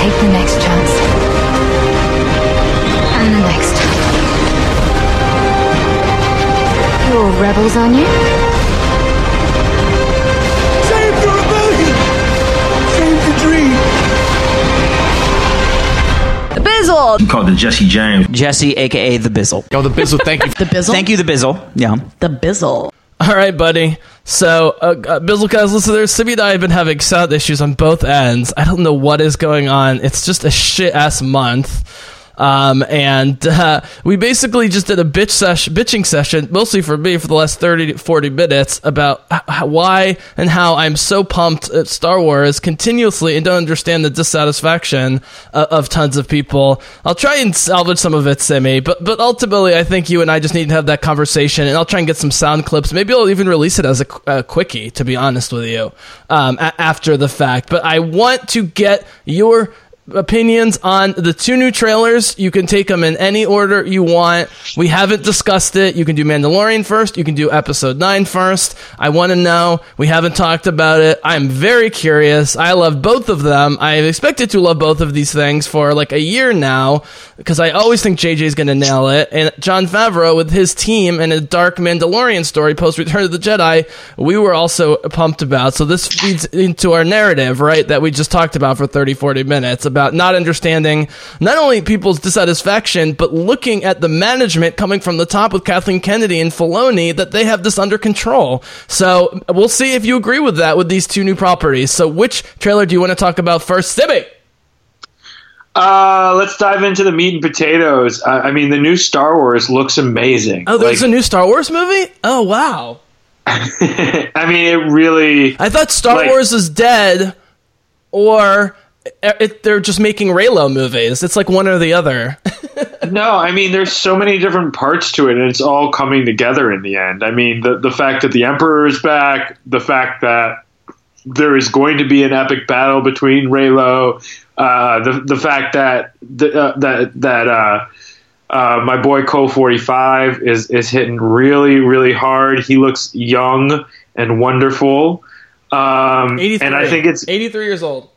Take the next chance. And the next. You're rebels, aren't you? Save the rebellion! Save the dream! The Bizzle! You Called the Jesse James. Jesse, aka the Bizzle. Oh, the Bizzle. Thank you. the Bizzle. Thank you, the Bizzle. Yeah. The Bizzle. All right, buddy. So, uh, uh, Bizzlecast listeners, Sibby and I have been having sound issues on both ends. I don't know what is going on. It's just a shit ass month. Um, and uh, we basically just did a bitch bitching session, mostly for me, for the last 30 to 40 minutes about why and how I'm so pumped at Star Wars continuously and don't understand the dissatisfaction uh, of tons of people. I'll try and salvage some of it, Simi, but but ultimately, I think you and I just need to have that conversation, and I'll try and get some sound clips. Maybe I'll even release it as a, a quickie, to be honest with you, um, a- after the fact. But I want to get your opinions on the two new trailers. You can take them in any order you want. We haven't discussed it. You can do Mandalorian first. You can do episode 9 first. I want to know. We haven't talked about it. I'm very curious. I love both of them. I've expected to love both of these things for like a year now because I always think JJ is going to nail it. And Jon Favreau with his team and a dark Mandalorian story post Return of the Jedi, we were also pumped about. So this feeds into our narrative, right? That we just talked about for 30, 40 minutes about not understanding not only people's dissatisfaction, but looking at the management coming from the top with Kathleen Kennedy and Filoni that they have this under control. So we'll see if you agree with that with these two new properties. So which trailer do you want to talk about first, Sibby? Uh, let's dive into the meat and potatoes. I, I mean, the new Star Wars looks amazing. Oh, there's Like, a new Star Wars movie? Oh, wow. I mean, it really. I thought Star Like- Wars is dead, or it, they're just making Reylo movies. It's like one or the other. No, I mean, there's so many different parts to it, and it's all coming together in the end. I mean, the the fact that the Emperor is back, the fact that there is going to be an epic battle between Reylo, uh, the the fact that the, uh, that that uh, uh, my boy Colt forty five is is hitting really really hard. He looks young and wonderful. Um, and I think it's 83 years old.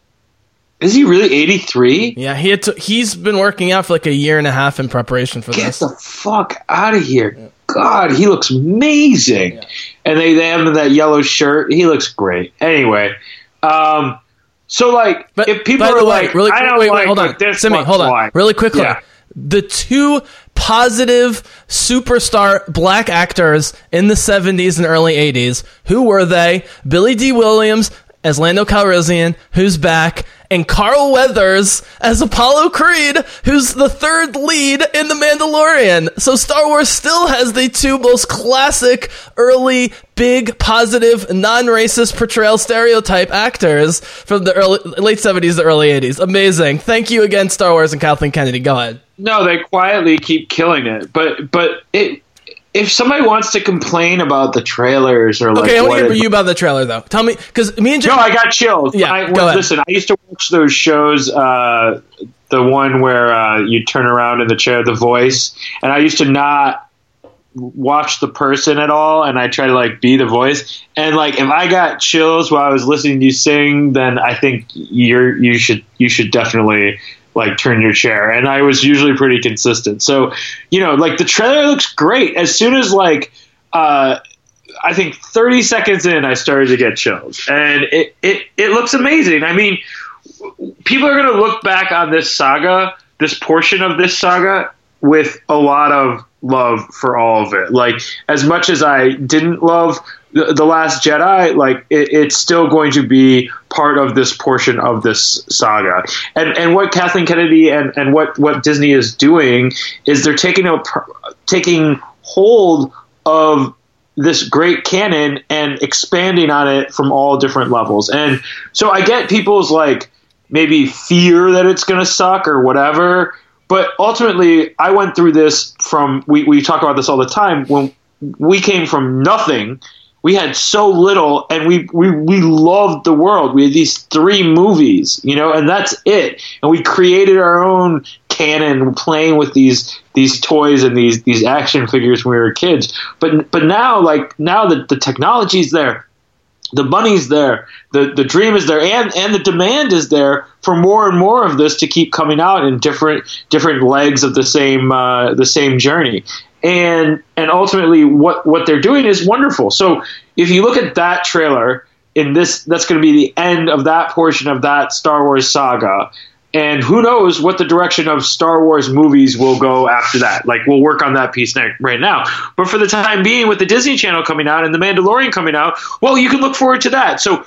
Is he really eighty three? Yeah, he had to, he's been working out for like a year and a half in preparation for Get this. Get the fuck out of here. God, he looks amazing. And they, they have him in that yellow shirt. He looks great. Anyway, um, so like, But if people are way, like, really I don't wait, like wait, hold on, this Simi, hold on, like. really quickly. Yeah. The two positive superstar black actors in the 70s and early 80s. Who were they? Billy Dee Williams as Lando Calrissian, who's back, and Carl Weathers as Apollo Creed, who's the third lead in The Mandalorian. So Star Wars still has the two most classic early big positive non-racist portrayal stereotype actors from the early late 70s to early 80s. Amazing. Thank you again Star Wars and Kathleen Kennedy. Go ahead. No, they quietly keep killing it. But but it, if somebody wants to complain about the trailers or like Okay, I want to hear it- you about the trailer though. Tell me because me and Jim. No, I got chills. Yeah, I, go ahead. listen, I used to watch those shows. Uh, the one where uh, you turn around in the chair, The Voice, and I used to not watch the person at all, and I try to like be the voice. And like, if I got chills while I was listening to you sing, then I think you're you should you should definitely like turn your chair. And I was usually pretty consistent. So you know, like the trailer looks great. As soon as like. Uh, I think 30 seconds in, I started to get chills, and it it, it looks amazing. I mean, people are going to look back on this saga, this portion of this saga, with a lot of love for all of it. Like as much as I didn't love the, the Last Jedi, like it, it's still going to be part of this portion of this saga. And and what Kathleen Kennedy and and what what Disney is doing is they're taking a taking hold of this great canon and expanding on it from all different levels. And so I get people's like maybe fear that it's going to suck or whatever. But ultimately, I went through this from we, we talk about this all the time when we came from nothing. We had so little, and we, we we loved the world. We had these three movies, you know, and that's it. And we created our own canon, playing with these these toys and these these action figures when we were kids. But but now, like now that the technology's there, the money's there, the the dream is there, and and the demand is there for more and more of this to keep coming out in different different legs of the same uh, the same journey. And and ultimately, what what they're doing is wonderful. So if you look at that trailer in this, that's going to be the end of that portion of that Star Wars saga. And who knows what the direction of Star Wars movies will go after that. Like, we'll work on that piece ne- right now. But for the time being, with the Disney Channel coming out and The Mandalorian coming out, well, you can look forward to that. So,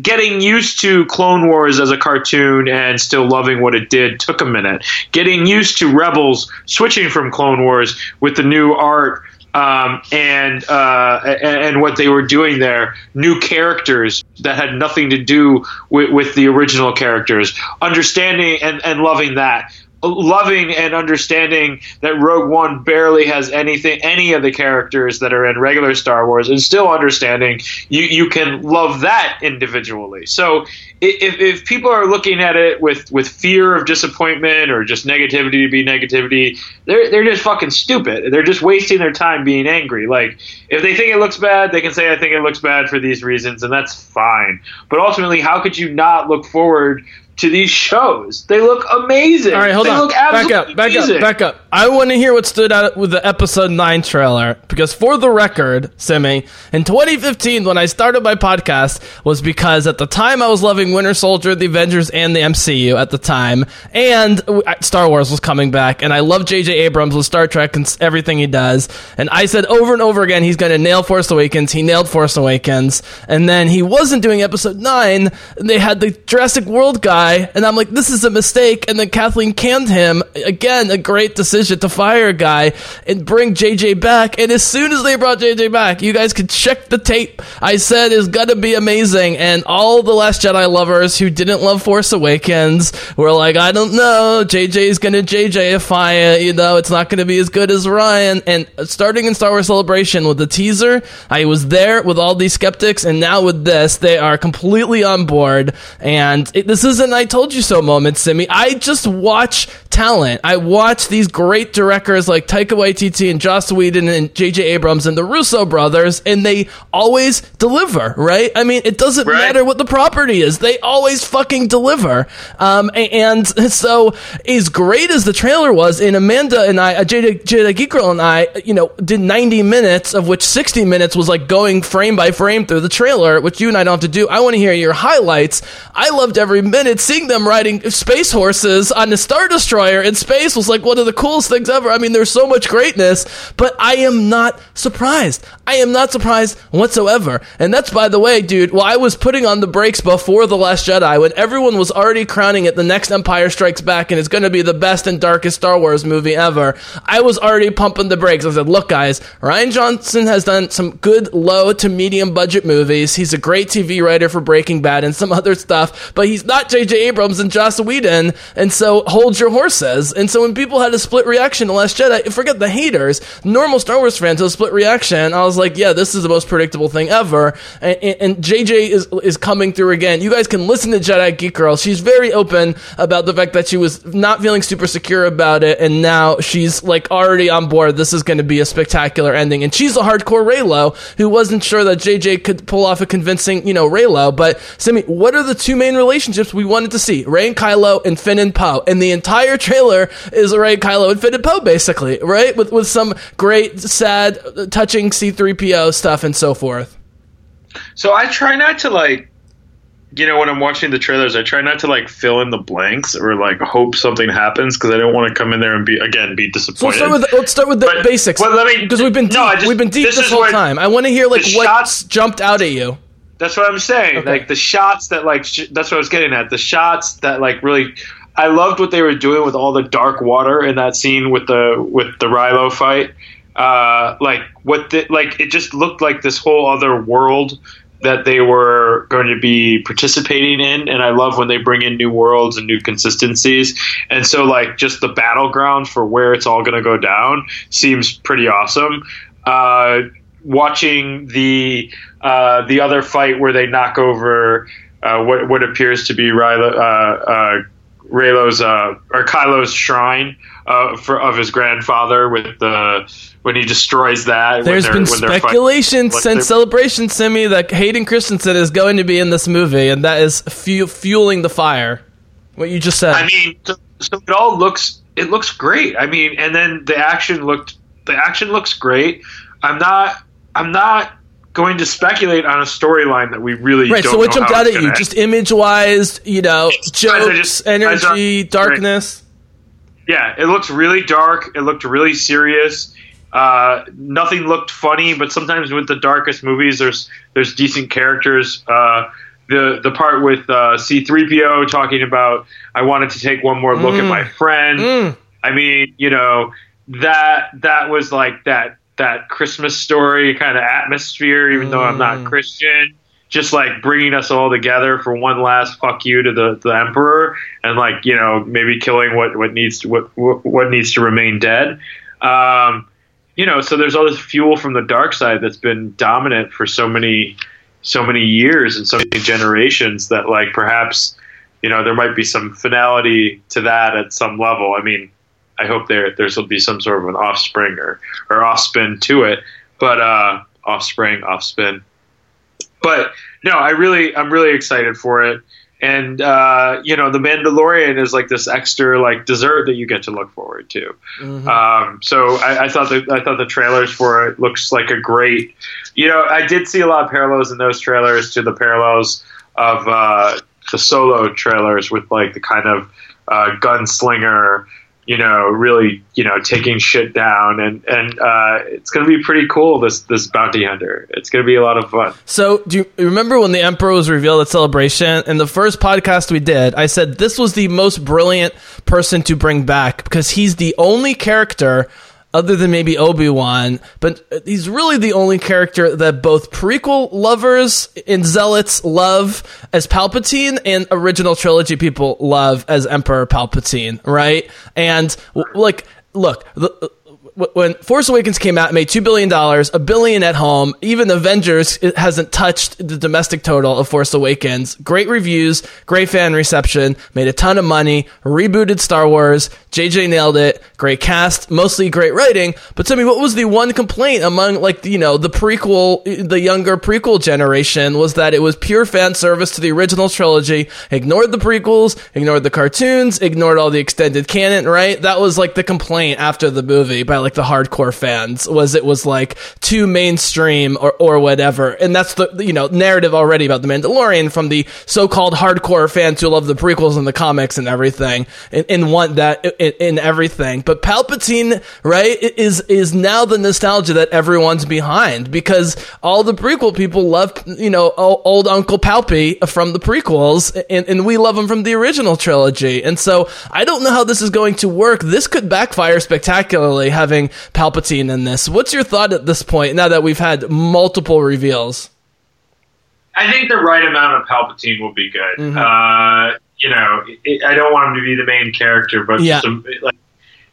getting used to Clone Wars as a cartoon and still loving what it did took a minute. Getting used to Rebels switching from Clone Wars with the new art um, and, uh, and what they were doing there, new characters that had nothing to do with, with the original characters, understanding and, and loving that. Loving and understanding that Rogue One barely has anything, any of the characters that are in regular Star Wars, and still understanding you, you can love that individually. So, if, if people are looking at it with, with fear of disappointment or just negativity to be negativity, they're they're just fucking stupid. They're just wasting their time being angry. Like if they think it looks bad, they can say I think it looks bad for these reasons, and that's fine. But ultimately, how could you not look forward to these shows? They look amazing. All right, hold they on. Look Back up, back amazing. up, back up. I want to hear what stood out with the episode 9 trailer because for the record, Simi, in 2015 when I started my podcast was because at the time I was loving Winter Soldier, the Avengers and the MCU at the time and Star Wars was coming back and I love JJ Abrams with Star Trek and everything he does and I said over and over again he's going to nail Force Awakens. He nailed Force Awakens and then he wasn't doing episode 9 and they had the Jurassic World guy and I'm like this is a mistake. And then Kathleen canned him. Again a great decision to fire a guy and bring JJ back. And as soon as they brought JJ back you guys could check the tape. I said is gonna be amazing. And all the Last Jedi lovers who didn't love Force Awakens were like I don't know. JJ is gonna JJify it uh, you know it's not gonna be as good as Ryan. And starting in Star Wars Celebration with the teaser I was there with all these skeptics. And now with this they are completely on board. And it, this isn't I told you so moment Simi. I just watch talent. I watch these great directors like Taika Waititi and Joss Whedon and J.J. Abrams and the Russo brothers and they always deliver right? I mean it doesn't Right. matter what the property is. They always fucking deliver. Um, and so as great as the trailer was and Amanda and I uh, Jedi, Jedi Geek Girl and I you know did 90 minutes of which 60 minutes was like going frame by frame through the trailer which you and I don't have to do. I want to hear your highlights. I loved every minute seeing them riding space horses on the Star Destroyer in space was like one of the coolest things ever I mean there's so much greatness but I am not surprised I am not surprised whatsoever and that's by the way dude well I was putting on the brakes before The Last Jedi when everyone was already crowning it the next Empire Strikes Back and it's going to be the best and darkest Star Wars movie ever. I was already pumping the brakes. I said, look, guys, Rian Johnson has done some good low to medium budget movies. He's a great TV writer for Breaking Bad and some other stuff, but he's not J.J. Abrams and Joss Whedon. And so hold your horses. And so when people had a split reaction to Last Jedi, forget the haters, normal Star Wars fans had a split reaction. I was like, yeah, this is the most predictable thing ever. And, and, and JJ is, is coming through again. You guys can listen to Jedi Geek Girl. She's very open about the fact that she was not feeling super secure about it, and now she's like already on board. This is going to be a spectacular ending, and she's a hardcore Reylo who wasn't sure that JJ could pull off a convincing, you know, Reylo. But Simi, what are the two main relationships we wanted to see? Rey and Kylo and Finn and Poe, and the entire trailer is Rey, Kylo, and Finn and Poe, basically, right? With with some great, sad, touching C-3PO stuff and so forth. So I try not to like, you know, when I'm watching the trailers, I try not to like fill in the blanks or like hope something happens because I don't want to come in there and be again be So disappointed. let's start with let's start with the But- basics. well, let me- because we've been deep. no, just- we've been deep this this, whole time. I want to hear like what shots- jumped out at you. That's what I'm saying. Okay. Like the shots that like sh- that's what I was getting at. The shots that like really, I loved what they were doing with all the dark water in that scene with the with the Rilo fight. uh, like what the, like it just looked like this whole other world that they were going to be participating in and I love when they bring in new worlds and new consistencies and so like just the battleground for where it's all going to go down seems pretty awesome uh, watching the uh, the other fight where they knock over uh, what what appears to be Rilo, uh, uh, Reylo's uh, or Kylo's shrine uh, for, of his grandfather with the when he destroys that. There's they're- been when they're fighting- speculation since Celebration Simi that Hayden Christensen is going to be in this movie, and that is fu- fueling the fire. What you just said. I mean, so, so it all looks it looks great. I mean, and then the action looked the action looks great. I'm not I'm not going to speculate on a storyline that we really right. So what jumped out at you? gonna Just image wise, you know, jokes, just- energy, darkness. yeah, it looked really dark. It looked really serious. Uh, nothing looked funny, but sometimes with the darkest movies, there's there's decent characters. Uh, the the part with uh, C-3PO talking about I wanted to take one more look at my friend. I mean, you know that that was like that that Christmas story kind of atmosphere. Even though I'm not Christian, just like bringing us all together for one last fuck you to the, the emperor and like you know maybe killing what what needs to what what what needs to remain dead um you know so there's all this fuel from the dark side that's been dominant for so many so many years and so many generations that like perhaps you know there might be some finality to that at some level i mean i hope there there's will be some sort of an offspring or or offspin to it but uh offspring offspin but no, I really, I'm really excited for it. And uh, you know, the Mandalorian is like this extra like dessert that you get to look forward to. Um, so I, I thought the I thought the trailers for it looks like a great. You know, I did see a lot of parallels in those trailers to the parallels of uh, the solo trailers with like the kind of uh, gunslinger. You know, really, you know, taking shit down, and and uh, it's going to be pretty cool. This this bounty hunter, it's going to be a lot of fun. So, do you remember when the Emperor was revealed at Celebration? In the first podcast we did, I said this was the most brilliant person to bring back because he's the only character, other than maybe Obi Wan, but he's really the only character that both prequel lovers and zealots love as Palpatine and original trilogy people love as Emperor Palpatine, right? And like, look. The, when Force Awakens came out, it made two billion dollars, a billion at home. Even Avengers hasn't touched the domestic total of Force Awakens. Great reviews, great fan reception, made a ton of money, rebooted Star Wars. JJ nailed it. Great cast, mostly great writing. But tell me, what was the one complaint among like you know the prequel, the younger prequel generation was that it was pure fan service to the original trilogy, ignored the prequels, ignored the cartoons, ignored all the extended canon. Right? That was like the complaint after the movie by like the hardcore fans was it was like too mainstream or, or whatever. And that's the you know narrative already about the mandalorian from the so-called hardcore fans who love the prequels and the comics and everything and, and want that in, in everything. But palpatine right is is now the nostalgia that everyone's behind because all the prequel people love you know old uncle palpy from the prequels and, and we love him from the original trilogy. And so i don't know how this is going to work. This could backfire spectacularly having palpatine in this what's your thought at this point now that we've had multiple reveals I think the right amount of Palpatine will be good. Mm-hmm. Uh, you know, it, I don't want him to be the main character, but Yeah. some, like,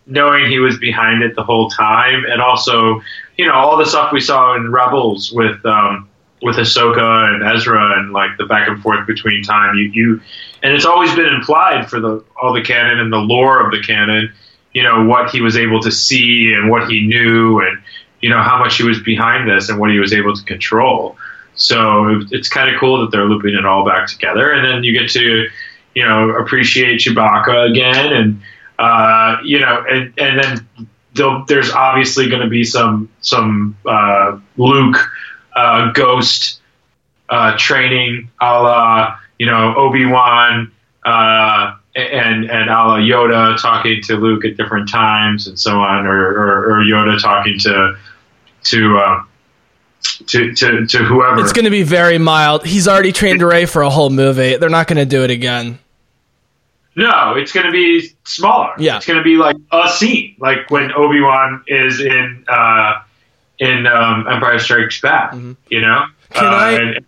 knowing he was behind it the whole time, and also, you know, all the stuff we saw in Rebels with um, with Ahsoka and Ezra, and like the back and forth between time. You, you, and it's always been implied for the all the canon and the lore of the canon. You know what he was able to see and what he knew, and you know how much he was behind this and what he was able to control. So it's kind of cool that they're looping it all back together, and then you get to, you know, appreciate Chewbacca again, and uh, you know, and and then there's obviously going to be some some uh, Luke uh, ghost uh, training, a la you know Obi Wan. And and a la Yoda talking to Luke at different times and so on, or, or, or Yoda talking to to uh, to, to to whoever. it's going to be very mild he's already trained rey for a whole movie they're not going to do it again No, it's going to be smaller. Yeah. it's going to be like a scene, like when Obi Wan is in uh, in um, Empire Strikes Back. You know, Can uh, I- and,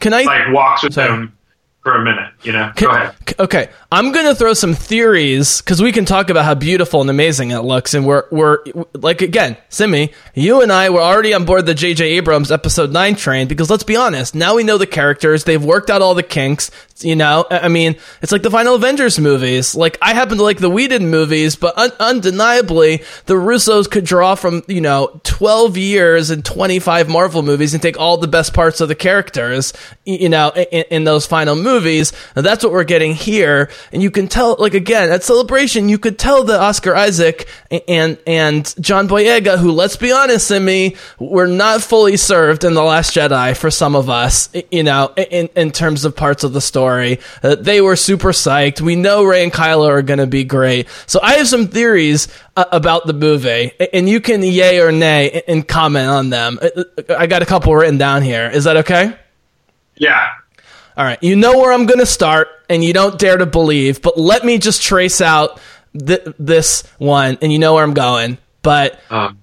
Can I like walks with Sorry. them for a minute. You know, Can- go ahead. Okay, I'm gonna throw some theories because we can talk about how beautiful and amazing it looks, and we're we're like again, Simi, you and I were already on board the J.J. Abrams Episode Nine train because let's be honest, now we know the characters, they've worked out all the kinks. You know, I I mean, it's like the final Avengers movies. Like I happen to like the Whedon movies, but un- undeniably, the Russos could draw from you know 12 years and 25 Marvel movies and take all the best parts of the characters, you know, in, in those final movies. And that's what we're getting here. And you can tell, like again, at Celebration, you could tell that Oscar Isaac and and John Boyega, who let's be honest, in me, were not fully served in the Last Jedi for some of us, you know, in in terms of parts of the story. Uh, they were super psyched. We know Rey and Kylo are going to be great. So I have some theories uh, about the movie, and you can yay or nay and comment on them. Uh, uh, I got a couple written down here. Is that okay? Yeah, All right, you know where I'm going to start, and you don't dare to believe, but let me just trace out th- this one, and you know where I'm going. But um,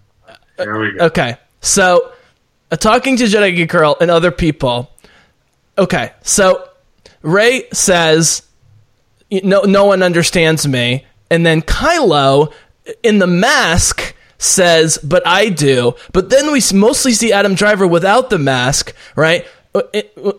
there we go. okay, so uh, talking to Jedi Girl and other people. Okay, so Rey says, "No, no one understands me," and then Kylo in the mask says, "But I do." But then we mostly see Adam Driver without the mask, right? Uh,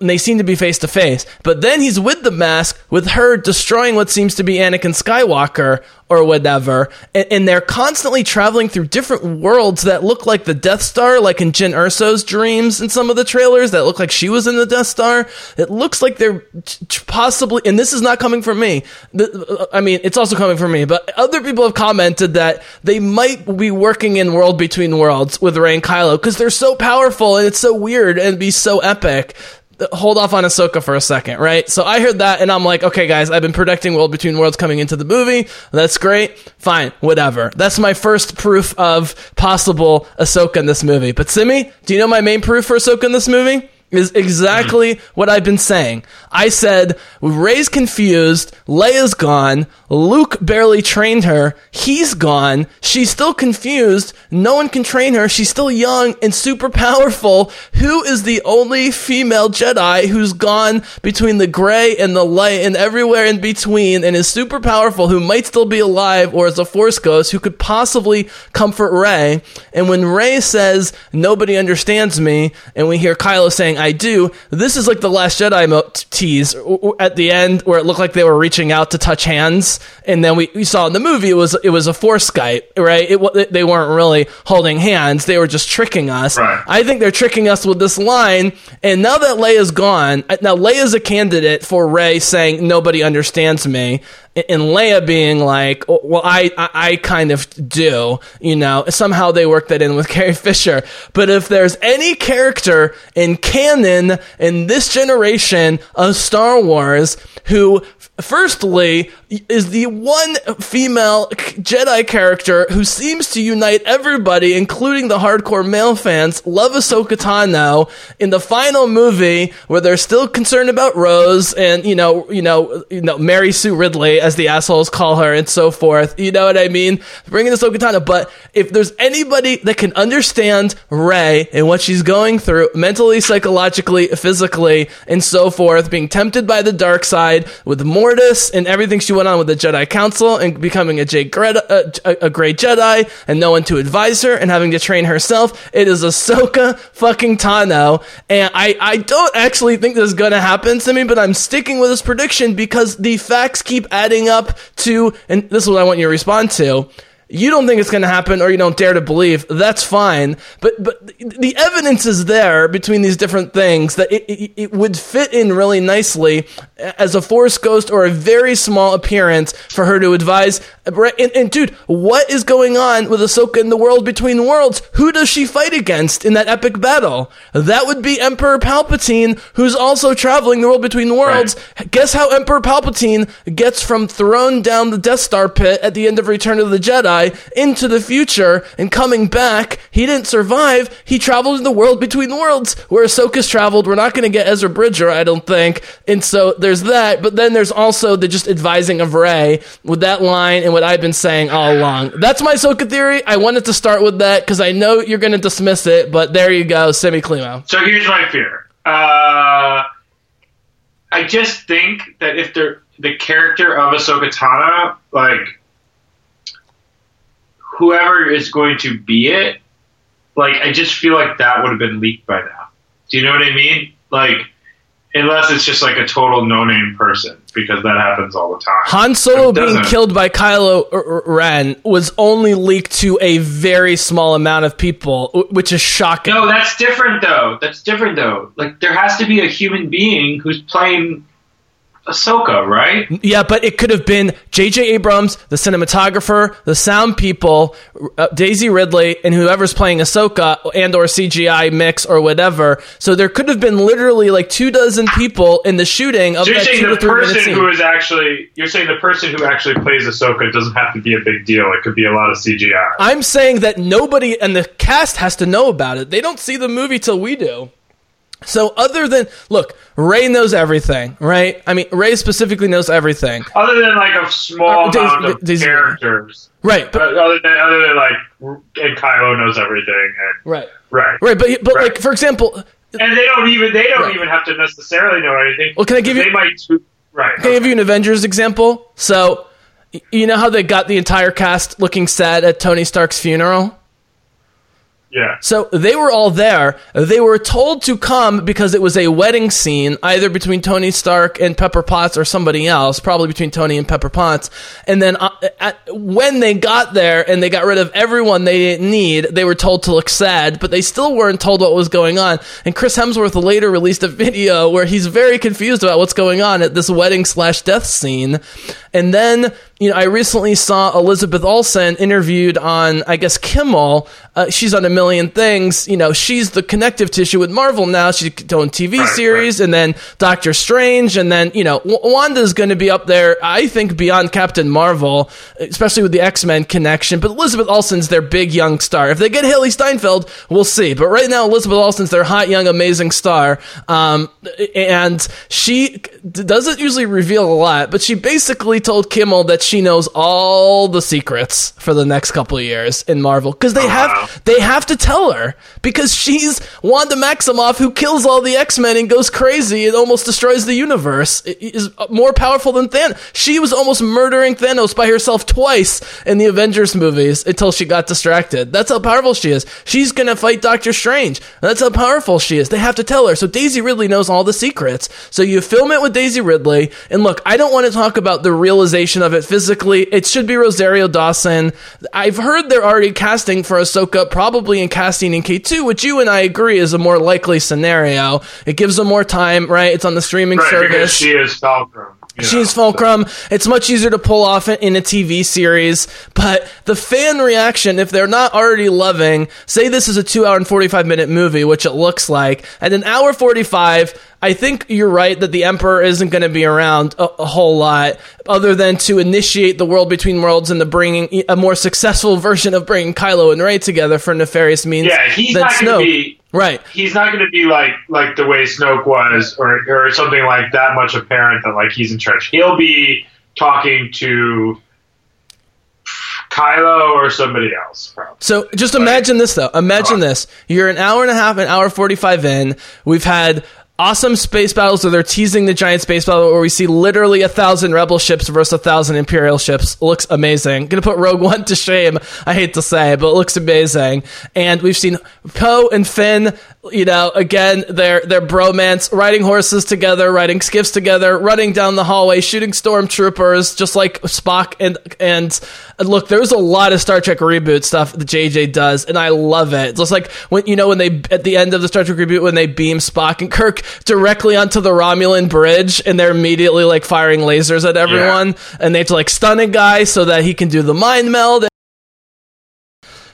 and they seem to be face to face. But then he's with the mask, with her destroying what seems to be Anakin Skywalker or whatever. And, and they're constantly traveling through different worlds that look like the Death Star, like in Jyn Erso's dreams in some of the trailers that look like she was in the Death Star. It looks like they're t- possibly, and this is not coming from me. The- uh, I mean, it's also coming from me, but other people have commented that they might be working in World Between Worlds with Rey and Kylo because they're so powerful and it's so weird and be so epic hold off on Ahsoka for a second, right? So I heard that and I'm like, okay, guys, I've been predicting World Between Worlds coming into the movie. That's great. Fine, whatever. That's my first proof of possible Ahsoka in this movie. But Simi, do you know my main proof for Ahsoka in this movie? Is exactly mm. what I've been saying. I said, Rey's confused, Leia's gone, Luke barely trained her, he's gone, she's still confused, no one can train her, she's still young and super powerful. Who is the only female Jedi who's gone between the gray and the light and everywhere in between and is super powerful who might still be alive or is a force ghost who could possibly comfort Rey? And when Rey says, nobody understands me, and we hear Kylo saying, I do, this is like the Last Jedi mo- tease at the end where it looked like they were reaching out to touch hands. And then we, we saw in the movie it was it was a force Skype, right? It, they weren't really holding hands; they were just tricking us. Right. I think they're tricking us with this line. And now that Leia's gone, now Leia's a candidate for Rey saying nobody understands me, and- Leia being like, "Oh, well, I, I I kind of do, you know. Somehow they work that in with Carrie Fisher. But if there's any character in canon in this generation of Star Wars who firstly is the one female Jedi character who seems to unite everybody, including the hardcore male fans, love Ahsoka Tano in the final movie where they're still concerned about Rose and you know, you know, you know, Mary Sue Ridley as the assholes call her and so forth. You know what I mean? Bringing Ahsoka Tano, but if there's anybody that can understand Rey and what she's going through mentally, psychologically, physically, and so forth, being tempted by the dark side with Mortis and everything she went on with the Jedi Council and becoming a, Greta, uh, a, a great Jedi and no one to advise her and having to train herself. It is Ahsoka fucking Tano. And I, I don't actually think this is to happen to me, but I'm sticking with this prediction because the facts keep adding up to, and this is what I want you to respond to you don't think it's going to happen or you don't dare to believe that's fine. But but the evidence is there between these different things that it, it, it would fit in really nicely as a force ghost or a very small appearance for her to advise. And, and dude what is going on with Ahsoka in the world between worlds? Who does she fight against in that epic battle? That would be Emperor Palpatine who's also traveling the world between worlds. Guess how Emperor Palpatine gets from thrown down the Death Star pit at the end of Return of the Jedi into the future and coming back. He didn't survive. He traveled in the world between worlds where Ahsoka's traveled. We're not going to get Ezra Bridger, I don't think. And so there's that, but then there's also the just advising of Rey with that line and what I've been saying all along. That's my Ahsoka theory. I wanted to start with that because I know you're going to dismiss it, but there you go, Semi Climo. So here's my fear. Uh, I just think that if they're the character of Ahsoka Tano, like whoever is going to be it, like I just feel like that would have been leaked by now. Do you know what I mean? Like, unless it's just like a total no-name person, because that happens all the time. Han Solo being killed by Kylo Ren was only leaked to a very small amount of people, which is shocking. No, that's different though. That's different though. Like there has to be a human being who's playing Ahsoka, right? Yeah, but it could have been J.J. Abrams, the cinematographer, the sound people, uh, Daisy Ridley, and whoever's playing Ahsoka and or CGI mix or whatever. So there could have been literally like two dozen people in the shooting of So you're that saying two the to person who is actually you're saying the person who actually plays Ahsoka doesn't have to be a big deal. It could be a lot of CGI. I'm saying that nobody and the cast has to know about it. They don't see the movie till we do. So other than look, Rey knows everything, right? I mean, Rey specifically knows everything, other than like a small Uh, Daisy- amount of Daisy- characters. right? But But, other than other than like and Kylo knows everything and right, right. right. But but Right. like for example, And they don't even they don't Right. even have to necessarily know anything. Well, can I give you- They might right. Can I give you an Avengers example? So, you know how they got the entire cast looking sad at Tony Stark's funeral? Yeah. So they were all there. They were told to come because it was a wedding scene, either between Tony Stark and Pepper Potts or somebody else, probably between Tony and Pepper Potts. And then uh, at, when they got there and they got rid of everyone they didn't need, they were told to look sad, but they still weren't told what was going on. And Chris Hemsworth later released a video where he's very confused about what's going on at this wedding slash death scene. And then, you know, I recently saw Elizabeth Olsen interviewed on, I guess, Kimmel. Uh, she's on a million things. You know, she's the connective tissue with Marvel now. She's doing TV Right, series and then Doctor Strange. And then, you know, W- Wanda's going to be up there, I think, beyond Captain Marvel, especially with the X Men connection. But Elizabeth Olsen's their big young star. If they get Hailee Steinfeld, we'll see. But right now, Elizabeth Olsen's their hot, young, amazing star. Um, and she d- doesn't usually reveal a lot, but she basically told Kimmel that she knows all the secrets for the next couple of years in Marvel because they oh, wow. have they have to tell her because she's Wanda Maximoff who kills all the X Men and goes crazy and almost destroys the universe. I- Is uh, more powerful than Thanos. She was almost murdering Thanos by herself twice in the Avengers movies until she got distracted. That's how powerful she is. She's gonna fight Doctor Strange. That's how powerful she is. They have to tell her. So Daisy Ridley knows all the secrets. So you film it with Daisy Ridley. And look, I don't want to talk about the realization of it physically. It should be Rosario Dawson. I've heard they're already casting for Ahsoka, probably in casting in K2, which you and I agree is a more likely scenario. It gives them more time, right? It's on the streaming Right, service. she is Fulcrum. She's Fulcrum. It's much easier to pull off in a TV series, but the fan reaction, if they're not already loving, say this is a two hour and 45 minute movie, which it looks like, at an hour 45, I think you're right that the Emperor isn't going to be around a, a whole lot, other than to initiate the world between worlds and the bringing a more successful version of bringing Kylo and Rey together for nefarious means Yeah, he's than not going to be. Right. He's not going to be like like the way Snoke was, or or something like that much apparent that like he's in charge. He'll be talking to Kylo or somebody else. Probably. So just imagine this though. Imagine this. You're an hour and a half, an hour 45 in. We've had awesome space battles where they're teasing the giant space battle where we see literally a thousand rebel ships versus a thousand imperial ships. Looks amazing. Gonna put Rogue One to shame. I hate to say, but it looks amazing. And we've seen Poe and Finn, you know, again, their their bromance, riding horses together, riding skiffs together, running down the hallway, shooting stormtroopers, just like Spock and and look, there's a lot of Star Trek reboot stuff that JJ does, and I love it. Just like when you know when they at the end of the Star Trek reboot when they beam Spock and Kirk directly onto the Romulan bridge, and they're immediately like firing lasers at everyone, and they have to like stun a guy so that he can do the mind meld.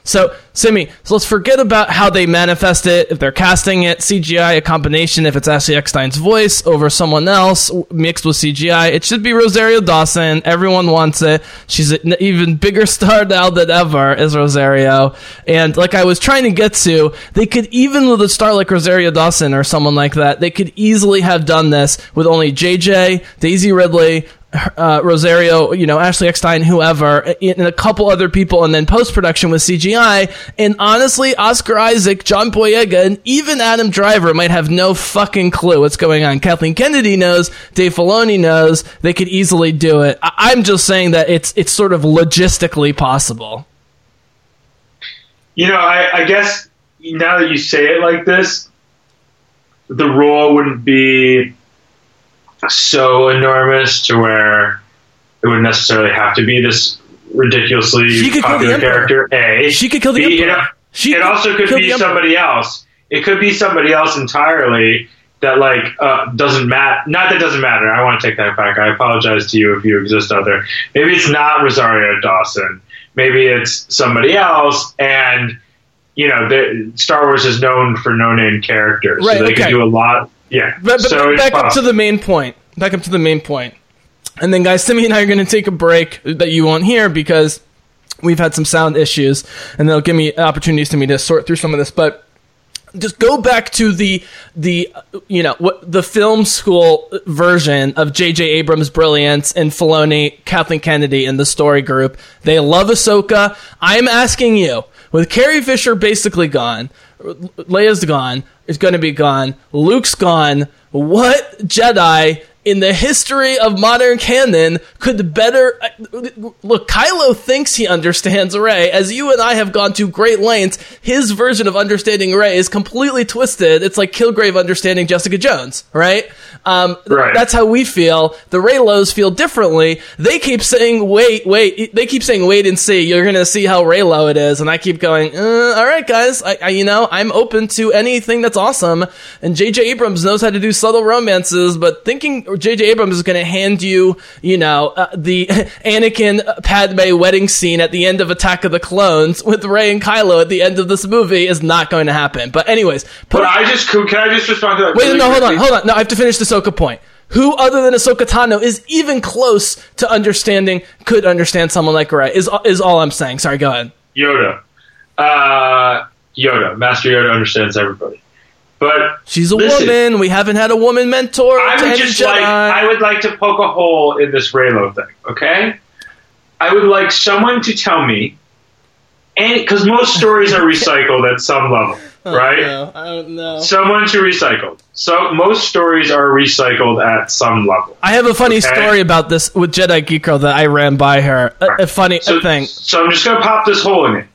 So, Simi, so let's forget about how they manifest it. If they're casting it CGI, a combination, if it's Ashley Eckstein's voice over someone else mixed with CGI, it should be Rosario Dawson. Everyone wants it. She's an even bigger star now than ever, is Rosario. And like I was trying to get to, they could even with a star like Rosario Dawson or someone like that, they could easily have done this with only JJ, Daisy Ridley, uh, Rosario, you know, Ashley Eckstein, whoever, and a couple other people, and then post production with CGI. And honestly, Oscar Isaac, John Boyega, and even Adam Driver might have no fucking clue what's going on. Kathleen Kennedy knows, Dave Filoni knows. They could easily do it. I- I'm just saying that it's it's sort of logistically possible. You know, I, I guess now that you say it like this, the role wouldn't be so enormous to where it would necessarily have to be this ridiculously She could kill the popular character. A. She could kill the B, Emperor. She it could also could be somebody else. It could be somebody else entirely that like uh, doesn't matter. Not that doesn't matter. I want to take that back. I apologize to you if you exist out there. Maybe it's not Rosario Dawson. Maybe it's somebody else. And you know, the, Star Wars is known for no-name characters, Right, so they okay. can do a lot. Yeah. But, but so back up to the main point. Back up to the main point. And then, guys, Timmy and I are going to take a break that you won't hear because we've had some sound issues, and they'll give me opportunities to me to sort through some of this. But just go back to the the you know what the film school version of J.J. Abrams' brilliance and Filoni, Kathleen Kennedy, and the story group. They love Ahsoka. I'm asking you, with Carrie Fisher basically gone, Leia's gone, is going to be gone, Luke's gone. What Jedi in the history of modern canon could better look kylo thinks he understands rey as you and i have gone to great lengths his version of understanding rey is completely twisted. It's like kilgrave understanding jessica jones right? Um, Right. that's how we feel. The reylos feel differently. They keep saying wait wait they keep saying wait and see. You're gonna see how reylo it is. And i keep going uh, all right guys. I, I you know i'm open to anything that's awesome. And jj abrams knows how to do subtle romances but thinking jj abrams is gonna hand you you know uh, the anakin padme wedding scene at the end of attack of the clones with rey and kylo at the end of this movie is not going to happen but anyways put But I just can I just respond to that? Wait, really no, hold on, hold on. No, I have to finish the Ahsoka point. Who other than Ahsoka Tano is even close to understanding, could understand someone like Rey, is, is all I'm saying. Sorry, go ahead. Yoda. Uh, Yoda. Master Yoda understands everybody. But She's a Listen. woman. We haven't had a woman mentor. I would just Jedi. like I would like to poke a hole in this Reylo thing, okay? I would like someone to tell me, and because most stories are recycled at some level, oh, right? No, I don't know. Someone to recycle. So most stories are recycled at some level. I have a funny Okay. story about this with Jedi Geek Girl that I ran by her. A, a funny So, thing. so I'm just gonna pop this hole in it.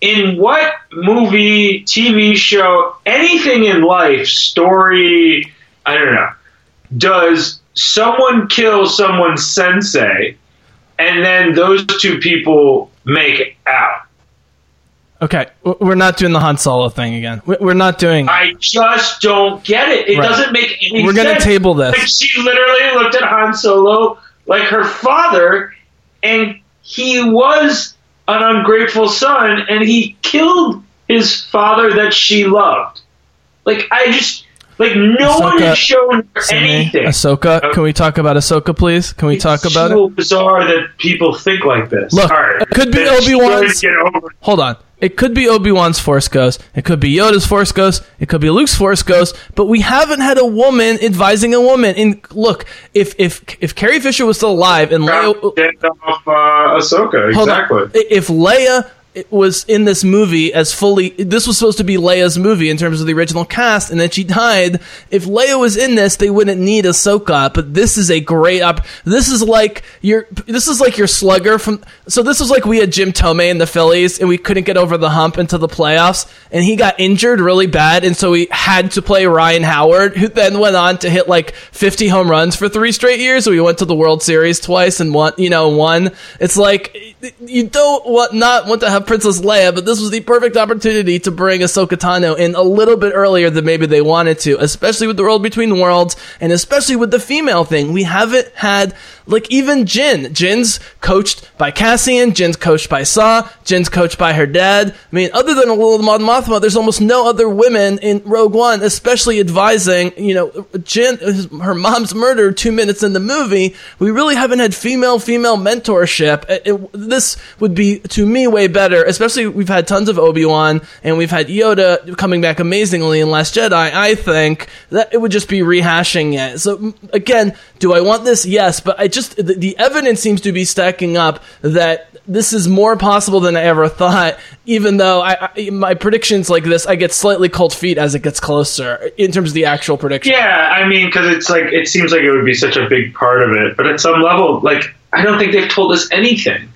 In what movie, TV show, anything in life, story, I don't know, does someone kill someone's sensei and then those two people make out? Okay, we're not doing the Han Solo thing again. We- We're not doing. I just don't get it. It Right. doesn't make any sense. We're gonna sense. table this. Like she literally looked at Han Solo like her father, and he was an ungrateful son, and he killed his father that she loved. Like I just like no one has shown anything. Ahsoka, uh, can we talk about Ahsoka, please? Can we talk about it? so bizarre that people think like this. Look, right. it could be Get over Hold on. It could be Obi Wan's Force Ghost. It could be Yoda's Force Ghost. It could be Luke's Force Ghost. But we haven't had a woman advising a woman. And look, if if if Carrie Fisher was still alive and Leia, off uh, Ahsoka. Exactly. if Leia was in this movie as fully, this was supposed to be Leia's movie in terms of the original cast, and then she died. If Leia was in this, they wouldn't need Ahsoka. But this is a great up. This is like your. This is like your slugger from. So this was like we had Jim Thome in the Phillies, and we couldn't get over the hump into the playoffs, and he got injured really bad, and so we had to play Ryan Howard, who then went on to hit like 50 home runs for three straight years. So we went to the World Series twice and won. You know, won. It's like you don't want not want to have Princess Leia, but this was the perfect opportunity to bring Ahsoka Tano in a little bit earlier than maybe they wanted to, especially with the world between worlds, and especially with the female thing. We haven't had like even Jyn. Jyn's coached by Cassian. Jyn's coached by Saw. Jyn's coached by her dad. I mean, other than a little Mon Mothma, there's almost no other women in Rogue One, especially advising. You know, Jin, her mom's murdered two minutes in the movie. We really haven't had female female mentorship. It- it- this would be to me way better. Especially we've had tons of Obi Wan and we've had Yoda coming back amazingly in Last Jedi. I think that it would just be rehashing it. So again, do I want this? Yes, but I just the, the evidence seems to be stacking up that this is more possible than I ever thought. Even though I, I my predictions like this, I get slightly cold feet as it gets closer in terms of the actual prediction. Yeah, I mean, because it's like it seems like it would be such a big part of it, but at some level, like I don't think they've told us anything.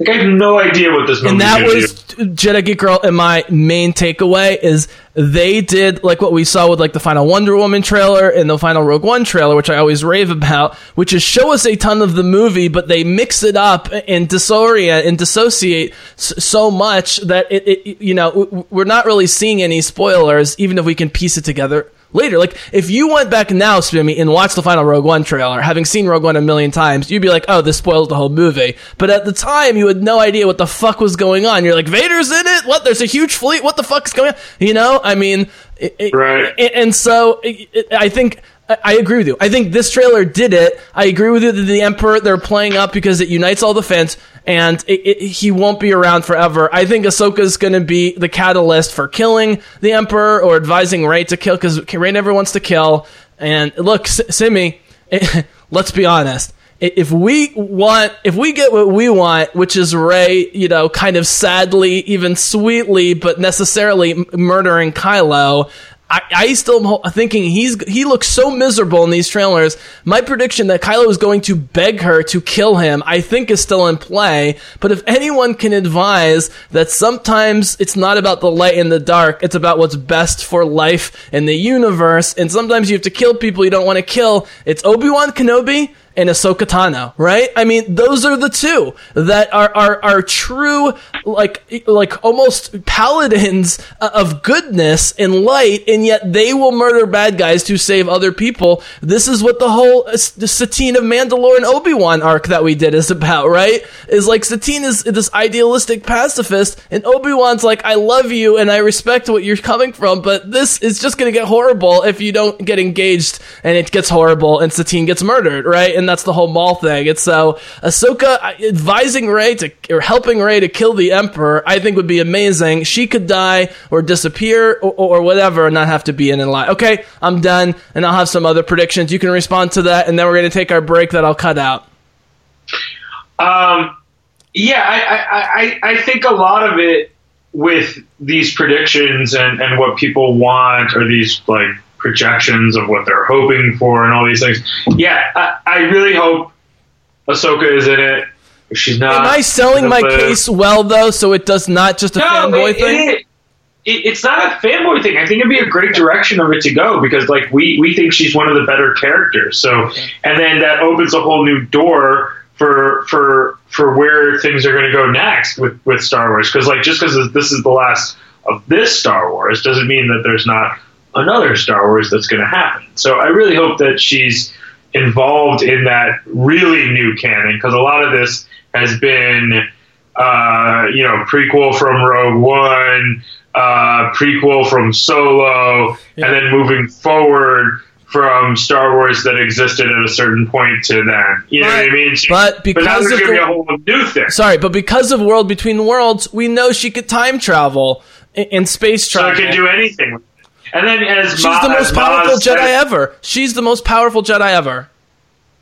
Like I have no idea what this movie is. and that was Jedi Geek Girl. And my main takeaway is they did like what we saw with like the final Wonder Woman trailer and the final Rogue One trailer, which I always rave about, which is show us a ton of the movie, but they mix it up and disorient and dissociate so much that it, it you know we're not really seeing any spoilers, even if we can piece it together later. Like if you went back now, Spimmy, and watched the final Rogue One trailer, having seen Rogue One a million times, you'd be like, "Oh, this spoils the whole movie." But at the time, you had no idea what the fuck was going on. You're like, "Vader's in it? What? There's a huge fleet? What the fuck's going on?" You know? I mean, it, it- Right. And, and so it- I think. I- agree with you. I think this trailer did it. I agree with you that the Emperor they're playing up because it unites all the fans, and it, it, he won't be around forever. I think Ahsoka's going to be the catalyst for killing the Emperor or advising Rey to kill because Rey never wants to kill. And look, Simi, let's be honest. If we want, if we get what we want, which is Rey, you know, kind of sadly, even sweetly, but necessarily murdering Kylo, I, I still am thinking he's he looks so miserable in these trailers. My prediction that Kylo is going to beg her to kill him, I think, is still in play. But if anyone can advise that sometimes it's not about the light and the dark, it's about what's best for life and the universe, and sometimes you have to kill people you don't want to kill. It's Obi Wan Kenobi and Ahsoka Tano, right? I mean, those are the two that are are, are true, like like almost paladins of goodness and light, and yet they will murder bad guys to save other people. This is what the whole uh, Satine of Mandalore and Obi Wan arc that we did is about, right? Is like Satine is this idealistic pacifist, and Obi Wan's like, I love you and I respect what you're coming from, but this is just gonna get horrible if you don't get engaged, and it gets horrible, and Satine gets murdered, right? And that's the whole Maul thing. It's so Ahsoka uh, advising Rey to or helping Rey to kill the Emperor. I think would be amazing. She could die or disappear or, or whatever, and not have to be in and lie. Okay, I'm done, and I'll have some other predictions. You can respond to that, and then we're gonna take our break that I'll cut out. Um, yeah, I, I, I, I think a lot of it with these predictions and, and what people want are these like projections of what they're hoping for and all these things. Yeah, I, I really hope Ahsoka is in it. If she's not, Am I selling my but- case well though, so it does not just a No, fanboy it- thing? it- it- it's not a fanboy thing. I think it'd be a great direction of it to go because, like, we we think she's one of the better characters. So, and then that opens a whole new door for for for where things are going to go next with with Star Wars. Because, like, just because this is the last of this Star Wars doesn't mean that there's not another Star Wars that's going to happen. So, I really hope that she's involved in that really new canon because a lot of this has been uh, you know, prequel from Rogue One, uh, prequel from Solo, and then moving forward from Star Wars that existed at a certain point to then. You know what I But- mean? but because they're of the- a whole new thing. Sorry, but because of World Between Worlds, we know she could time travel in space So travel. it can do anything. And then as She's Ma- the most powerful Jedi said- ever. She's the most powerful Jedi ever.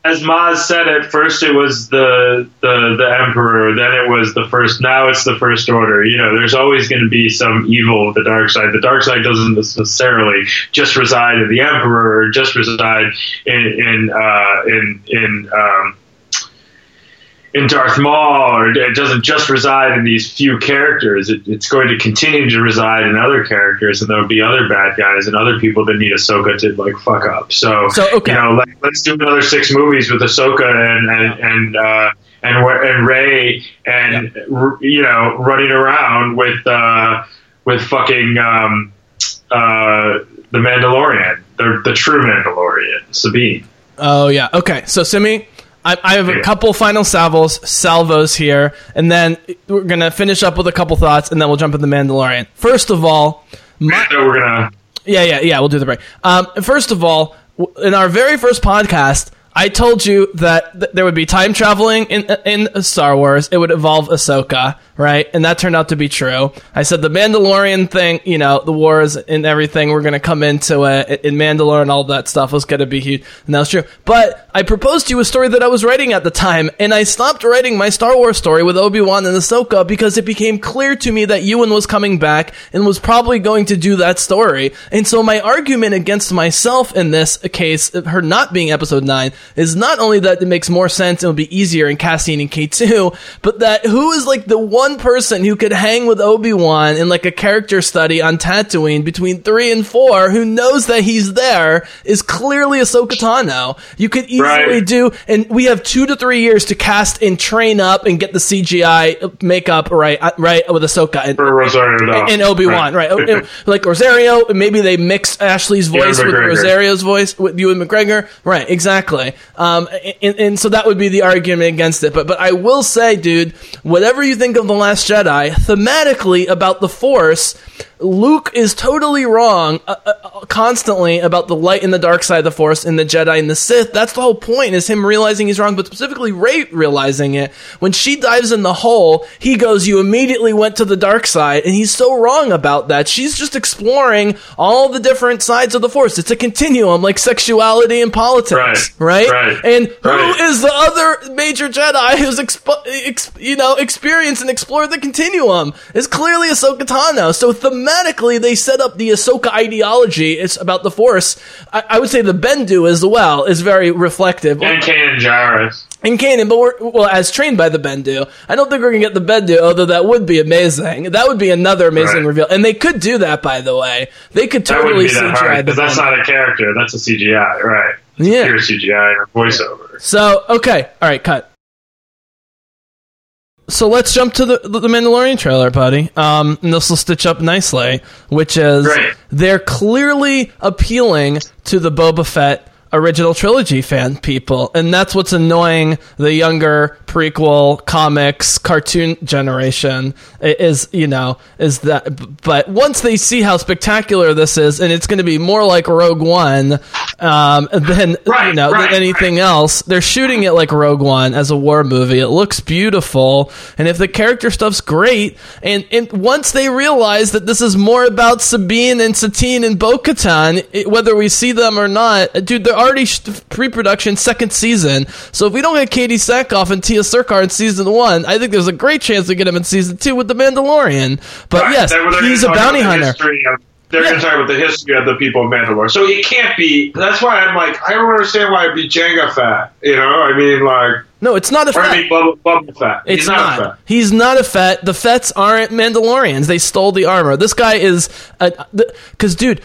as Maz said at first it was the, the the Emperor, then it was the first now it's the first order. You know, there's always gonna be some evil of the dark side. The dark side doesn't necessarily just reside in the Emperor or just reside in in uh, in, in um, in Darth Maul, or it doesn't just reside in these few characters. It, it's going to continue to reside in other characters, and there'll be other bad guys and other people that need Ahsoka to like fuck up. So, So, okay. you know, like, let's do another six movies with Ahsoka and and and uh, and and Rey and r- you know running around with uh, with fucking um, uh, the Mandalorian, the the true Mandalorian, Sabine. Oh yeah. Okay. So Simi, I, I have a couple final salvos, salvos here, and then we're gonna finish up with a couple thoughts, and then we'll jump into the Mandalorian. First of all, my, So we're gonna yeah, yeah, yeah. We'll do the break. Um, first of all, in our very first podcast, I told you that th- there would be time traveling in in Star Wars. It would involve Ahsoka, right? And that turned out to be true. I said the Mandalorian thing, you know, the wars and everything. We're going to come into it in Mandalore and all that stuff was going to be huge, and that was true. But I proposed to you a story that I was writing at the time, and I stopped writing my Star Wars story with Obi Wan and Ahsoka because it became clear to me that Ewan was coming back and was probably going to do that story. And so my argument against myself in this case, her not being Episode Nine, is not only that it makes more sense and would be easier in casting and K two, but that who is like the one person who could hang with Obi Wan in like a character study on Tatooine between three and four, who knows that he's there, is clearly Ahsoka Tano. You could easily Right. do, and we have two to three years to cast and train up and get the CGI makeup right, uh, right with Ahsoka and, Dawson. and Obi Wan, right? Oh, and, like Rosario, maybe they mix Ashley's voice with McGregor. Rosario's voice with Ewan McGregor, right? Exactly. Um, and, and so that would be the argument against it. But but I will say, dude, whatever you think of the Last Jedi, thematically about the Force. Luke is totally wrong uh, uh, uh, constantly about the light and the dark side of the Force and the Jedi and the Sith. That's the whole point is him realizing he's wrong, but specifically Rey realizing it. When she dives in the hole, he goes, "You immediately went to the dark side," and he's so wrong about that. She's just exploring all the different sides of the Force. It's a continuum, like sexuality and politics, right? right, right And who is right. the other major Jedi who's expo- ex- you know experienced and explored the continuum? Is clearly Ahsoka Tano. So thematically, they set up the Ahsoka ideology. It's about the Force. I, I would say the Bendu as well is very reflective. and Kanan Jarrus. in Kanan, but we're well as trained by the Bendu. I don't think we're gonna get the Bendu, although that would be amazing. That would be another amazing Right. reveal, and they could do that. By the way, they could totally that CGI hard the because that's Bendu. not a character. That's a CGI, right? It's Yeah. pure CGI or voiceover. So okay, all right, cut. So let's jump to the the Mandalorian trailer, buddy. Um, and this will stitch up nicely, which is Great. they're clearly appealing to the Boba Fett original trilogy fan people, and that's what's annoying the younger prequel comics cartoon generation is you know is that but once they see how spectacular this is and it's going to be more like rogue one um than you know right, than anything else they're shooting it like rogue one as a war movie. It looks beautiful and if the character stuff's great and and once they realize that this is more about sabine and satine and bo-katan it- whether we see them or not dude they're already sh- pre-production second season so if we don't get katee sackhoff and tiya Sircar in season one i think there's a great chance we get him in season two with the mandalorian but Right. yes he's a bounty hunter of- They're Yeah. going to talk about the history of the people of Mandalore. So it can't be. That's why I'm like, I don't understand why it'd be Jango Fett. You know, I mean, like, no it's not a or I fact. mean, Boba, Boba Fett. It's He's not. not, a fat. He's not a Fett. The Fetts aren't Mandalorians. They stole the armor. This guy is because, dude.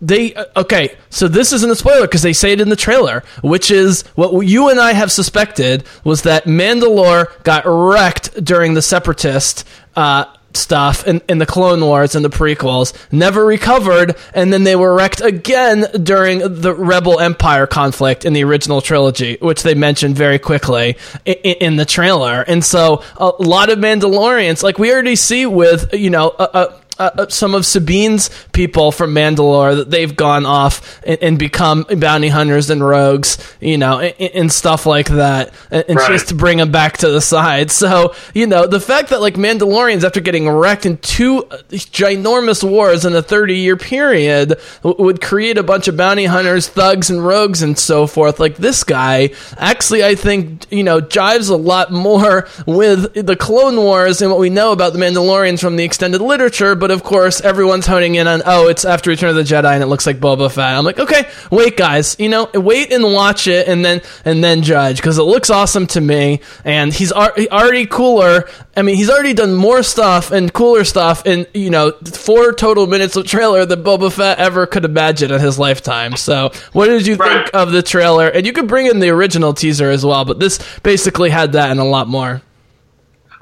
They uh, okay, so this isn't a spoiler because they say it in the trailer, which is what you and I have suspected was that Mandalore got wrecked during the Separatist uh, stuff in, in the Clone Wars and the prequels, never recovered, and then they were wrecked again during the Rebel Empire conflict in the original trilogy, which they mentioned very quickly in, in the trailer. And so a lot of Mandalorians, like we already see with, you know, uh, uh, uh, some of Sabine's people from Mandalore that they've gone off and, and become bounty hunters and rogues, you know, and, and stuff like that. And, and Right. just to bring them back to the side. So, you know, the fact that like Mandalorians, after getting wrecked in two uh, ginormous wars in a 30 year period, w- would create a bunch of bounty hunters, thugs, and rogues and so forth. Like this guy, actually, I think, you know, jives a lot more with the Clone Wars and what we know about the Mandalorians from the extended literature, but but of course everyone's honing in on oh, it's after Return of the Jedi and it looks like Boba Fett. I'm like, okay, wait, guys, you know, wait and watch it and then and then judge because it looks awesome to me, and he's ar- already cooler. I mean, he's already done more stuff and cooler stuff in you know four total minutes of trailer than Boba Fett ever could imagine in his lifetime. So, what did you Right. think of the trailer? And you could bring in the original teaser as well, but this basically had that and a lot more.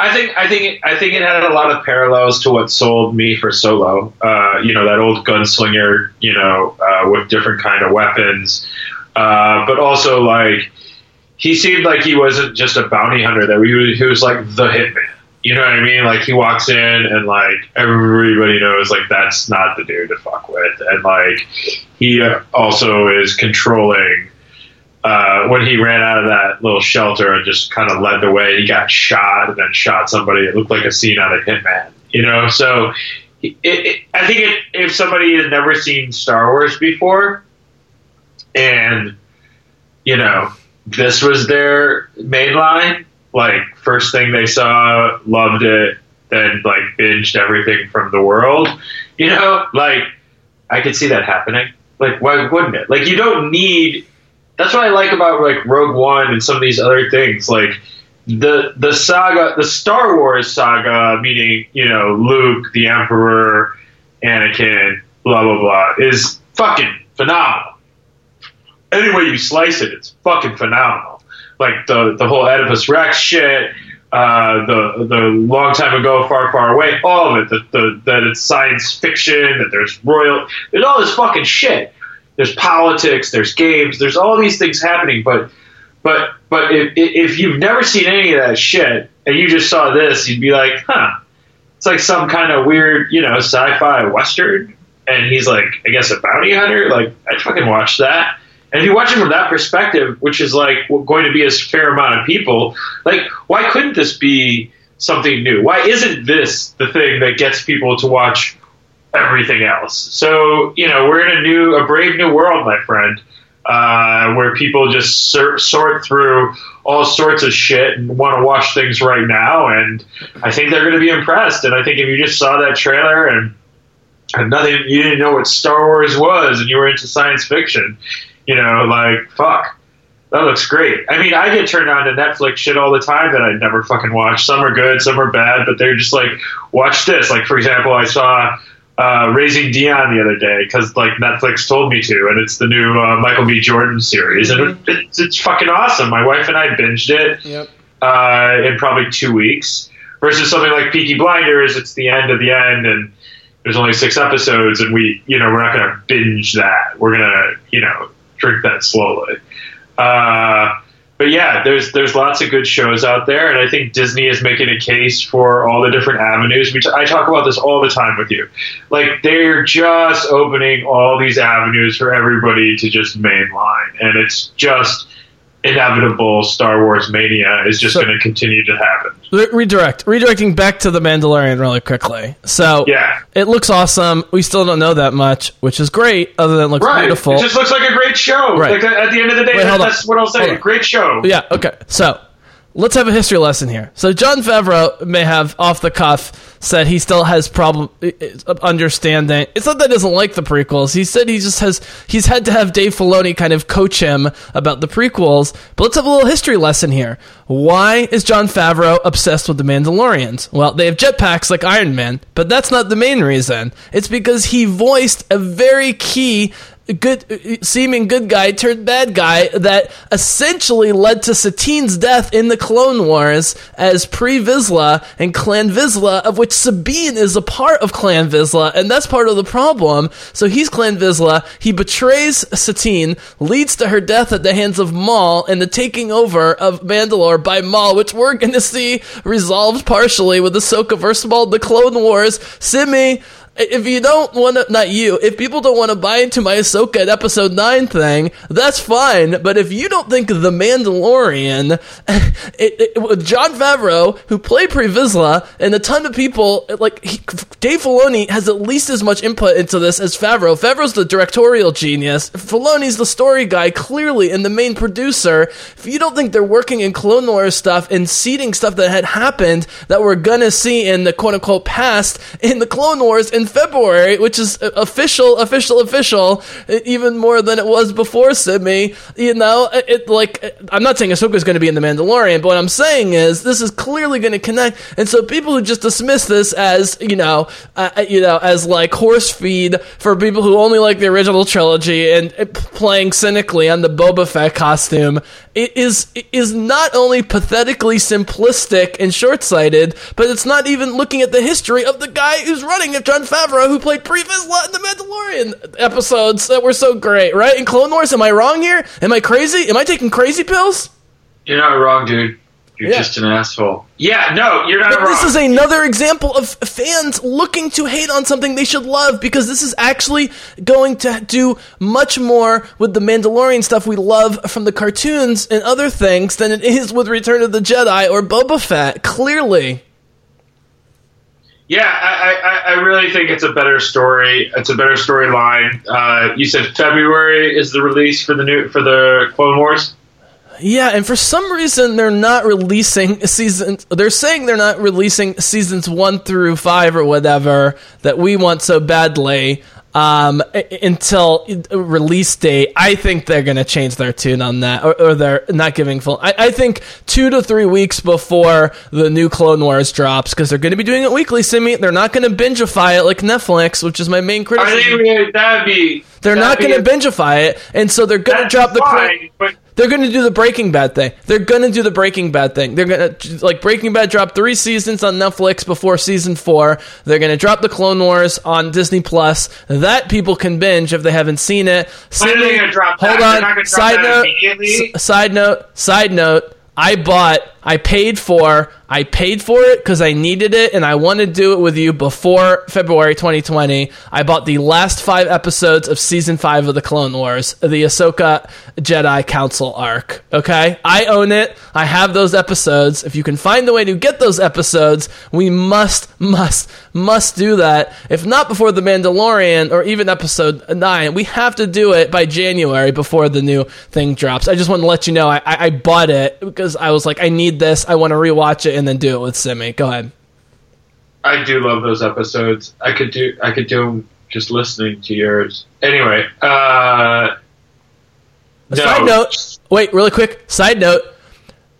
I think I think it, I think it had a lot of parallels to what sold me for Solo. Uh, you know that old gunslinger, you know, uh, with different kind of weapons, uh, but also like he seemed like he wasn't just a bounty hunter. That he was, he was like the hitman. You know what I mean? Like he walks in and like everybody knows like that's not the dude to fuck with, and like he also is controlling uh, when he ran out of that little shelter and just kind of led the way, he got shot and then shot somebody. It looked like a scene out of Hitman, you know. So it, it, I think it, if somebody has never seen Star Wars before, and you know this was their main line, like first thing they saw, loved it, then like binged everything from the world, you know, like I could see that happening. Like, why wouldn't it? Like, you don't need that's what I like about like Rogue One and some of these other things. Like the the saga, the Star Wars saga, meaning you know Luke, the Emperor, Anakin, blah blah blah, is fucking phenomenal. Any way you slice it, it's fucking phenomenal. Like the the whole Oedipus Rex shit. Uh, the the long time ago, far far away, all of it. The, that it's science fiction. That there's royal. There's all this fucking shit there's politics, there's games, there's all these things happening. But but but if if you've never seen any of that shit and you just saw this, you'd be like, huh, it's like some kind of weird, you know, sci-fi western. And he's like, I guess a bounty hunter. Like I'd fucking watch that. And if you watch it from that perspective, which is like going to be a fair amount of people, like why couldn't this be something new? Why isn't this the thing that gets people to watch everything else. So you know, we're in a new, a brave new world, my friend, uh, where people just sort, sort through all sorts of shit and want to watch things right now. And I think they're going to be impressed. And I think if you just saw that trailer and and nothing, you didn't know what Star Wars was, and you were into science fiction, you know, like fuck. That looks great. I mean, I get turned on to Netflix shit all the time that I never fucking watch. Some are good, some are bad, but they're just like, watch this. Like, for example, I saw uh, Raising Dion the other day because like Netflix told me to, and it's the new uh, Michael B. Jordan series, and it, it's, it's fucking awesome. My wife and I binged it Yep. uh, in probably two weeks. Versus something like Peaky Blinders, it's the end of the end, and there's only six episodes, and we, you know, we're not going to binge that. We're going to, you know, drink that slowly. Uh, but yeah, there's there's lots of good shows out there, and I think Disney is making a case for all the different avenues. T- I talk about this all the time with you. Like they're just opening all these avenues for everybody to just mainline, and it's just inevitable. Star Wars mania is just So- going to continue to happen. Re- redirect, redirecting back to the Mandalorian really quickly. So Yeah. it looks awesome. We still don't know that much, which is great. Other than it looks Right. beautiful. It just looks like a great show. Right. Like at the end of the day, Wait, on. that's what I'll say. Great show. Yeah, okay. So, let's have a history lesson here. So, Jon Favreau may have off the cuff said he still has problem understanding. It's not that he doesn't like the prequels. He said he just has he's had to have Dave Filoni kind of coach him about the prequels. But let's have a little history lesson here. Why is Jon Favreau obsessed with the Mandalorians? Well, they have jetpacks like Iron Man, but that's not the main reason. It's because he voiced a very key good seeming good guy turned bad guy that essentially led to Satine's death in the Clone Wars as Pre Vizsla and Clan Vizsla, of which Sabine is a part of Clan Vizsla, and that's part of the problem. So he's Clan Vizsla, he betrays Satine, leads to her death at the hands of Maul and the taking over of Mandalore by Maul, which we're gonna see resolved partially with Ahsoka versus Maul, the Clone Wars. Simi if you don't want to, not you, if people don't want to buy into my Ahsoka at episode 9 thing, that's fine. But if you don't think The Mandalorian, it, it, with Jon Favreau, who played Pre Vizsla, and a ton of people, like, he, Dave Filoni has at least as much input into this as Favreau. Favreau's the directorial genius. Filoni's the story guy, clearly, and the main producer. If you don't think they're working in Clone Wars stuff and seeding stuff that had happened that we're gonna see in the quote unquote past in the Clone Wars in February, which is official, official, official, even more than it was before Sydney. You know, it like I'm not saying Ahsoka's going to be in the Mandalorian, but what I'm saying is this is clearly going to connect. And so people who just dismiss this as you know, uh, you know, as like horse feed for people who only like the original trilogy and uh, playing cynically on the Boba Fett costume it is it is not only pathetically simplistic and short-sighted, but it's not even looking at the history of the guy who's running it, Jon Favreau, who played Pre Vizsla in the Mandalorian episodes that were so great, right? In Clone Wars, am I wrong here? Am I crazy? Am I taking crazy pills? You're not wrong, dude. You're Yeah. just an asshole. Yeah, no, you're not But wrong. this is another example of fans looking to hate on something they should love because this is actually going to do much more with the Mandalorian stuff we love from the cartoons and other things than it is with Return of the Jedi or Boba Fett. Clearly. Yeah, I, I, I really think it's a better story. It's a better storyline. Uh, you said February is the release for the new for the Clone Wars. Yeah, and for some reason they're not releasing seasons. They're saying they're not releasing seasons one through five or whatever that we want so badly um, until release date. I think they're going to change their tune on that, or, or they're not giving full. I, I think two to three weeks before the new Clone Wars drops, because they're going to be doing it weekly. Simi, they're not going to bingeify it like Netflix, which is my main I criticism. think that'd be. They're not that'd going to bingeify it, and so they're going to drop the. fine, but they're going to do the Breaking Bad thing. They're going to do the Breaking Bad thing. They're going to like Breaking Bad dropped three seasons on Netflix before season four. They're going to drop the Clone Wars on Disney Plus. That people can binge if they haven't seen it. When are gonna drop that? Hold on. drop Side note. side note. Side note. I bought. I paid for. I paid for it because I needed it and I want to do it with you before February 2020. I bought the last five episodes of season five of the Clone Wars, the Ahsoka Jedi Council arc. Okay, I own it. I have those episodes. If you can find the way to get those episodes, we must, must, must do that. If not before the Mandalorian or even episode nine, we have to do it by January before the new thing drops. I just want to let you know I, I, I bought it because I was like, I need this. I want to rewatch it and then do it with Simi. Go ahead. I do love those episodes. I could do. I could do them just listening to yours. Anyway, uh, no. Side note. Wait, really quick. Side note.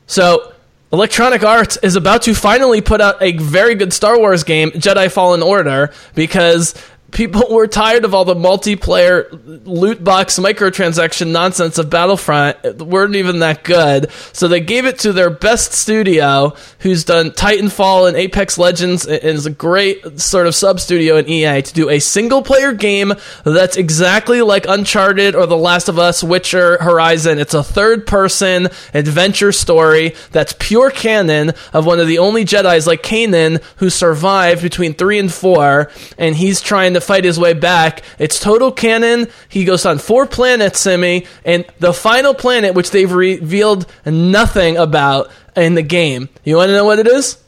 So, Electronic Arts is about to finally put out a very good Star Wars game, Jedi Fallen Order, because people were tired of all the multiplayer loot box microtransaction nonsense of Battlefront. It weren't even that good. So they gave it to their best studio, who's done Titanfall and Apex Legends, and is a great sort of sub studio in EA, to do a single player game that's exactly like Uncharted or The Last of Us, Witcher, Horizon. It's a third person adventure story that's pure canon of one of the only Jedi's like Kanan who survived between three and four, and he's trying to fight his way back. It's total canon. He goes on four planets, Simi, and the final planet, which they've revealed nothing about in the game. You want to know what it is?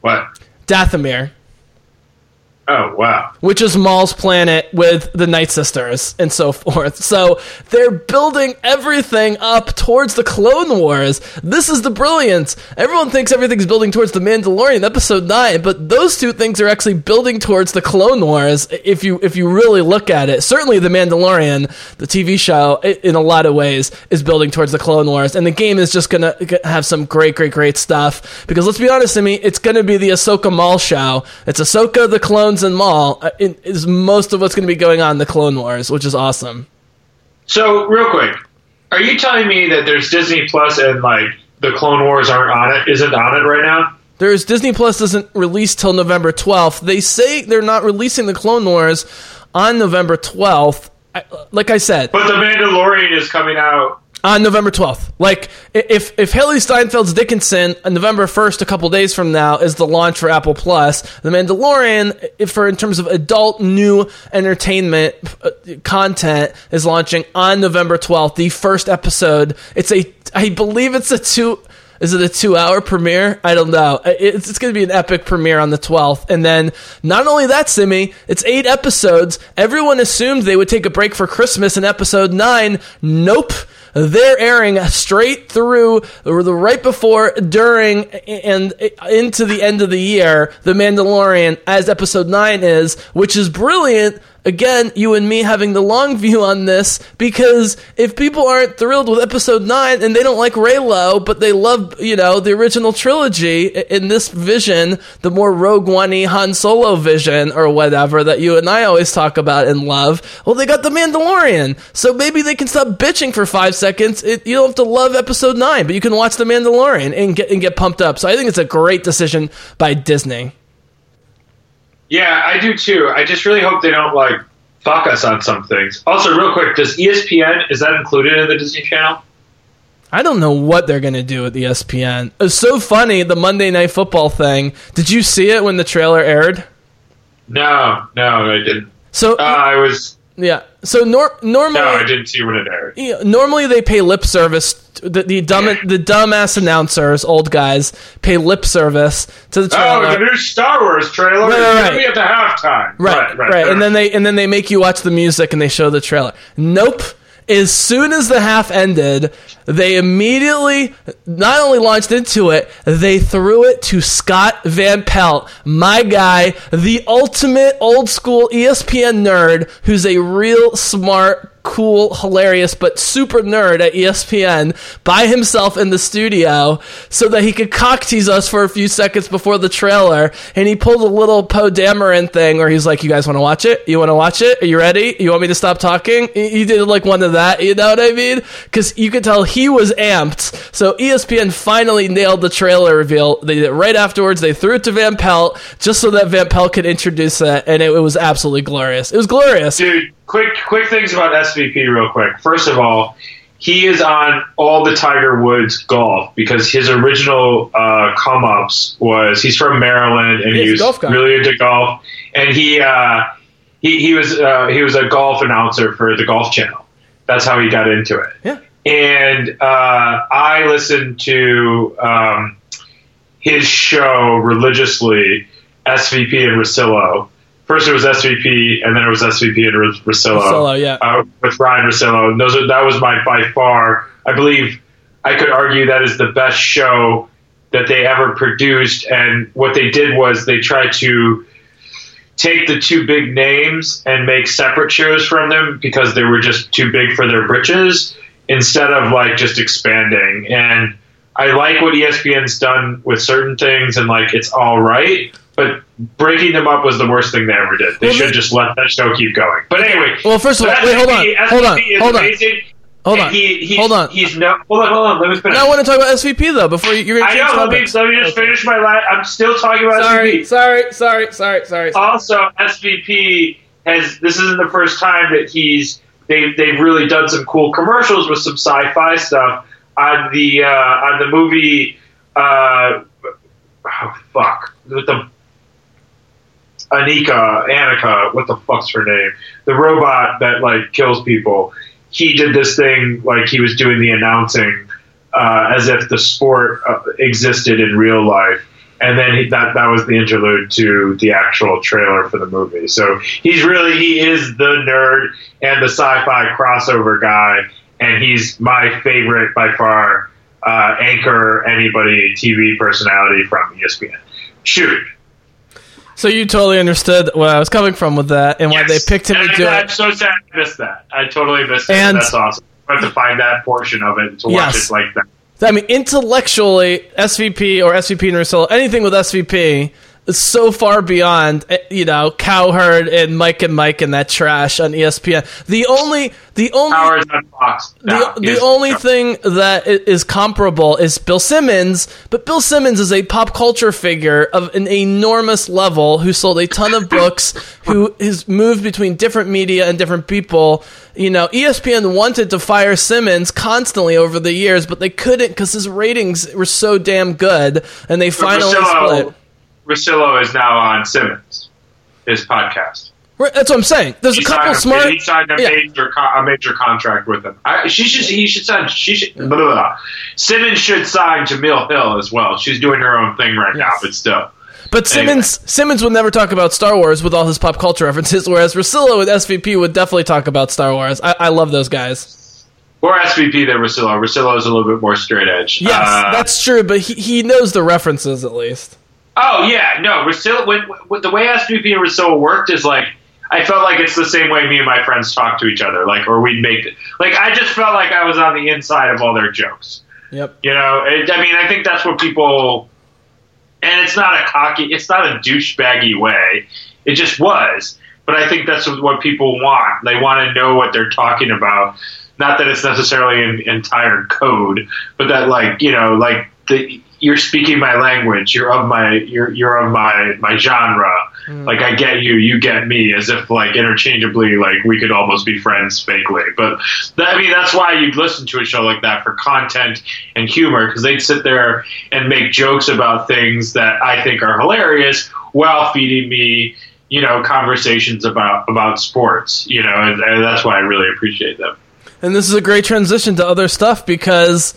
What? Dathomir Oh wow. which is Maul's planet with the Night Sisters and so forth. So they're building everything up towards the Clone Wars. This is the brilliance. Everyone thinks everything's building towards the Mandalorian, episode nine, but those two things are actually building towards the Clone Wars. If you if you really look at it, certainly the Mandalorian, the TV show, in a lot of ways, is building towards the Clone Wars, and the game is just gonna have some great, great, great stuff. Because let's be honest, I mean, it's gonna be the Ahsoka Maul show. It's Ahsoka, the and uh, Maul. is most of what's gonna be going on in the Clone Wars, which is awesome. So real quick, are you telling me that there's Disney Plus and like the Clone Wars aren't on it? Isn't on it right now? There's Disney Plus doesn't release till November 12th. They say they're not releasing the Clone Wars on November 12th. I, like I said, But the Mandalorian is coming out. On November 12th. Like if if Hailee Steinfeld's Dickinson on November 1st, a couple days from now, is the launch for Apple Plus, The Mandalorian, for in terms of adult new entertainment uh, content, is launching on November 12th. The first episode. It's a I believe it's a two. Is it a two hour premiere? I don't know. It's, it's going to be an epic premiere on the 12th. And then not only that, Simi, it's eight episodes. Everyone assumed they would take a break for Christmas in episode nine. Nope. They're airing straight through the right before, during, and into the end of the year. The Mandalorian, as episode nine is, which is brilliant again, you and me having the long view on this because if people aren't thrilled with episode 9 and they don't like Reylo, but they love, you know, the original trilogy in this vision, the more Rogue One Han Solo vision or whatever that you and I always talk about and love, well, they got the Mandalorian. So maybe they can stop bitching for five seconds. It, you don't have to love episode 9, but you can watch the Mandalorian and get, and get pumped up. So I think it's a great decision by Disney. Yeah, I do too. I just really hope they don't like fuck us on some things. Also, real quick, does ESPN is that included in the Disney Channel? I don't know what they're going to do with ESPN. It's so funny, the Monday Night Football thing. Did you see it when the trailer aired? No, no, I didn't. So, Uh, I was yeah. So nor- normally, no, I didn't see when it aired. you know, normally they pay lip service. To the, the dumb, the dumbass announcers, old guys, pay lip service to the oh, trailer. Oh, the new Star Wars trailer Right, right, right. be at the halftime. right, Right, right, And then they and then they make you watch the music and they show the trailer. Nope. As soon as the half ended, they immediately not only launched into it, they threw it to Scott Van Pelt, my guy, the ultimate old school ESPN nerd, who's a real smart, cool, hilarious, but super nerd at ESPN by himself in the studio so that he could cock tease us for a few seconds before the trailer. And he pulled a little Poe Dameron thing where he's like, You guys want to watch it? You want to watch it? Are you ready? You want me to stop talking? He did like one of that, you know what I mean? Because you could tell he was amped. So ESPN finally nailed the trailer reveal. They did right afterwards. They threw it to Van Pelt just so that Van Pelt could introduce it. And it, it was absolutely glorious. It was glorious. Dude, quick quick things about SVP real quick. First of all, he is on all the Tiger Woods golf because his original uh, come ups was he's from Maryland and He's he was really into golf and he uh, he he was uh, he was a golf announcer for the Golf Channel. That's how he got into it. Yeah. And uh, I listened to um, his show religiously, SVP and Russillo. First it was SVP, and then it was SVP and Ros- Russillo. Russillo, yeah. Uh, with Ryan Russillo. And those are, that was my by far. I believe I could argue that is the best show that they ever produced. And what they did was they tried to take the two big names and make separate shows from them because they were just too big for their britches instead of like just expanding. And I like what ESPN's done with certain things and like it's all right, but breaking them up was the worst thing they ever did. They Well, should just let that show keep going. But anyway, Well, first of all, wait, hold on, SVP hold on, hold on. amazing. Hold on. He, he's, Hold on. He's no. Hold on. Hold on. Let me finish. Now I want to talk about SVP though. Before you, you're going I to know. Let me, let me just finish my line. I'm still talking about Sorry, SVP. sorry, sorry, sorry, sorry. also SVP has this isn't the first time that he's they they've really done some cool commercials with some sci-fi stuff on the uh, on the movie uh, oh, fuck with the Anika Annika what the fuck's her name? The robot that like kills people. He did this thing like he was doing the announcing uh, as if the sport uh, existed in real life. And then he, that that was the interlude to the actual trailer for the movie. So he's really he is the nerd and the sci-fi crossover guy, and he's my favorite by far uh, anchor anybody TV personality from ESPN. Shoot, So you totally understood where I was coming from with that and why they picked him to And do I'm it. so sad I missed that. I totally missed it. And- That's awesome. I have to find that portion of it to watch Yes. it like that. I mean, intellectually, SVP or SVP and Russillo, anything with SVP, so far beyond eh, you know Cowherd and Mike and Mike and that trash on ESPN. The only the only the, the only thing that is comparable is Bill Simmons, but Bill Simmons is a pop culture figure of an enormous level who sold a ton of books, who has moved between different media and different people. You know, ESPN wanted to fire Simmons constantly over the years, but they couldn't because his ratings were so damn good, and they finally split. Russillo, is now on Simmons, his podcast. Right, That's what I'm saying. There's He a couple smart. He signed a Yeah. major a major contract with him. I, she should. He should sign. She should. Blah, blah, blah. Simmons should sign Jemele Hill as well. She's doing her own thing right now, but still. But Simmons Simmons would never talk about Star Wars with all his pop culture references, whereas Russillo with SVP would definitely talk about Star Wars. I, I love those guys. Or SVP than Russillo. Russillo is a little bit more straight edge. Yes, Uh, that's true, but he, he knows the references at least. Oh yeah, no, Russillo. When, when the way SVP and Russillo worked is like I felt like it's the same way me and my friends talk to each other. Like, or we'd make like I just felt like I was on the inside of all their jokes. Yep. You know, it, I mean, I think that's what people. And it's not a cocky, it's not a douchebaggy way. It just was. But I think that's what people want. They want to know what they're talking about. Not that it's necessarily an entire code, but that like you know, like the you're speaking my language. You're of my you're you're of my my genre. Hmm. Like I get you, you get me, as if like interchangeably, like we could almost be friends fakely. But that, I mean, that's why you'd listen to a show like that for content and humor, because they'd sit there and make jokes about things that I think are hilarious while feeding me, you know, conversations about about sports. You know, and, and that's why I really appreciate them. And this is a great transition to other stuff because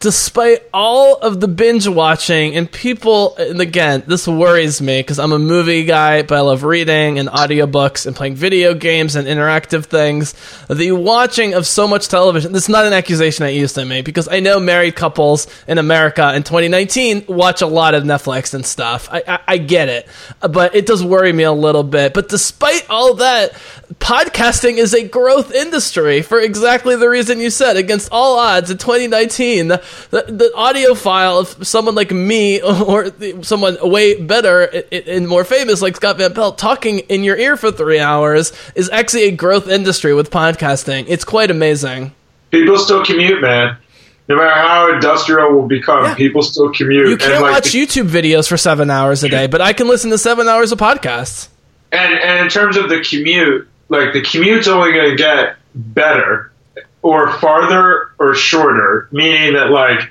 despite all of the binge watching and people and again this worries me because i'm a movie guy but i love reading and audiobooks and playing video games and interactive things. The watching of so much television this is not an accusation i used to make because i know married couples in america in 2019 watch a lot of netflix and stuff. I, I, I get it but it does worry me a little bit. But despite all that podcasting is a growth industry for exactly the reason you said against all odds in 2019 the, the audio file of someone like me or someone way better and more famous like Scott Van Pelt talking in your ear for three hours is actually a growth industry with podcasting. It's quite amazing. People still commute, man. No matter how industrial we'll become, Yeah. people still commute. You can't like, watch YouTube videos for seven hours a day, but I can listen to seven hours of podcasts. and and in terms of the commute, like the commute's only going to get better or farther or shorter, meaning that like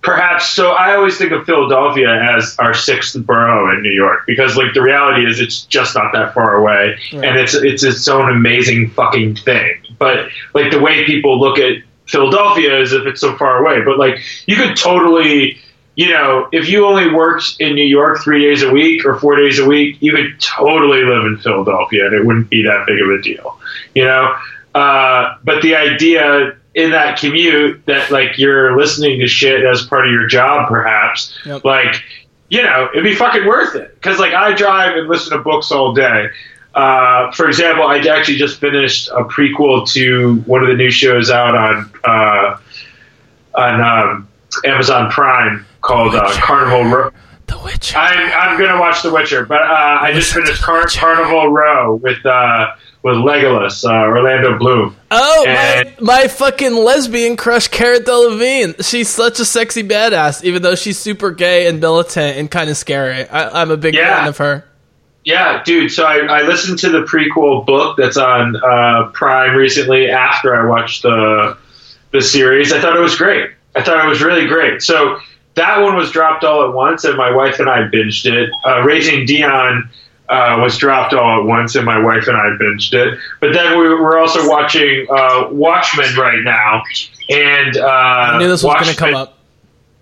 perhaps. So I always think of Philadelphia as our sixth borough in New York because like the reality is it's just not that far away, and it's it's its own amazing fucking thing. But like the way people look at Philadelphia is if it's so far away, but like you could totally you know, if you only worked in New York three days a week or four days a week, you could totally live in Philadelphia and it wouldn't be that big of a deal, you know? Uh, but the idea in that commute that like you're listening to shit as part of your job, perhaps, Yep. like, you know, it'd be fucking worth it. Cause like I drive and listen to books all day. Uh, for example, I actually just finished a prequel to one of the new shows out on, uh, on, um, Amazon Prime called uh, Carnival Row. The Witcher. I'm I'm gonna watch The Witcher, but uh, I just finished Car- Carnival Row with uh, with Legolas, uh, Orlando Bloom. Oh, my, And- my fucking lesbian crush, Cara Delevingne. She's such a sexy badass, even though she's super gay and militant and kind of scary. I, I'm a big Yeah. fan of her. Yeah, dude. So I, I listened to the prequel book that's on uh, Prime recently after I watched the the series. I thought it was great. I thought it was really great. So that one was dropped all at once, and my wife and I binged it. Uh, Raising Dion uh, was dropped all at once, and my wife and I binged it. But then we, we're also watching uh, Watchmen right now, and uh, I knew this was going to come up.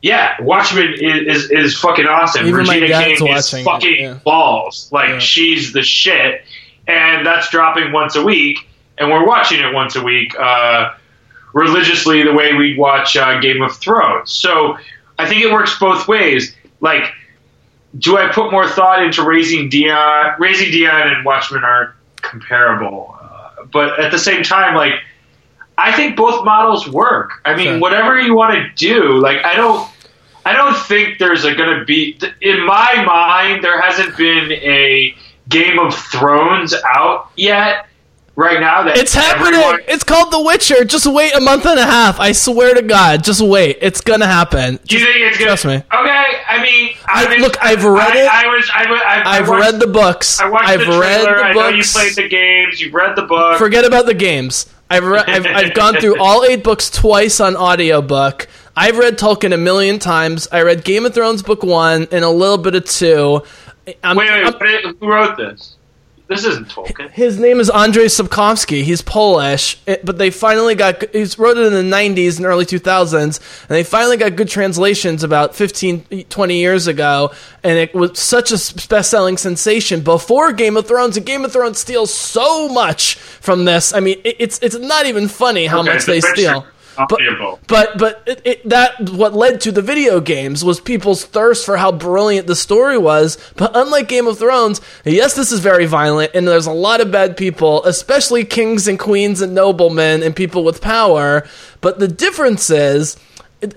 Yeah, Watchmen is is, is fucking awesome. Even Regina King is fucking yeah. balls. Like Yeah. she's the shit, and that's dropping once a week, and we're watching it once a week uh, religiously, the way we watch uh, Game of Thrones. So I think it works both ways. Like, do I put more thought into raising Dion? Raising Dion and Watchmen are comparable, uh, but at the same time, like. I think both models work. I mean, Sure. whatever you want to do, like I don't I don't think there's a going to be in my mind. There hasn't been a Game of Thrones out yet. Right now, that It's happening. everyone- It's called The Witcher. Just wait a month and a half. I swear to God. Just wait. It's gonna happen. Do you think it's gonna? trust me. Okay, I mean, I- I look, I've read I, it. I was, I, I, I I've watched- read the books. I watched I've the read trailer. the I know you played the games. You've read the book. Forget about the games. I've, re- I've I've gone through all eight books twice on audiobook. I've read Tolkien a million times. I read Game of Thrones book one and a little bit of two. I'm, wait, wait, I'm- who wrote this? This isn't Tolkien. his name is Andrzej Sapkowski. He's Polish, eh, but they finally got. He wrote it in the 90s and early 2000s, and they finally got good translations about 15, 20 years ago. And it was such a best selling sensation before Game of Thrones. And Game of Thrones steals so much from this. I mean, it, it's it's not even funny how Okay, much The they steal. But, but but it, it, that what led to the video games was people's thirst for how brilliant the story was. But unlike Game of Thrones, yes, this is very violent, and there's a lot of bad people, especially kings and queens and noblemen and people with power. But the difference is.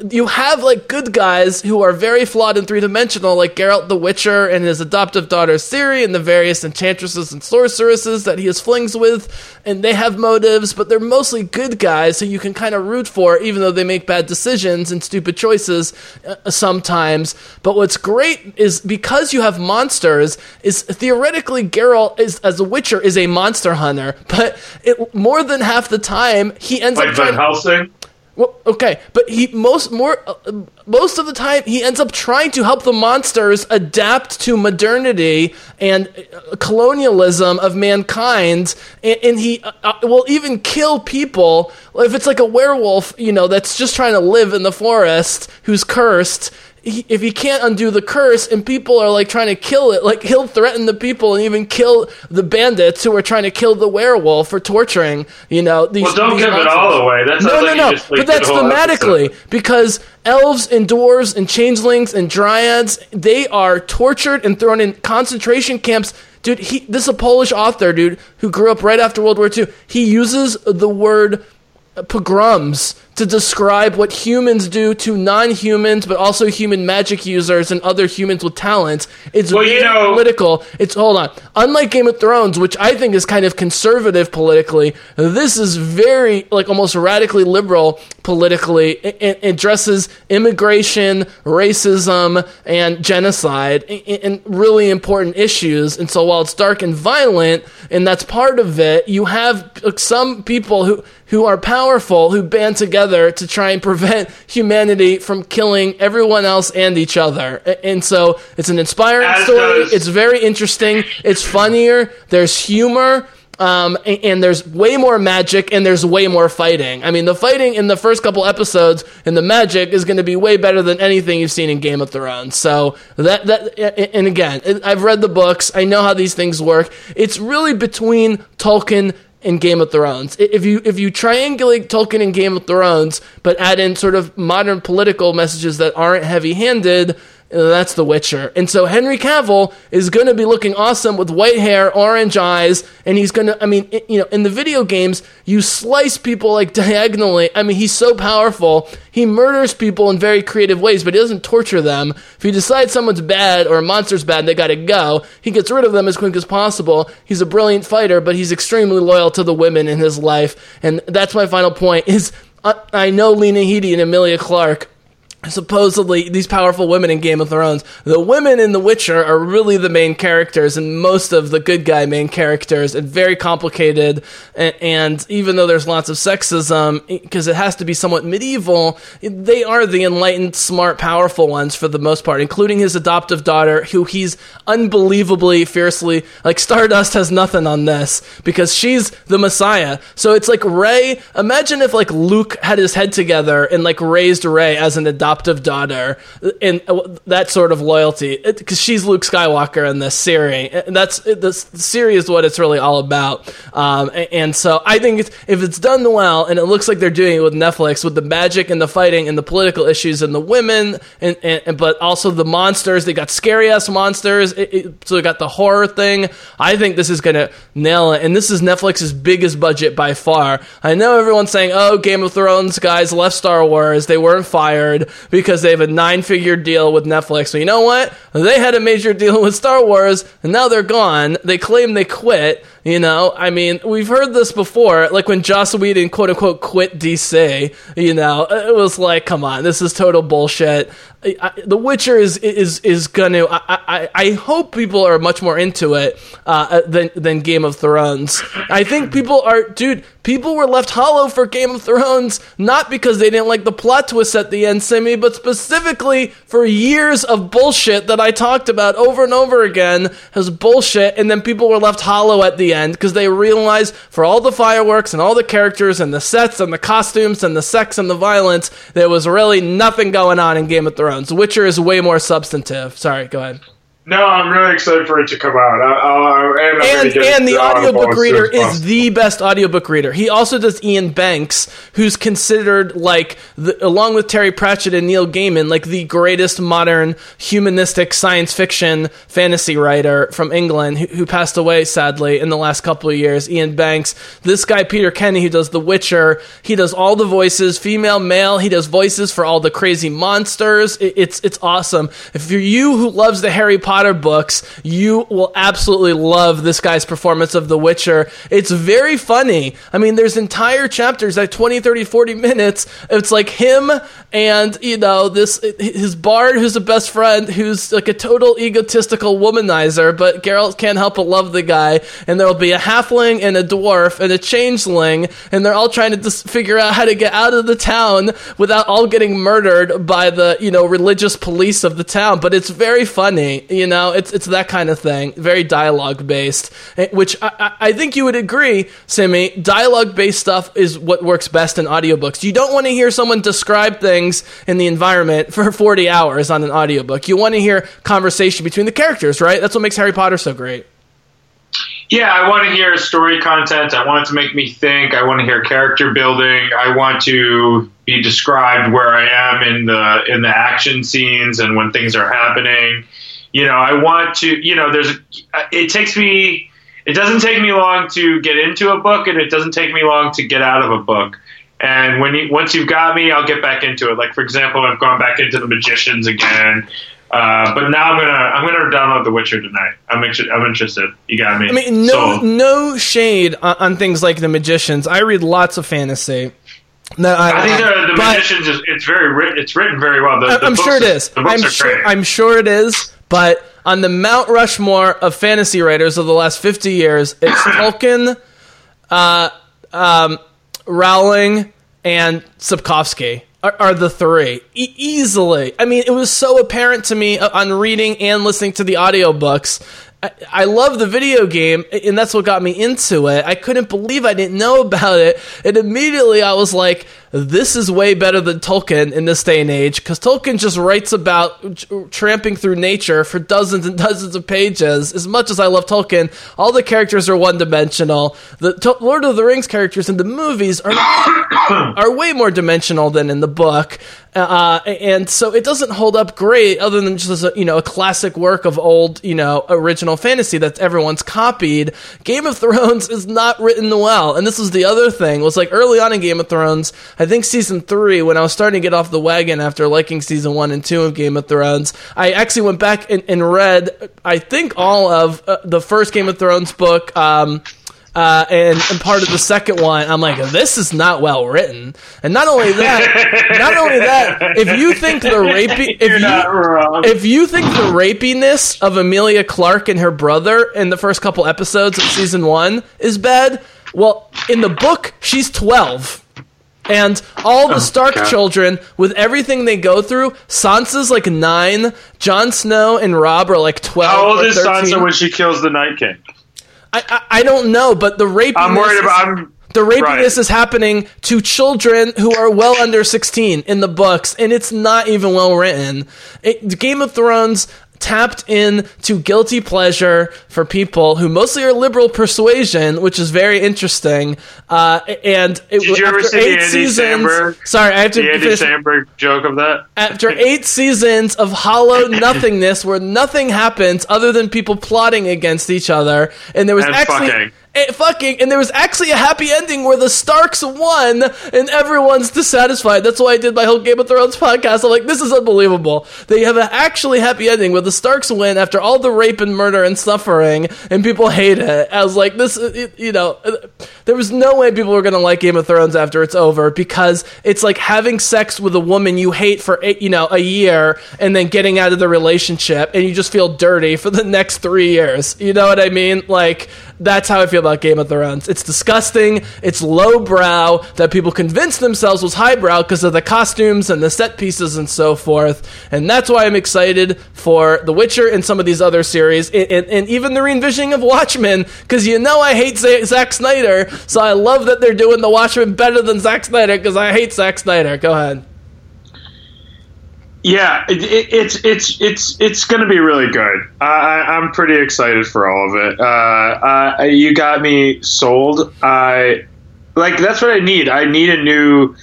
You have like good guys who are very flawed and three dimensional, like Geralt the Witcher and his adoptive daughter Ciri, and the various enchantresses and sorceresses that he has flings with, and they have motives, but they're mostly good guys who you can kind of root for, even though they make bad decisions and stupid choices uh, sometimes. But what's great is because you have monsters, is theoretically Geralt is as a Witcher is a monster hunter, but it, more than half the time he ends Like up Van trying. Helsing. Well, okay, but he most more uh, most of the time he ends up trying to help the monsters adapt to modernity and uh, colonialism of mankind, and, and he uh, uh, will even kill people if it's like a werewolf, you know, that's just trying to live in the forest who's cursed. He, if he can't undo the curse and people are like trying to kill it, like he'll threaten the people and even kill the bandits who are trying to kill the werewolf for torturing, you know, these. Well, don't these give it all away. That No, no, like no. just, like, but that's thematically episode. because elves and dwarves and changelings and dryads they are tortured and thrown in concentration camps. Dude, he this is a Polish author, dude, who grew up right after World War II. He uses the word uh, pogroms to describe what humans do to non-humans, but also human magic users and other humans with talents. It's Well, very you know- political. It's hold on. Unlike Game of Thrones, which I think is kind of conservative politically, this is very like almost radically liberal politically. It, it addresses immigration, racism, and genocide, and, and really important issues. And so while it's dark and violent, and that's part of it, you have some people who who are powerful who band together to try and prevent humanity from killing everyone else and each other. And so it's an inspiring As story. does- It's very interesting. It's funnier. There's humor. Um, and, and there's way more magic and there's way more fighting. I mean, the fighting in the first couple episodes and the magic is going to be way better than anything you've seen in Game of Thrones. So that that and again, I've read the books. I know how these things work. It's really between Tolkien in Game of Thrones. If you if you triangulate Tolkien and Game of Thrones, but add in sort of modern political messages that aren't heavy-handed, uh, that's The Witcher. And so Henry Cavill is going to be looking awesome with white hair, orange eyes, and he's going to I mean, you know, in the video games, you slice people like diagonally. I mean, he's so powerful. He murders people in very creative ways, but he doesn't torture them. If he decides someone's bad or a monster's bad, they got to go. He gets rid of them as quick as possible. He's a brilliant fighter, but he's extremely loyal to the women in his life. And that's my final point is I, I know Lena Headey and Emilia Clarke supposedly these powerful women in Game of Thrones. The women in The Witcher are really the main characters and most of the good guy main characters and very complicated. And, and even though there's lots of sexism, because it has to be somewhat medieval, they are the enlightened, smart, powerful ones for the most part, including his adoptive daughter, who he's unbelievably fiercely like. Stardust has nothing on this because she's the Messiah. So it's like Rey. Imagine if like Luke had his head together and like raised Rey as an adoptive daughter, and uh, that sort of loyalty because she's Luke Skywalker in this series. And that's this series is what it's really all about. Um, and so I think it's, if it's done well, and it looks like they're doing it with Netflix with the magic and the fighting and the political issues and the women, and, and, and but also the monsters. They got scary ass monsters. It, it, so they got the horror thing. I think this is gonna nail it, and this is Netflix's biggest budget by far. I know everyone's saying, "Oh, Game of Thrones guys left Star Wars. They weren't fired." Because they have a nine figure deal with Netflix. So you know what? They had a major deal with Star Wars, and now they're gone. They claim they quit. You know, I mean, we've heard this before. Like when Joss Whedon quote unquote quit DC. You know, it was like, come on, this is total bullshit. I, the Witcher is is is gonna. I, I I hope people are much more into it uh, than than Game of Thrones. I think people are, dude. People were left hollow for Game of Thrones not because they didn't like the plot twist at the end, Simi, but specifically for years of bullshit that I talked about over and over again as bullshit, and then people were left hollow at the end because they realized for all the fireworks and all the characters and the sets and the costumes and the sex and the violence, there was really nothing going on in Game of Thrones. Witcher is way more substantive. Sorry, go ahead. No, I'm really excited for it to come out. I, I'll, and and and the audiobook reader is the best audiobook reader. He also does Iain Banks, who's considered like the, along with Terry Pratchett and Neil Gaiman, like the greatest modern humanistic science fiction fantasy writer from England, who, who passed away sadly in the last couple of years. Iain Banks, this guy Peter Kenny, who does The Witcher, he does all the voices, female, male. He does voices for all the crazy monsters. It, it's it's awesome. If you're you who loves the Harry Potter books, you will absolutely love this guy's performance of The Witcher. It's very funny. I mean, there's entire chapters like 20, 30, 40 minutes. It's like him and, you know, this his bard who's a best friend who's like a total egotistical womanizer, but Geralt can't help but love the guy. And there'll be a halfling and a dwarf and a changeling, and they're all trying to just figure out how to get out of the town without all getting murdered by the, you know, religious police of the town. But it's very funny, you know, it's it's that kind of thing, very dialogue based, eh, which I, I think you would agree, Simi. Dialogue based stuff is what works best in audiobooks. You don't want to hear someone describe things in the environment for 40 hours on an audiobook. You want to hear conversation between the characters, right? That's what makes Harry Potter so great. Yeah, I want to hear story content. I want it to make me think. I want to hear character building. I want to be described where I am in the in the action scenes and when things are happening. You know, I want to. You know, there's. It takes me. It doesn't take me long to get into a book, and it doesn't take me long to get out of a book. And when you, once you've got me, I'll get back into it. Like for example, I've gone back into the Magicians again. Uh, but now I'm gonna I'm gonna download The Witcher tonight. I'm inter- I'm interested. You got me. I mean, no, Sold. no shade on, on things like the magicians. I read lots of fantasy. No, I, I think the, the Magicians is it's very written. It's written very well. The, I- the I'm books sure it is. I'm sure. I'm sure it is. But on the Mount Rushmore of fantasy writers of the last 50 years, it's Tolkien, uh, um, Rowling, and Sapkowski are, are the three e- easily. I mean, it was so apparent to me uh, on reading and listening to the audiobooks. I, I love the video game, and that's what got me into it. I couldn't believe I didn't know about it, and immediately I was like, "This is way better than Tolkien in this day and age." Because Tolkien just writes about tr- tramping through nature for dozens and dozens of pages. As much as I love Tolkien, all the characters are one dimensional. The to- Lord of the Rings characters in the movies are are way more dimensional than in the book. Uh, and so it doesn't hold up great, other than just a, you know a classic work of old you know original fantasy that everyone's copied. Game of Thrones is not written well, and this was the other thing. Was like early on in Game of Thrones, I think season three, when I was starting to get off the wagon after liking season one and two of Game of Thrones, I actually went back and, and read I think all of uh, the first Game of Thrones book. Um, uh, and, and part of the second one, I'm like, this is not well written. And not only that, not only that, if you think the rapey, if You're you if you think the rapiness of Emilia Clarke and her brother in the first couple episodes of season one is bad, well, in the book, she's 12. And all the oh, Stark God. children, with everything they go through, Sansa's like nine, Jon Snow and Robb are like 12. How old is 13. Sansa when she kills the Night King? I, I, I don't know, but the rapiness. I'm worried about. I'm the rapiness Right. is happening to children who are well under 16 in the books, and it's not even well written. It, Game of Thrones tapped in to guilty pleasure for people who mostly are liberal persuasion, which is very interesting. Uh, and it, Did you ever after see the eight Andy seasons, Samberg? sorry, I have to the Andy finish. Samberg joke of that. After eight seasons of hollow nothingness where nothing happens other than people plotting against each other, and there was And actually fucking. Eh, fucking, and there was actually a happy ending where the Starks won and everyone's dissatisfied. That's why I did my whole Game of Thrones podcast. I'm like, this is unbelievable. They have an actually happy ending where the Starks win after all the rape and murder and suffering, and people hate it. I was like, this, you know, there was no way people were going to like Game of Thrones after it's over because it's like having sex with a woman you hate for, eight, you know, a year and then getting out of the relationship and you just feel dirty for the next three years. You know what I mean? Like, that's how I feel about Game of Thrones. It's disgusting. It's lowbrow that people convinced themselves was highbrow because of the costumes and the set pieces and so forth. And that's why I'm excited for The Witcher and some of these other series, and, and, and even the re-envisioning of Watchmen, because you know I hate Z- Zack Snyder, so I love that they're doing The Watchmen better than Zack Snyder because I hate Zack Snyder. Go ahead. Yeah, it, it, it's it's it's it's going to be really good. I, I'm pretty excited for all of it. Uh, uh, you got me sold. I like that's what I need. I need a new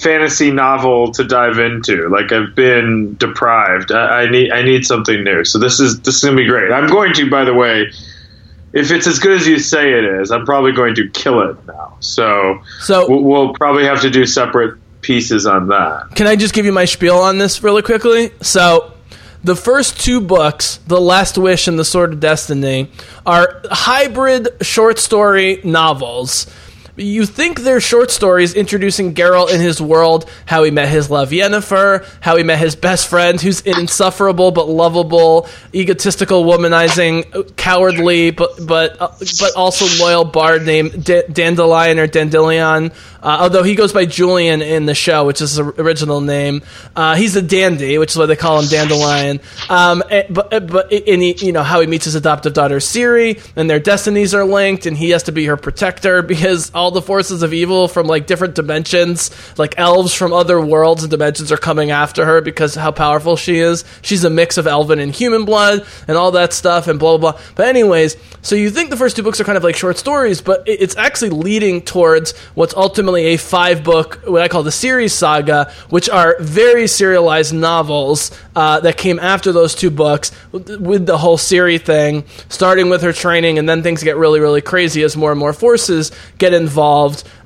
fantasy novel to dive into. Like I've been deprived. I, I need I need something new. So this is this is to be great. I'm going to, by the way. If it's as good as you say it is, I'm probably going to kill it now. So, So- we'll, we'll probably have to do separate pieces on that. Can I just give you my spiel on this really quickly? So, the first two books, The Last Wish and The Sword of Destiny, are hybrid short story novels. You think they're short stories introducing Geralt in his world, how he met his love Yennefer, how he met his best friend, who's an insufferable but lovable, egotistical, womanizing, cowardly but but uh, but also loyal bard named D- Dandelion or Dandelion. Uh, although he goes by Julian in the show, which is his original name. Uh, he's a dandy, which is why they call him Dandelion. Um, eh, but eh, but in he, you know how he meets his adoptive daughter Ciri, and their destinies are linked, and he has to be her protector because all the forces of evil from like different dimensions, like elves from other worlds and dimensions, are coming after her because how powerful she is. She's a mix of elven and human blood, and all that stuff, and blah blah blah. But anyways, so you think the first two books are kind of like short stories, but it's actually leading towards what's ultimately a five book, what I call the series saga, which are very serialized novels uh, that came after those two books with the whole Ciri thing, starting with her training, and then things get really, really crazy as more and more forces get involved.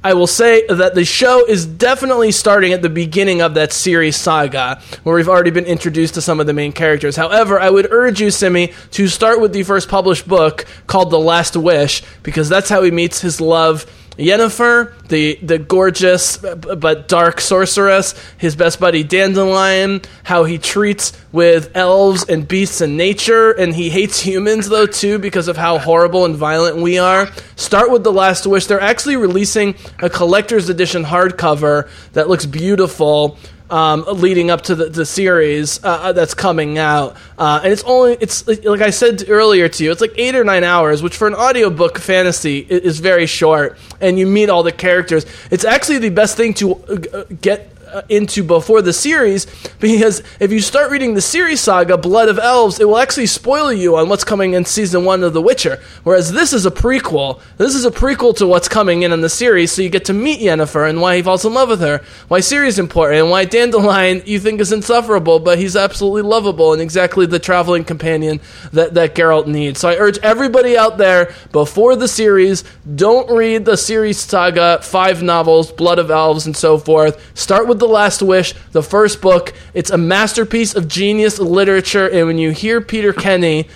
I will say that the show is definitely starting at the beginning of that series saga, where we've already been introduced to some of the main characters. However, I would urge you, Simi, to start with the first published book called The Last Wish, because that's how he meets his love. Yennefer, the the gorgeous but dark sorceress, his best buddy Dandelion, how he treats with elves and beasts and nature, and he hates humans though too because of how horrible and violent we are. Start with the Last Wish. They're actually releasing a collector's edition hardcover that looks beautiful um, leading up to the, the series uh, that's coming out. Uh, and it's only it's like I said earlier to you, it's like eight or nine hours, which for an audiobook fantasy i- is very short. And you meet all the characters. It's actually the best thing to uh, get uh, Uh, into before the series because if you start reading the series saga blood of elves it will actually spoil you on what's coming in season one of the witcher. Whereas this is a prequel. This is a prequel to what's coming in in the series so you get to meet yennefer and why he falls in love with her why Ciri's important and why dandelion you think is insufferable but he's absolutely lovable and exactly the traveling companion that, that Geralt needs. So I urge everybody out there before the series don't read the series saga five novels blood of elves and so forth. Start with the last wish the first book it's a masterpiece of genius literature and when you hear peter kenny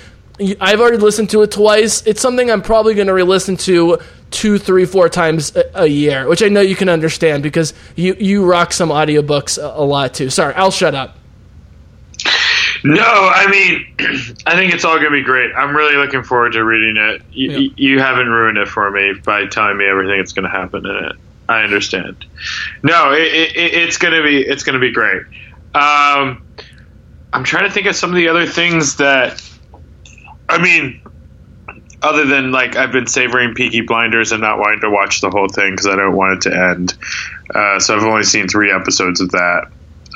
i've already listened to it twice it's something i'm probably going to re-listen to two three four times a, a year which i know you can understand because you you rock some audiobooks a, a lot too sorry i'll shut up No, I mean, I think it's all going to be great. I'm really looking forward to reading it. You, Yeah. you haven't ruined it for me by telling me everything that's going to happen in it. I understand. No, it, it, it- it's to be it's to be great. Um, I'm trying to think of some of the other things that. I mean, other than like I've been savoring Peaky Blinders and not wanting to watch the whole thing because I don't want it to end. Uh, so I've only seen three episodes of that.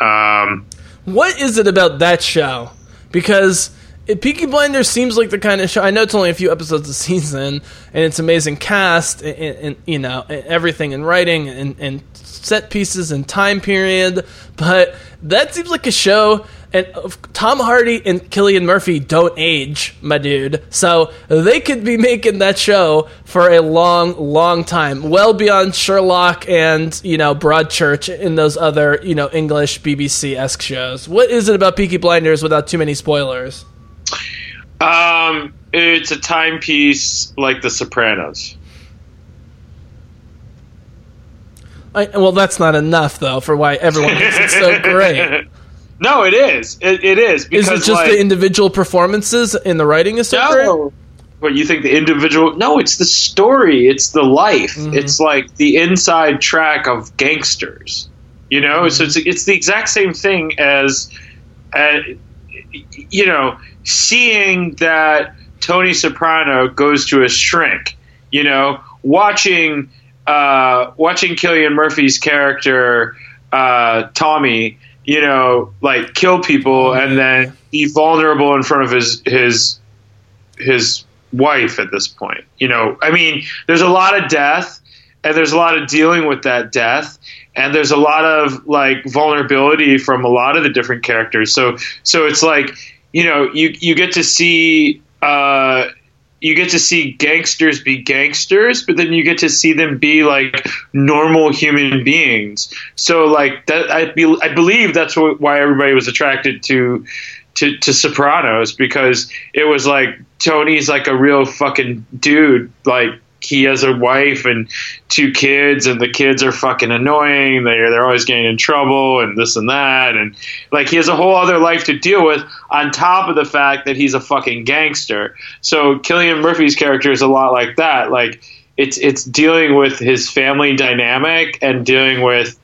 Um, What is it about that show? Because it, Peaky Blinders seems like the kind of show. I know it's only a few episodes a season, and it's amazing cast, and, and you know everything in writing and, and set pieces and time period. But that seems like a show and uh, Tom Hardy and Cillian Murphy don't age, my dude. So they could be making that show for a long, long time, well beyond Sherlock and you know Broadchurch in those other you know English BBC esque shows. What is it about Peaky Blinders without too many spoilers? Um, it's a timepiece like The Sopranos. I, well, that's not enough though for why everyone thinks it's so great. No, it is. It, it is Is it just like, the individual performances and the writing is so no. great? What you think the individual? No, it's the story. It's the life. Mm-hmm. It's like the inside track of gangsters. You know, so Mm-hmm. it's it's the exact same thing as, uh, you know, seeing that Tony Soprano goes to a shrink. You know, watching uh, watching Cillian Murphy's character uh, Tommy. You know, like kill people and then be vulnerable in front of his his his wife at this point. You know, I mean, there's a lot of death and there's a lot of dealing with that death and there's a lot of like vulnerability from a lot of the different characters. So so it's like, you know, you you get to see uh you get to see gangsters be gangsters, but then you get to see them be like normal human beings. So like that, I be, I believe that's what, why everybody was attracted to to, to Sopranos because it was like Tony's like a real fucking dude. Like he has a wife and two kids, and the kids are fucking annoying. They're they're always getting in trouble and this and that, and like he has a whole other life to deal with on top of the fact that he's a fucking gangster. So Cillian Murphy's character is a lot like that. Like it's it's dealing with his family dynamic and dealing with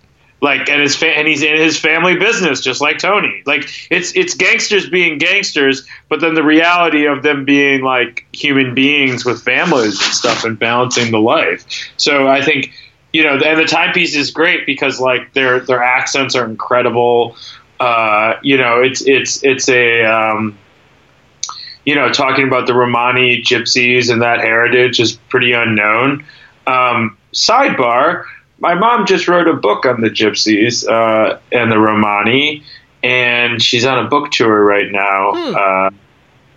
like and his fa- and he's in his family business just like Tony. Like it's it's gangsters being gangsters, but then the reality of them being like human beings with families and stuff and balancing the life. So I think you know, and the timepiece is great because like their their accents are incredible. Uh, you know, it's it's it's a um, you know talking about the Romani gypsies and that heritage is pretty unknown. Um, sidebar my mom just wrote a book on the gypsies uh, and the Romani, and she's on a book tour right now, uh,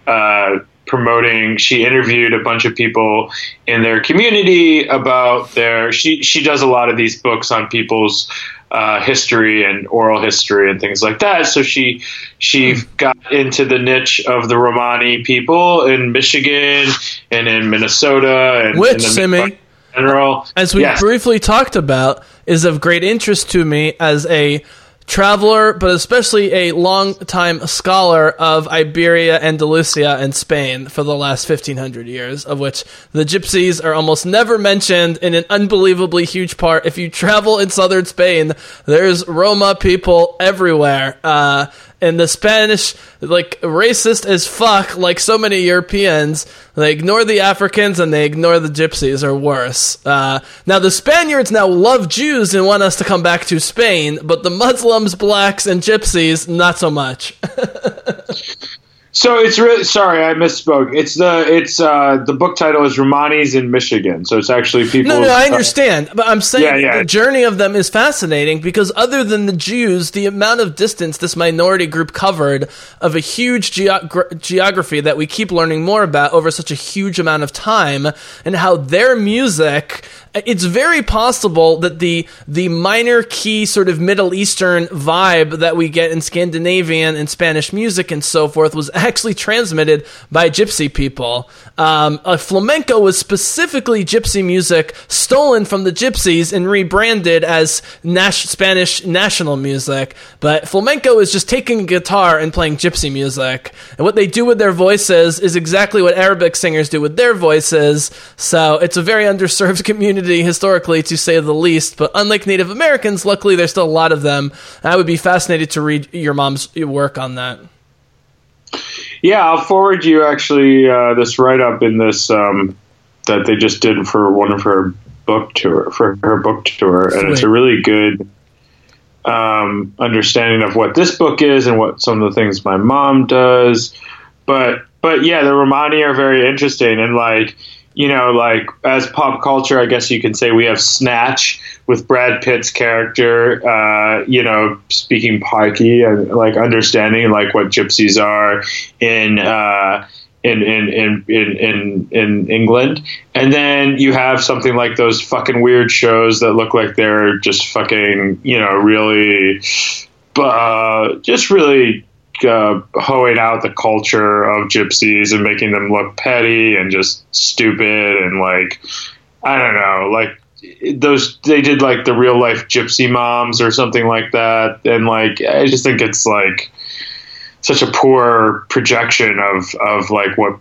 uh, promoting. She interviewed a bunch of people in their community about their. She she does a lot of these books on people's uh, history and oral history and things like that. So she she got into the niche of the Romani people in Michigan and in Minnesota and Which, in the Simi, general. as we Yes. briefly talked about, is of great interest to me as a traveler, but especially a long-time scholar of Iberia, Andalusia, and Spain for the last 1500 years, of which the gypsies are almost never mentioned in an unbelievably huge part. If you travel in southern Spain, there's Roma people everywhere. Uh, and the Spanish, like racist as fuck, like so many Europeans, they ignore the Africans and they ignore the Gypsies, or worse. Uh, now the Spaniards now love Jews and want us to come back to Spain, but the Muslims, blacks, and Gypsies not so much. So it's really sorry I misspoke. It's the it's uh, the book title is Romani's in Michigan. So it's actually people. No, no, I understand, but I'm saying Yeah, yeah. the journey of them is fascinating because other than the Jews, the amount of distance this minority group covered of a huge geog- geography that we keep learning more about over such a huge amount of time, and how their music. It's very possible that the the minor key sort of Middle Eastern vibe that we get in Scandinavian and Spanish music and so forth was actually transmitted by Gypsy people. Um, flamenco was specifically Gypsy music stolen from the Gypsies and rebranded as Spanish national music. But flamenco is just taking a guitar and playing Gypsy music. And what they do with their voices is exactly what Arabic singers do with their voices. So it's a very underserved community historically, to say the least. But unlike Native Americans, luckily there's still a lot of them. I would be fascinated to read your mom's work on that. Yeah, I'll forward you actually uh, this write up in this um, that they just did for one of her book tour for her book tour, and it's a really good um, understanding of what this book is and what some of the things my mom does. But but yeah, the Romani are very interesting, and like you know, like as pop culture, I guess you can say we have Snatch with Brad Pitt's character, uh, you know, speaking pikey and like understanding like what gypsies are in. Uh, in in, in, in in in England, and then you have something like those fucking weird shows that look like they're just fucking you know really, uh, just really uh, hoeing out the culture of gypsies and making them look petty and just stupid and like I don't know like those they did like the real life gypsy moms or something like that. And like I just think it's like such a poor projection of of like what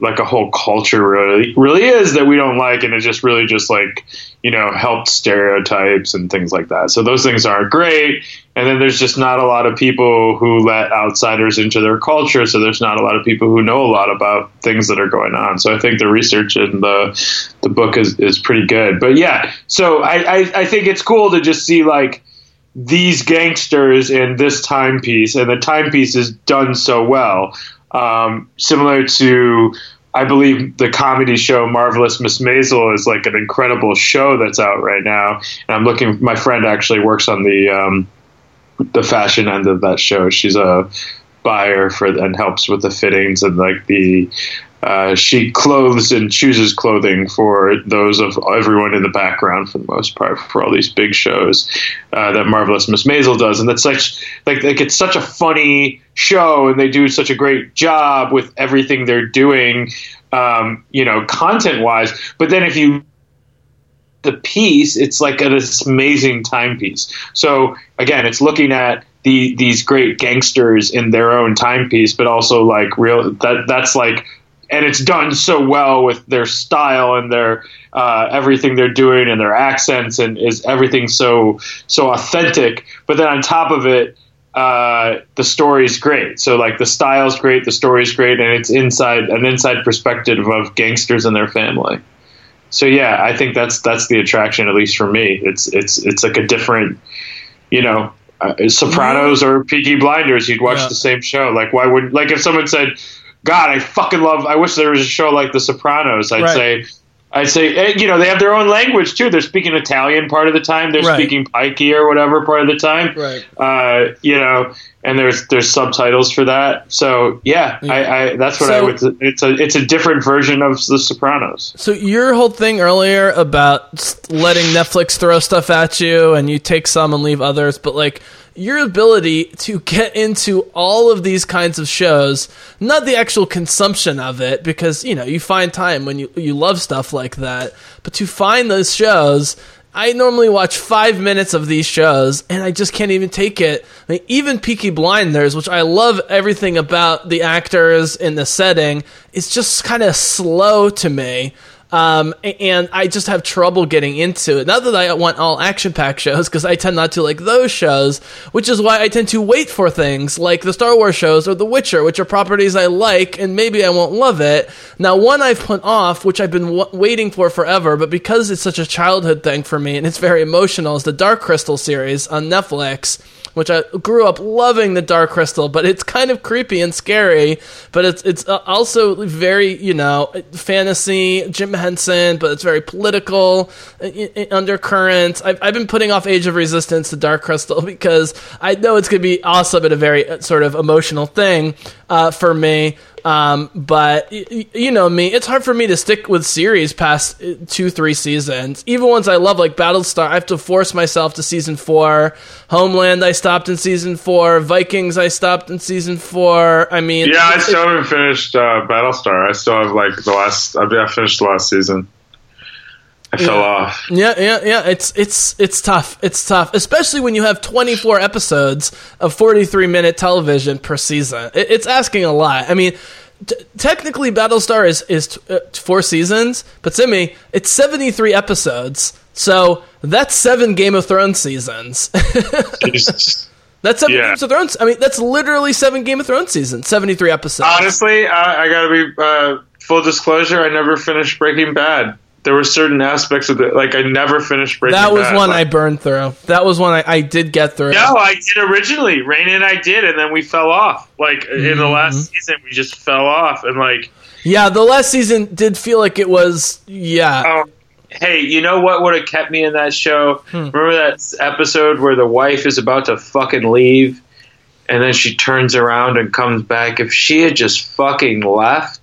like a whole culture really really is that we don't like and it just really just like you know helped stereotypes and things like that. So those things aren't great. And then there's just not a lot of people who let outsiders into their culture so there's not a lot of people who know a lot about things that are going on. So i think the research in the the book is, is pretty good. But yeah so I, I i think it's cool to just see like these gangsters in this timepiece, and the timepiece is done so well. Um, similar to, I believe, the comedy show Marvelous Miss Maisel is like an incredible show that's out right now. And I'm looking. My friend actually works on the um, the fashion end of that show. She's a buyer for and helps with the fittings and like the uh, she clothes and chooses clothing for those of everyone in the background for the most part for all these big shows uh, that marvelous miss maisel does. And that's such like, like it's such a funny show and they do such a great job with everything they're doing um, you know content wise but then if you the piece it's like an amazing timepiece. So again it's looking at the, these great gangsters in their own timepiece but also like real that that's like and it's done so well with their style and their uh, everything they're doing and their accents and is everything so so authentic. But then on top of it, uh, the story's great. So like the style's great, the story's great, and it's inside an inside perspective of gangsters and their family. So yeah, I think that's that's the attraction, at least for me. It's it's it's like a different, you know, uh, Sopranos or Peaky Blinders. You'd watch Yeah. the same show. Like why would like if someone said, God, I fucking love. I wish there was a show like The Sopranos. I'd Right. say. I'd say, eh, you know, they have their own language too. They're speaking Italian part of the time. They're Right. speaking Pikey or whatever part of the time. Right. Uh, you know, and there's there's subtitles for that. So yeah, I, I that's what I would. It's a it's a different version of The Sopranos. So your whole thing earlier about letting Netflix throw stuff at you and you take some and leave others, but like your ability to get into all of these kinds of shows, not the actual consumption of it, because you know you find time when you you love stuff like that, but to find those shows. I normally watch five minutes of these shows, and I just can't even take it. I mean, even Peaky Blinders, which I love everything about the actors in the setting, it's just kind of slow to me. Um, and I just have trouble getting into it. Not that I want all action packed shows, because I tend not to like those shows, which is why I tend to wait for things like the Star Wars shows or The Witcher, which are properties I like, and maybe I won't love it. Now, one I've put off, which I've been w- waiting for forever, but because it's such a childhood thing for me and it's very emotional, is the Dark Crystal series on Netflix which I grew up loving the Dark Crystal, but it's kind of creepy and scary. But it's it's uh, also very you know fantasy, Jim Henson, but it's very political uh, undercurrents. I've I've been putting off Age of Resistance to Dark Crystal because I know it's going to be awesome and a very uh, sort of emotional thing uh, for me. Um, but y- you know me, it's hard for me to stick with series past uh, two, three seasons. Even ones I love, like Battlestar, I have to force myself to season four. Homeland, I stopped in season four. Vikings, I stopped in season four. I mean, Yeah, I still haven't finished uh, Battlestar. I still have like the last. I finished the last season. I fell Yeah. off. Yeah, yeah, yeah. It's it's it's tough. It's tough, especially when you have 24 episodes of 43 minute television per season. It, it's asking a lot. I mean, t- technically, Battlestar is is t- uh, four seasons, but Simi, it's 73 episodes. So that's seven Game of Thrones seasons. That's seven Yeah. Games of Thrones. I mean, that's literally seven Game of Thrones seasons. 73 episodes. Honestly, I, I gotta be uh, full disclosure. I never finished Breaking Bad. There were certain aspects of it. Like I never finished Breaking That was Bad. one I burned through. That was one I, I did get through. No, I did originally. Raina and I did, and then we fell off. Like in the Mm-hmm. last season, we just fell off, and like, Yeah, the last season did feel like it was. Yeah, oh, hey, you know what would have kept me in that show? Hmm. Remember that episode where the wife is about to fucking leave, and then she turns around and comes back? If she had just fucking left,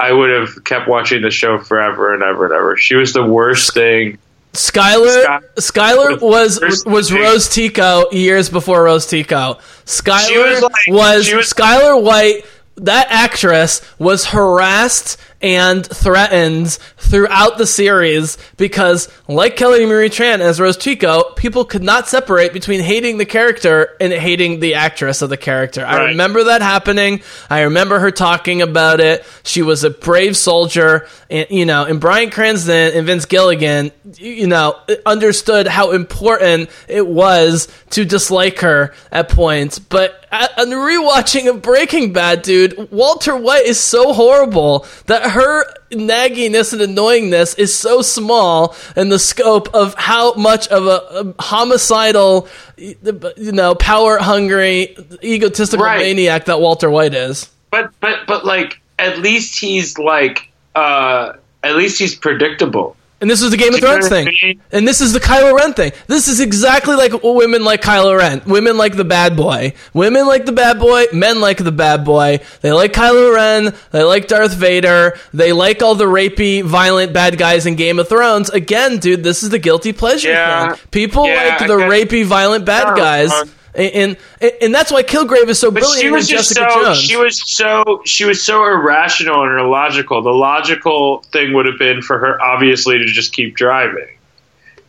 I would have kept watching the show forever and ever and ever. She was the worst thing. Skyler Sky- Skyler was First was. Rose Tico years before Rose Tico. Skyler She was like- was was- Skyler White. That actress was harassed and threatened throughout the series because, like Kelly Marie Tran as Rose Tico, people could not separate between hating the character and hating the actress of the character. I remember that happening. I remember her talking about it. She was a brave soldier, and you know, and Bryan Cranston and Vince Gilligan, you know, understood how important it was to dislike her at points. But on the rewatching of Breaking Bad, dude, Walter White is so horrible that her nagginess and annoyingness is so small in the scope of how much of a, a homicidal, you know, power hungry, egotistical Right. maniac that Walter White is. But but but like at least he's like uh at least he's predictable. And this is the Game of Do you know Thrones thing. And this is the Kylo Ren thing. This is exactly like women like Kylo Ren. Women like the bad boy. Women like the bad boy. Men like the bad boy. They like Kylo Ren. They like Darth Vader. They like all the rapey, violent bad guys in Game of Thrones. Again, dude, this is the guilty pleasure Yeah. thing. People Yeah, like the rapey, violent bad guys. And, and and that's why Kilgrave is so But brilliant she was just Jessica so Jones. she was so she was so irrational and illogical. The logical thing would have been for her obviously to just keep driving.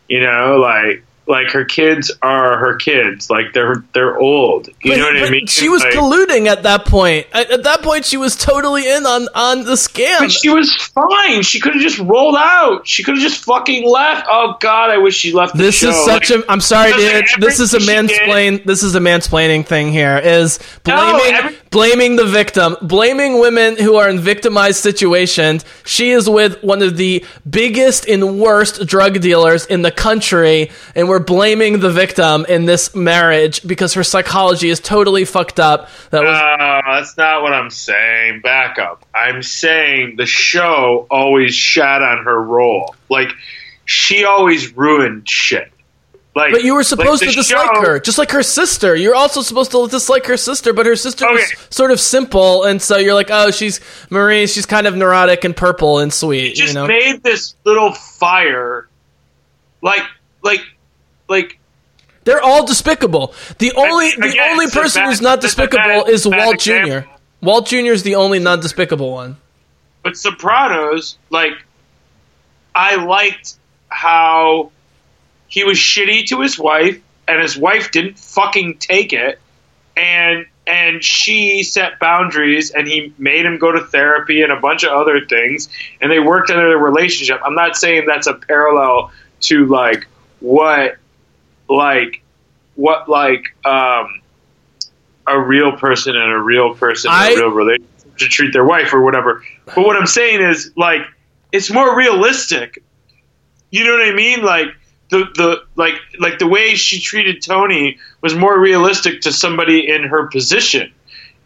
You know, like like her kids are her kids. Like they're they're old. You But- know what I mean? She was Like- colluding at that point. At, at that point, she was totally in on on the scam. But she was fine. She could have just rolled out. She could have just fucking left. Oh God, I wish she left. This is such Like, a. I'm sorry, dude. This is a everything she did- mansplain. This is a mansplaining thing. Here is No, blaming every- blaming the victim, blaming women who are in victimized situations. She is with one of the biggest and worst drug dealers in the country, and we're blaming the victim in this marriage because her psychology is totally fucked up. That was No, that's not what I'm saying. Back up. I'm saying the show always shat on her role. Like she always ruined shit. Like, But you were supposed the to dislike show- her, just like her sister. You're also supposed to dislike her sister, but her sister was sort of simple, and so you're like, oh, she's Marie. She's kind of neurotic and purple and sweet. Just you know, made this little fire. Like, like, like. they're all despicable. The only the again, only it's person who's not despicable is Walt. Jr. Walt Jr. is the only non despicable one. But Sopranos, like, I liked how he was shitty to his wife, and his wife didn't fucking take it, and and she set boundaries, and he made him go to therapy and a bunch of other things, and they worked on their relationship. I'm not saying that's a parallel to like what, like, what like um, a real person and a real person in I- a real relationship to treat their wife or whatever. But what I'm saying is like it's more realistic. You know what I mean? Like the the like like the way she treated Tony was more realistic to somebody in her position.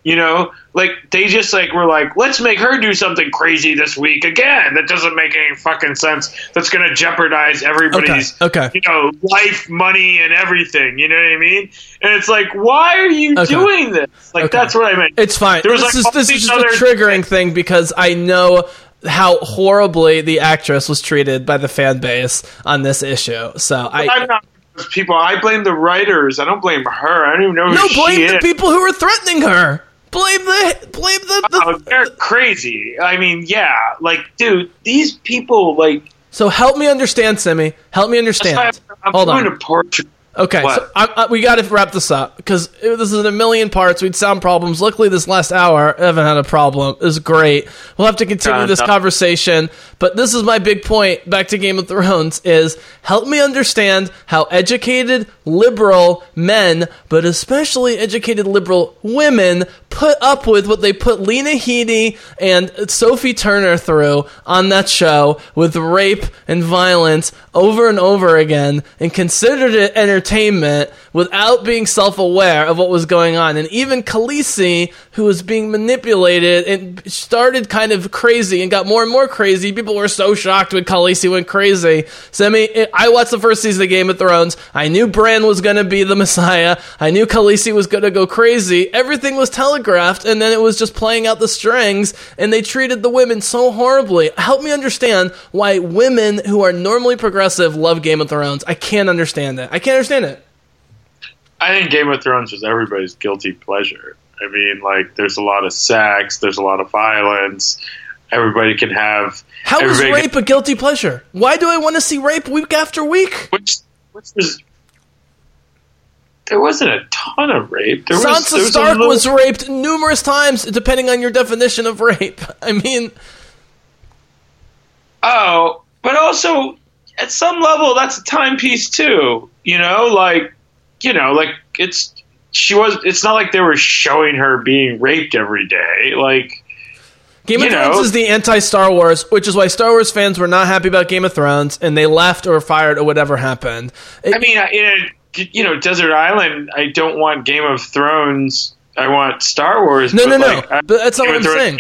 You know, like they just like were like, let's make her do something crazy this week again. That doesn't make any fucking sense. That's going to jeopardize everybody's, Okay, okay. you know, life, money, and everything. You know what I mean? And it's like, why are you Okay. doing this? Like Okay. that's what I meant. It's fine. There was, this like, is this is just a triggering thing because I know how horribly the actress was treated by the fan base on this issue. So I I'm not people. I blame the writers. I don't blame her. I don't even know who no blame the is. people who are threatening her. Blame the blame the, the Oh, they're crazy. I mean, yeah, like, dude, these people, like, So help me understand, Simi. Help me understand. I'm, I'm Hold going on. to Portugal. Okay, What? so I, I, we got to wrap this up because this is in a million parts. We'd sound problems. Luckily, this last hour, I haven't had a problem. It was great. We'll have to continue God, this no. conversation. But this is my big point. Back to Game of Thrones is help me understand how educated liberal men, but especially educated liberal women, put up with what they put Lena Headey and Sophie Turner through on that show with rape and violence over and over again and considered it entertainment without being self-aware of what was going on. And even Khaleesi, who was being manipulated and started kind of crazy and got more and more crazy. People were so shocked when Khaleesi went crazy. So I mean, I watched the first season of Game of Thrones. I knew Bran was going to be the Messiah. I knew Khaleesi was going to go crazy. Everything was telegraphed, and then it was just playing out the strings. And they treated the women so horribly. Help me understand why women who are normally progressive love Game of Thrones. I can't understand it. I can't understand it. I think Game of Thrones was everybody's guilty pleasure. I mean, like, there's a lot of sex, there's a lot of violence. Everybody can have. How is rape a guilty pleasure? Why do I want to see rape week after week? Which, which was. There wasn't a ton of rape. There was, Sansa there was Stark little- was raped numerous times, depending on your definition of rape. I mean, Oh, but also at some level, that's a timepiece too. You know, like you know, like it's she was. It's not like they were showing her being raped every day. Like Game of You Thrones know- is the anti Star Wars, which is why Star Wars fans were not happy about Game of Thrones and they left or fired or whatever happened. It- I mean, in a you know, Desert Island. I don't want Game of Thrones. I want Star Wars. no, no, no. like, but that's not Game what I'm Thrones- saying.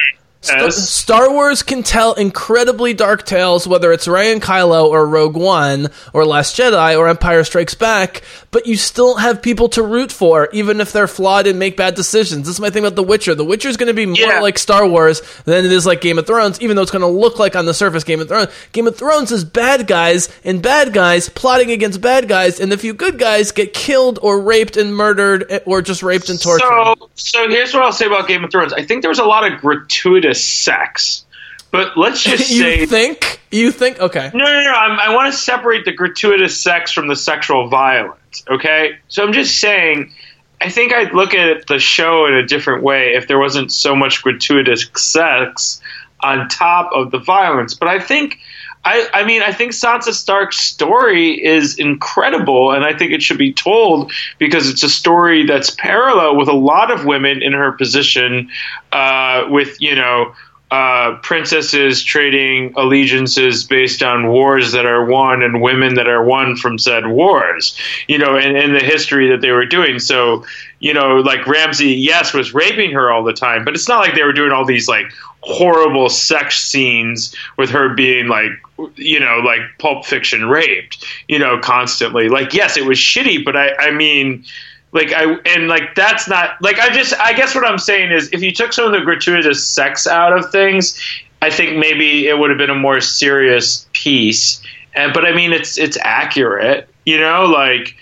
Yes. Star Wars can tell incredibly dark tales, whether it's Rey and Kylo or Rogue One or Last Jedi or Empire Strikes Back, but you still have people to root for, even if they're flawed and make bad decisions. This is my thing about The Witcher. The Witcher is going to be more Yeah. like Star Wars than it is like Game of Thrones, even though it's going to look like on the surface Game of Thrones. Game of Thrones is bad guys and bad guys plotting against bad guys, and the few good guys get killed or raped and murdered or just raped and tortured. So, so here's what I'll say about Game of Thrones. I think there was a lot of gratuitous sex, but let's just you say think? You think? Okay. No, no, no. I'm, I want to separate the gratuitous sex from the sexual violence. Okay, so I'm just saying. I think I'd look at the show in a different way if there wasn't so much gratuitous sex on top of the violence. But I think, I, I mean, I think Sansa Stark's story is incredible, and I think it should be told because it's a story that's parallel with a lot of women in her position, uh, with you know uh, princesses trading allegiances based on wars that are won and women that are won from said wars, you know, and, and the history that they were doing. So, you know, like Ramsay, yes, was raping her all the time, but it's not like they were doing all these like horrible sex scenes with her being like, you know, like pulp fiction raped, you know, constantly. Like, yes, it was shitty, but I, I mean, like I and like that's not like I just I guess what I'm saying is if you took some of the gratuitous sex out of things, I think maybe it would have been a more serious piece. And but I mean it's it's accurate, you know, like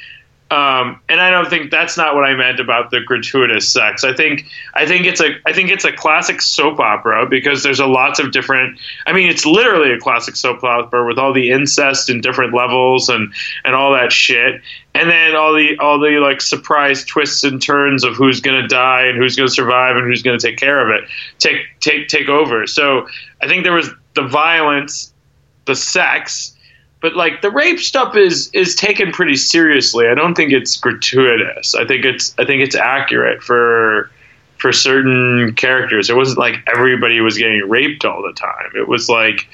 um, and I don't think that's not what I meant about the gratuitous sex. I think I think it's a I think it's a classic soap opera because there's a lots of different. I mean, it's literally a classic soap opera with all the incest and different levels and and all that shit, and then all the all the like surprise twists and turns of who's going to die and who's going to survive and who's going to take care of it, take take take over. So I think there was the violence, the sex, but like the rape stuff is is taken pretty seriously. I don't think it's gratuitous. I think it's I think it's accurate for for certain characters. It wasn't like everybody was getting raped all the time. It was like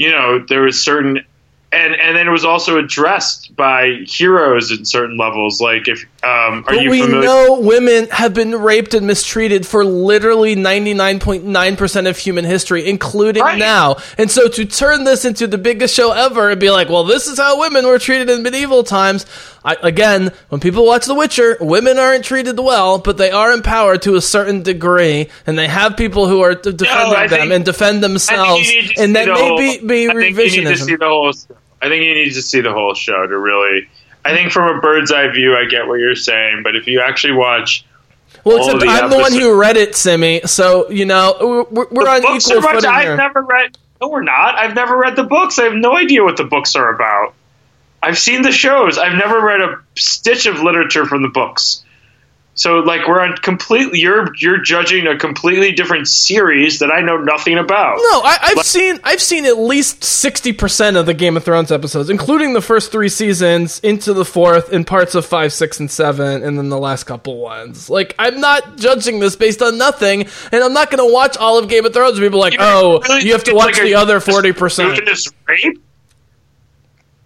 you know there was certain and and then it was also addressed by heroes in certain levels. Like if um, are But you we familiar? know women have been raped and mistreated for literally 99.9% of human history, including Right. now. And so to turn this into the biggest show ever and be like, well, this is how women were treated in medieval times. I, again, when people watch The Witcher, women aren't treated well, but they are empowered to a certain degree, and they have people who are d- defending I them think- and defend themselves. think you need to And that the may whole- be, be I you need to revisionism. See the whole. I think you need to see the whole show to really. I think from a bird's eye view, I get what you're saying, but if you actually watch well, except the I'm the one who read it, Simi. So you know we're, we're the on equal much. footing I've here. never read. No, we're not. I've never read the books. I have no idea what the books are about. I've seen the shows. I've never read a stitch of literature from the books. So like we're on completely you're you're judging a completely different series that I know nothing about. No, I, I've seen I've seen at least sixty percent of the Game of Thrones episodes, including the first three seasons, into the fourth, and parts of five, six, and seven, and then the last couple ones. Like I'm not judging this based on nothing, and I'm not going to watch all of Game of Thrones. and People are like, oh, really you have to watch like, the other forty percent. rape,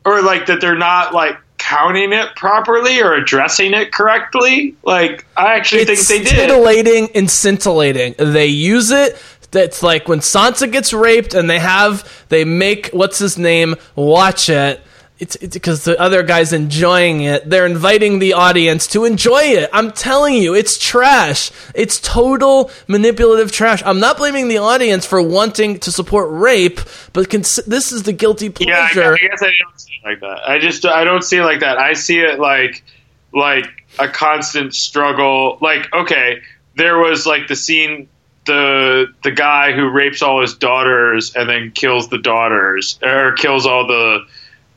or like that they're not like counting it properly or addressing it correctly. Like I actually It's think they did. titillating and scintillating. They use it. That's like when Sansa gets raped, and they have they make what's his name watch it. It's because the other guy's enjoying it. They're inviting the audience to enjoy it. I'm telling you, it's trash. It's total manipulative trash. I'm not blaming the audience for wanting to support rape, but cons- this is the guilty pleasure. Yeah, I. I guess I don't see it like that. I just I don't see it like that. I see it like like a constant struggle. Like okay, there was like the scene the the guy who rapes all his daughters and then kills the daughters or kills all the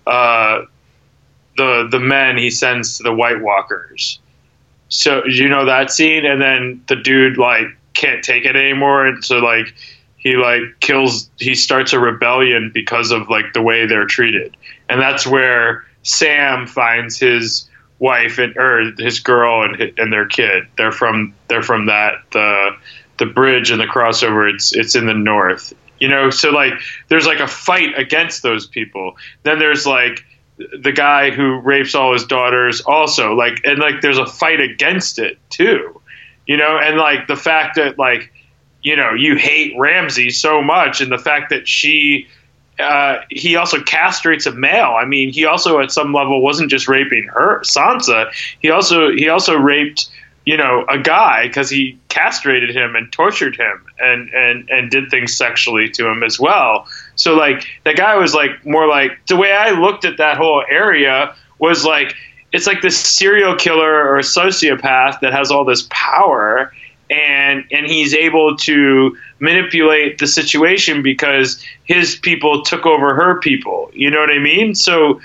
uh, the the men he sends to the White Walkers. So you know that scene, and then the dude like can't take it anymore, and so like he like kills he starts a rebellion because of like the way they're treated. And that's where sam finds his wife and or his girl and and their kid. They're from they're from that the the bridge and the crossover. It's it's in the north you know so like there's like a fight against those people then there's like the guy who rapes all his daughters also like and like there's a fight against it too you know and like the fact that like you know you hate Ramsay so much, and the fact that she uh, he also castrates a male. I mean, he also at some level wasn't just raping her Sansa. He also he also raped you know a guy because he castrated him and tortured him and and and did things sexually to him as well. So like that guy was like more like the way I looked at that whole area was like it's like this serial killer or sociopath that has all this power and and he's able to manipulate the situation because his people took over her people. You know what I mean? So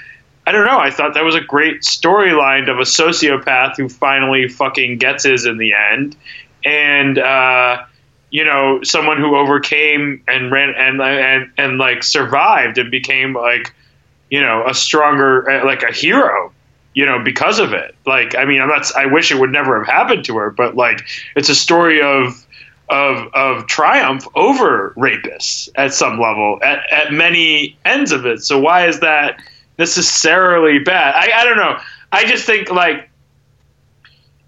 I don't know. I thought that was a great storyline of a sociopath who finally fucking gets his in the end, and uh, you know, someone who overcame and ran and and and like survived and became like you know a stronger uh, like a hero you know, because of it. Like, I mean, I'm not. I wish it would never have happened to her, but like, it's a story of of of triumph over rapists at some level, at at many ends of it. So why is that necessarily bad? I I don't know. I just think like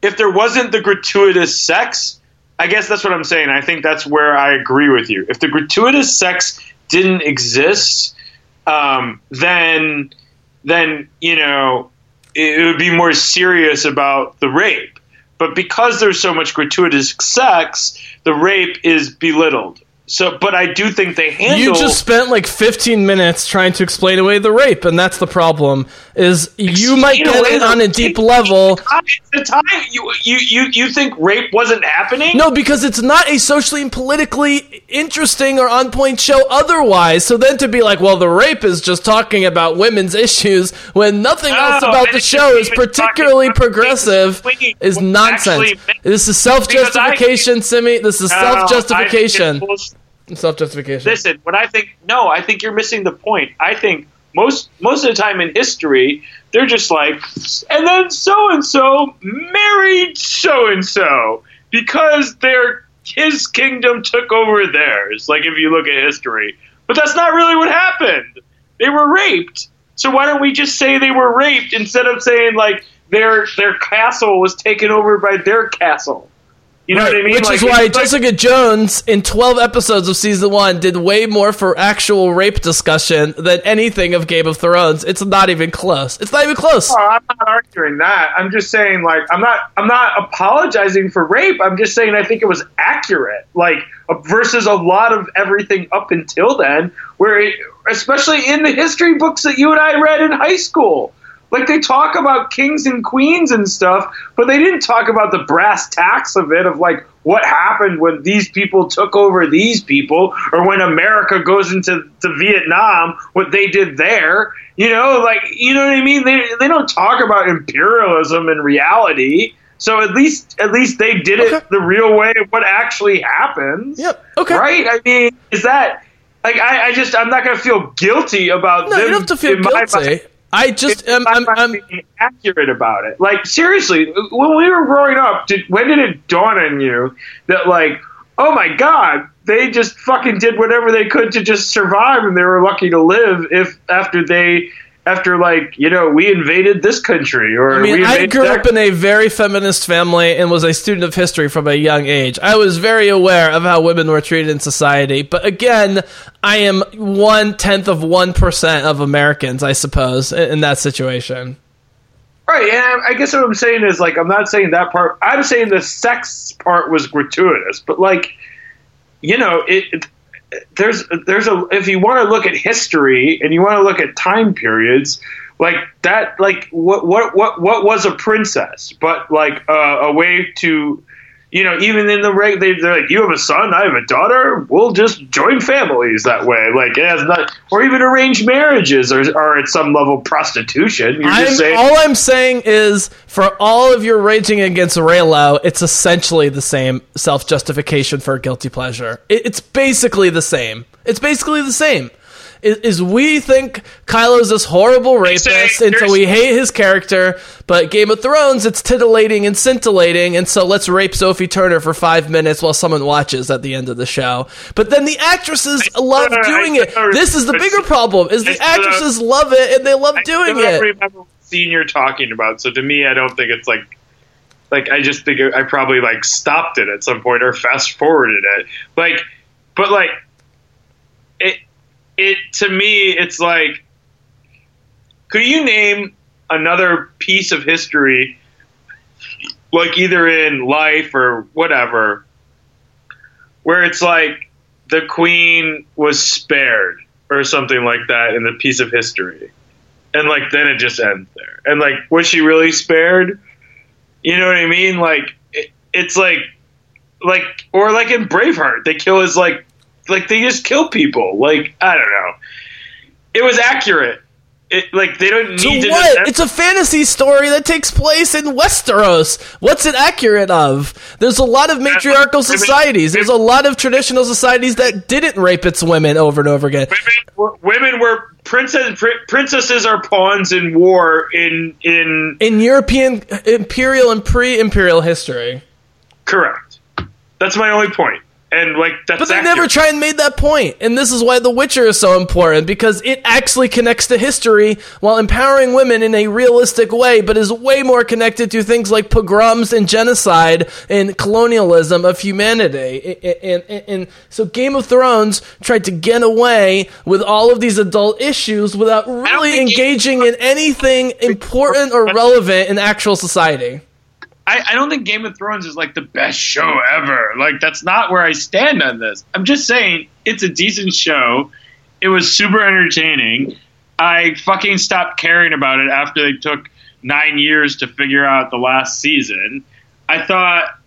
if there wasn't the gratuitous sex, I guess that's what I'm saying. I think that's where I agree with you. If the gratuitous sex didn't exist, um, then then you know it would be more serious about the rape. But because there's so much gratuitous sex, the rape is belittled. So, but I do think they handle. You just spent like 15 minutes trying to explain away the rape, and that's the problem. Is you might get it on a deep level. the time you you you you think rape wasn't happening? No, because it's not a socially and politically interesting or on point show otherwise. So then to be like, well, the rape is just talking about women's issues when nothing No, else about the show is particularly progressive is nonsense. actually- This is self justification, Simi. This is self justification. think it's bullshit. Self justification. Listen, when I think no, I think you're missing the point. I think most most of the time in history, they're just like, and then so and so married so and so because their his kingdom took over theirs. Like if you look at history, but that's not really what happened. They were raped. So why don't we just say they were raped instead of saying like their their castle was taken over by their castle? You know Right, what I mean? Which Like, is why like- Jessica Jones in 12 episodes of season 1 did way more for actual rape discussion than anything of Game of Thrones. It's not even close. It's not even close. Oh, I'm not arguing that. I'm just saying, like, I'm not, I'm not apologizing for rape. I'm just saying I think it was accurate, like, versus a lot of everything up until then, where, it, especially in the history books that you and I read in high school, like they talk about kings and queens and stuff, but they didn't talk about the brass tacks of it, of like what happened when these people took over these people, or when America goes into to Vietnam, what they did there. You know, like you know what I mean. They they don't talk about imperialism in reality. So at least at least they did Okay. it the real way of what actually happens. Yep. Okay. Right? I mean, is that like I, I just I'm not gonna feel guilty about No, them you don't have to feel guilty. mind- I just am. I'm, I'm, accurate about it. Like seriously, when we were growing up, did when did it dawn on you that like, oh my god, they just fucking did whatever they could to just survive, and they were lucky to live if after they after like you know we invaded this country or I mean, we I grew that up in a very feminist family and was a student of history from a young age. I was very aware of how women were treated in society, but again, I am one tenth of one percent of Americans, I suppose, in, that situation. Right, and I guess what I'm saying is like I'm not saying that part. I'm saying the sex part was gratuitous, but like, you know, it, it there's there's a if you want to look at history and you want to look at time periods, like that, like what what what what was a princess, but like uh, a way to. You know, even in the reg, they, they're like, "You have a son, I have a daughter. We'll just join families that way." Like, it has not, or even arranged marriages are, are at some level prostitution. You're I'm, just saying, all I'm saying is, for all of your raging against Reylo, it's essentially the same self justification for guilty pleasure. It, it's basically the same. It's basically the same. Is, is we think Kylo's this horrible rapist, and so we hate his character. But Game of Thrones, it's titillating and scintillating, and so let's rape Sophie Turner for five minutes while someone watches at the end of the show. But then the actresses love I- doing it. This is the bigger problem: is the actresses love it and they love doing I don't it. remember scene you're talking about. So to me, I don't think it's like like I just think I probably like stopped it at some point or fast forwarded it. Like, but like it to me, it's like could you name another piece of history like either in life or whatever where it's like the queen was spared or something like that in the piece of history? And like then it just ends there. And like was she really spared? You know what i mean? Like it, it's like like or like in braveheart they kill his like like they just kill people like i don't know it was accurate it like they don't need to what? It's a fantasy story that takes place in Westeros. What's it accurate of? There's a lot of matriarchal societies. There's a lot of traditional societies that didn't rape its women over and over again. women were, women were princess pr- princesses are pawns in war in in In European imperial and pre-imperial history. correct that's my only point and like that's But they accurate. never try and made that point. And this is why The Witcher is so important because it actually connects to history while empowering women in a realistic way, but is way more connected to things like pogroms and genocide and colonialism of humanity. And, and, and so Game of Thrones tried to get away with all of these adult issues without really think Game of engaging in anything important or relevant in actual society. I, I don't think Game of Thrones is like the best show ever. Like that's not where I stand on this. I'm just saying it's a decent show. It was super entertaining. I fucking stopped caring about it after they took nine years to figure out the last season. I thought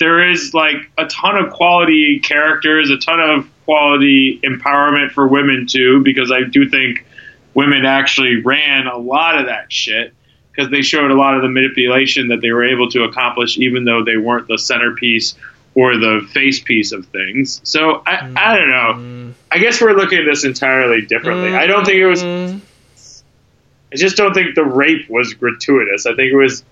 there is like a ton of quality characters, a ton of quality empowerment for women too, because I do think women actually ran a lot of that shit because they showed a lot of the manipulation that they were able to accomplish, even though they weren't the centerpiece or the face piece of things. So I, I don't know. Mm-hmm. I guess we're looking at this entirely differently. I don't think it was. Mm-hmm. I just don't think the rape was gratuitous. I think it was.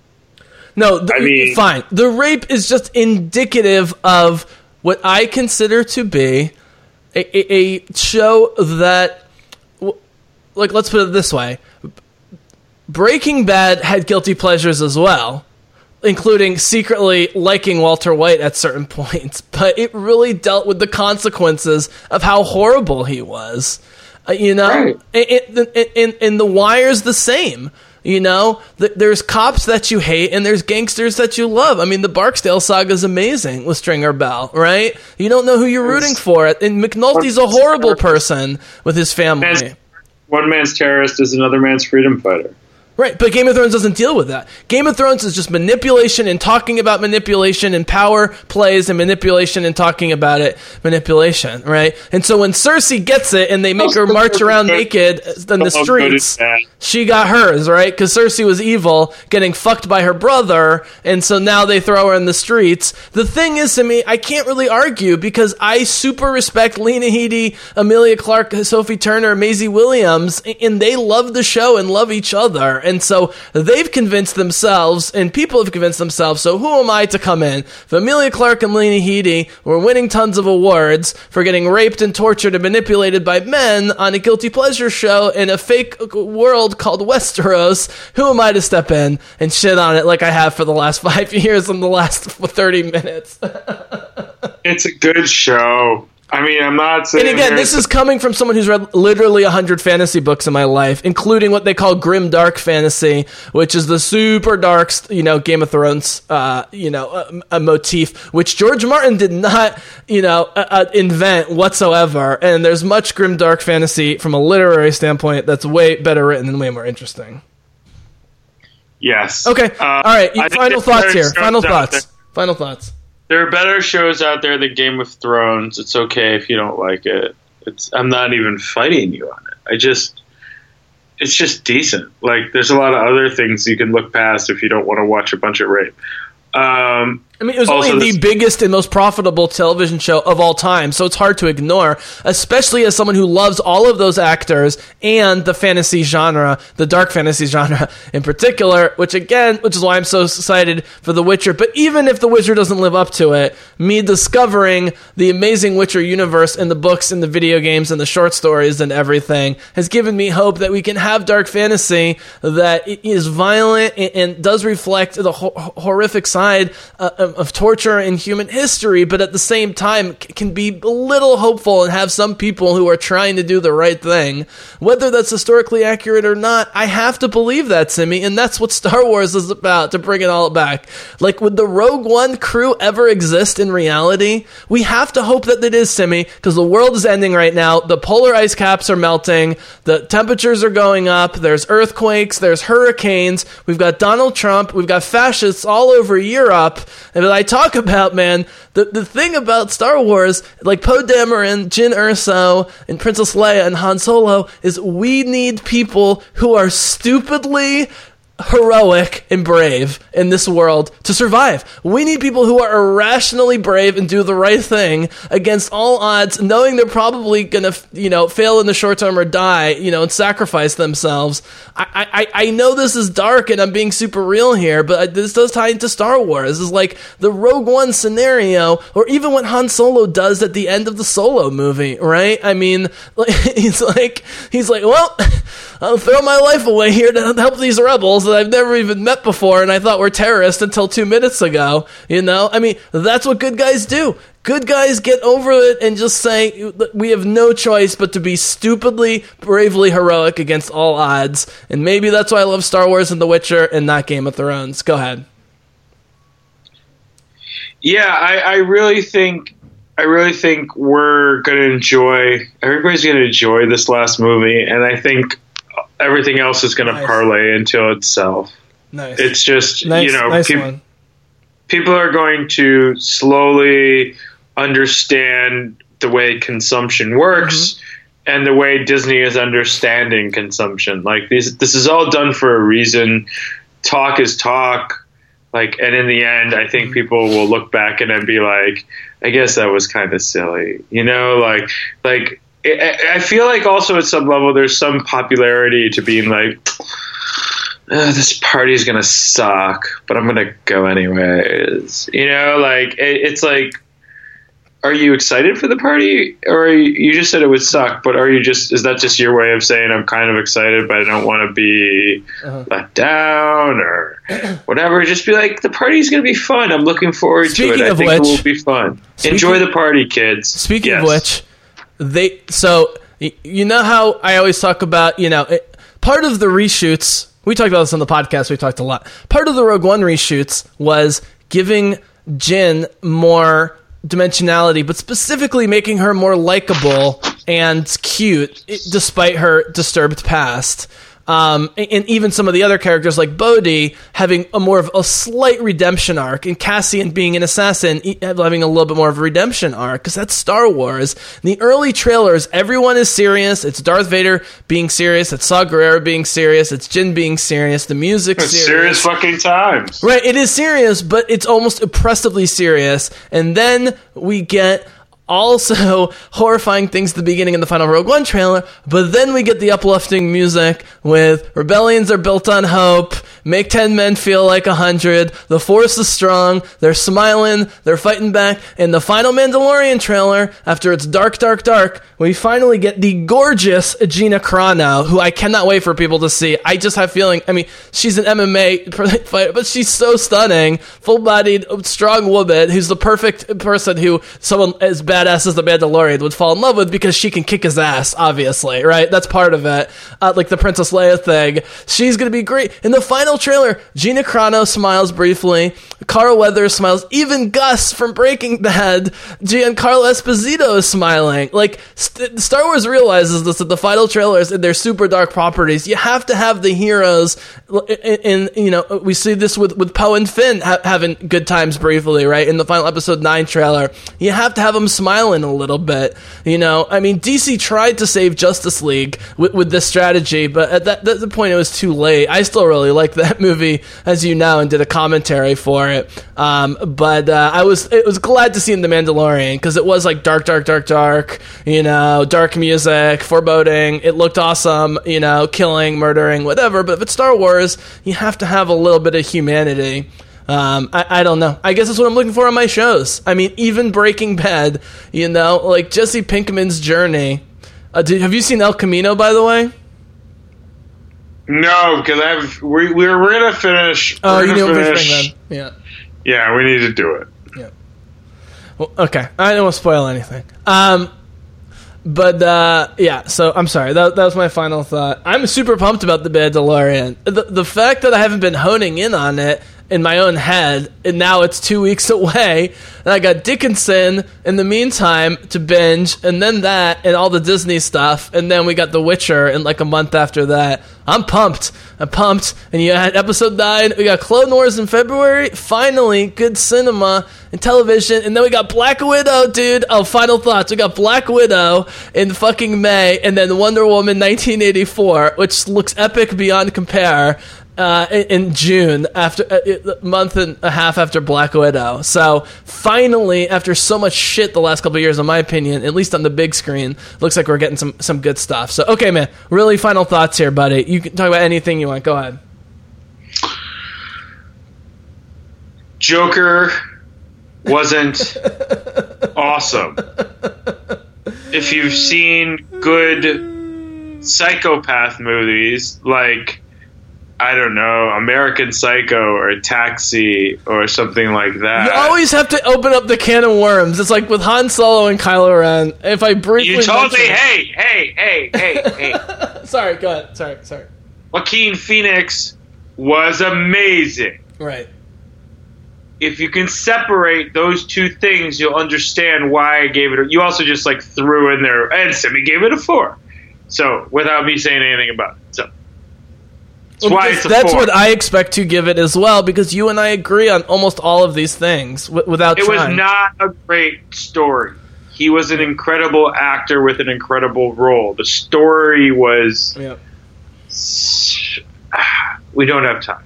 No, th- I mean- fine. The rape is just indicative of what I consider to be a, a, a show that, like, let's put it this way: Breaking Bad had guilty pleasures as well, including secretly liking Walter White at certain points, but it really dealt with the consequences of how horrible he was. Uh, you know, Right. and, and, and, and The Wire's the same. You know, Th- there's cops that you hate and there's gangsters that you love. I mean, the Barksdale saga is amazing with Stringer Bell, right? You don't know who you're rooting for. And McNulty's a horrible person with his family. One man's terrorist is another man's freedom fighter. Right, but Game of Thrones doesn't deal with that. Game of Thrones is just manipulation and talking about manipulation and power plays and manipulation and talking about it, manipulation, right? And so when Cersei gets it and they make her march around naked in the streets, she got hers, right? Because Cersei was evil, getting fucked by her brother, and so now they throw her in the streets. The thing is, to me, I can't really argue because I super respect Lena Headey, Emilia Clarke, Sophie Turner, Maisie Williams, and they love the show and love each other. And so they've convinced themselves, and people have convinced themselves, so who am I to come in? If Emilia Clarke and Lena Headey were winning tons of awards for getting raped and tortured and manipulated by men on a guilty pleasure show in a fake world called Westeros, who am I to step in and shit on it like I have for the last five years in the last 30 minutes? It's a good show. I mean, I'm not saying. And again, this is coming from someone who's read literally 100 fantasy books in my life, including what they call grim dark fantasy, which is the super dark, you know, Game of Thrones, uh, you know, a, a motif, which George Martin did not, you know, uh, uh, invent whatsoever. And there's much grim dark fantasy from a literary standpoint that's way better written and way more interesting. yes. Okay. Uh, All right. Final thoughts here. Final thoughts. Final thoughts. There are better shows out there than Game of Thrones. It's okay if you don't like it. It's I'm not even fighting you on it. I just it's just decent. Like there's a lot of other things you can look past if you don't want to watch a bunch of rape. Um, I mean, it was Also, only the biggest and most profitable television show of all time, so it's hard to ignore, especially as someone who loves all of those actors and the fantasy genre, the dark fantasy genre in particular, which again, which is why I'm so excited for The Witcher. But even if The Witcher doesn't live up to it, me discovering the amazing Witcher universe in the books and the video games and the short stories and everything has given me hope that we can have dark fantasy that is violent and, and does reflect the ho- horrific side uh, of, of torture in human history, but at the same time c- can be a little hopeful and have some people who are trying to do the right thing. Whether that's historically accurate or not, I have to believe that, Simi, and that's what Star Wars is about to bring it all back. Like, would the Rogue One crew ever exist in reality? We have to hope that it is, Simi, because the world is ending right now. The polar ice caps are melting, the temperatures are going up, there's earthquakes, there's hurricanes, we've got Donald Trump, we've got fascists all over Europe. And I talk about, man, the, the thing about Star Wars, like Poe Dameron, Jyn Erso, and Princess Leia and Han Solo, is we need people who are stupidly heroic and brave in this world to survive. We need people who are irrationally brave and do the right thing against all odds, knowing they're probably gonna, you know, fail in the short term or die, you know, and sacrifice themselves. I, I, I know this is dark and I'm being super real here, but this does tie into Star Wars. This is like the Rogue One scenario, or even what Han Solo does at the end of the Solo movie, right? I mean, he's like, he's like, well, I'll throw my life away here to help these rebels that I've never even met before and I thought were terrorists until two minutes ago. You know, I mean, that's what good guys do. Good guys get over it and just say, we have no choice but to be stupidly, bravely heroic against all odds. And maybe that's why I love Star Wars and The Witcher and not Game of Thrones. Go ahead. yeah, I, I really think I really think we're gonna enjoy. Everybody's gonna enjoy this last movie, and I think everything else is gonna parlay into itself. Nice. It's just nice, you know nice peop- one. people are going to slowly understand the way consumption works Mm-hmm. and the way Disney is understanding consumption. Like these, this is all done for a reason. Talk is talk. Like, and in the end, I Mm-hmm. think people will look back and then be like, "I guess that was kind of silly," you know? Like, like I I feel like also at some level there's some popularity to being like, "Uh, this party's gonna suck, but I'm gonna go anyways. You know, like it, it's like, are you excited for the party, or you, you just said it would suck? But are you just is that just your way of saying I'm kind of excited, but I don't want to be Uh-huh. let down or whatever? Just be like, the party's gonna be fun. I'm looking forward Speaking to it. I of think which- it will be fun. Speaking- Enjoy the party, kids. Speaking Yes. of which, they so you know how I always talk about you know it, part of the reshoots. We talked about this on the podcast. We talked a lot. Part of the Rogue One reshoots was giving Jyn more dimensionality, but specifically making her more likable and cute, despite her disturbed past. Um, and, even some of the other characters like Bodhi having a more of a slight redemption arc, and Cassian being an assassin having a little bit more of a redemption arc, because that's Star Wars. In the early trailers, everyone is serious. It's Darth Vader being serious. It's Saw Gerrera being serious. It's Jyn being serious. The music's It's serious. serious fucking times. Right, it is serious, but it's almost oppressively serious. And then we get also horrifying things at the beginning in the final Rogue One trailer, but then we get the uplifting music with rebellions are built on hope, make 10 men feel like a hundred, the force is strong, they're smiling, they're fighting back. In the final Mandalorian trailer, after it's dark, dark, dark, we finally get the gorgeous Gina Carano, who I cannot wait for people to see. I just have feeling, I mean, she's an MMA fighter, but she's so stunning, full-bodied, strong woman who's the perfect person who someone as badass as the Mandalorian would fall in love with because she can kick his ass, obviously, right? That's part of it. Uh, like the Princess Leia thing. She's gonna be great. In the final trailer, Gina Carano smiles briefly, Carl Weathers smiles, even Gus from Breaking Bad, Giancarlo Esposito is smiling. Like, St- Star Wars realizes this that the final trailers and their super dark properties, you have to have the heroes, and, you know, we see this with, with Poe and Finn ha- having good times briefly, right? In the final episode 9 trailer, you have to have them smiling a little bit, you know? I mean, DC tried to save Justice League with, with this strategy, but at that, the point it was too late. I still really like that movie, as you know, and did a commentary for it. Um, but uh, I was it was glad to see in The Mandalorian because it was like dark, dark, dark, dark, you know, dark music, foreboding. It looked awesome, you know, killing, murdering, whatever. But if it's Star Wars, you have to have a little bit of humanity. Um, I, I don't know. I guess that's what I'm looking for on my shows. I mean, even Breaking Bad, you know, like Jesse Pinkman's journey. Uh, did, have you seen El Camino, by the way? No, because I've we we're, we're gonna finish. Oh, we're you gonna finish. Yeah. Yeah, we need to do it. Well, okay, I don't want to spoil anything. Um, but uh, yeah, so I'm sorry. That, that was my final thought. I'm super pumped about the Mandalorian. The the fact that I haven't been honing in on it in my own head, and now it's two weeks away, and I got Dickinson in the meantime to binge, and then that, and all the Disney stuff, and then we got The Witcher in like a month after that. I'm pumped. I'm pumped. And you had episode nine. We got Clone Wars in February. Finally, good cinema and television. And then we got Black Widow, dude. Oh, final thoughts. We got Black Widow in fucking May, and then Wonder Woman 1984, which looks epic beyond compare. Uh, in, June, after uh, a month and a half after Black Widow, so finally, after so much shit the last couple of years, in my opinion, at least on the big screen, looks like we're getting some some good stuff. So, okay, man, really final thoughts here, buddy. You can talk about anything you want. Go ahead. Joker wasn't awesome. If you've seen good psychopath movies like I don't know, American Psycho or Taxi or something like that. You always have to open up the can of worms. It's like with Han Solo and Kylo Ren. If I briefly You told me, hey, hey, hey, hey, hey. sorry, go ahead. Sorry, sorry. Joaquin Phoenix was amazing. Right. If you can separate those two things, you'll understand why I gave it. A, you also just like threw in there, and Simi gave it a four. So without me saying anything about it, so Well, why it's a that's four. what I expect to give it as well. Because you and I agree on almost all of these things w- without it was not a great story. He was an incredible actor with an incredible role. The story was. Yep. We don't have time.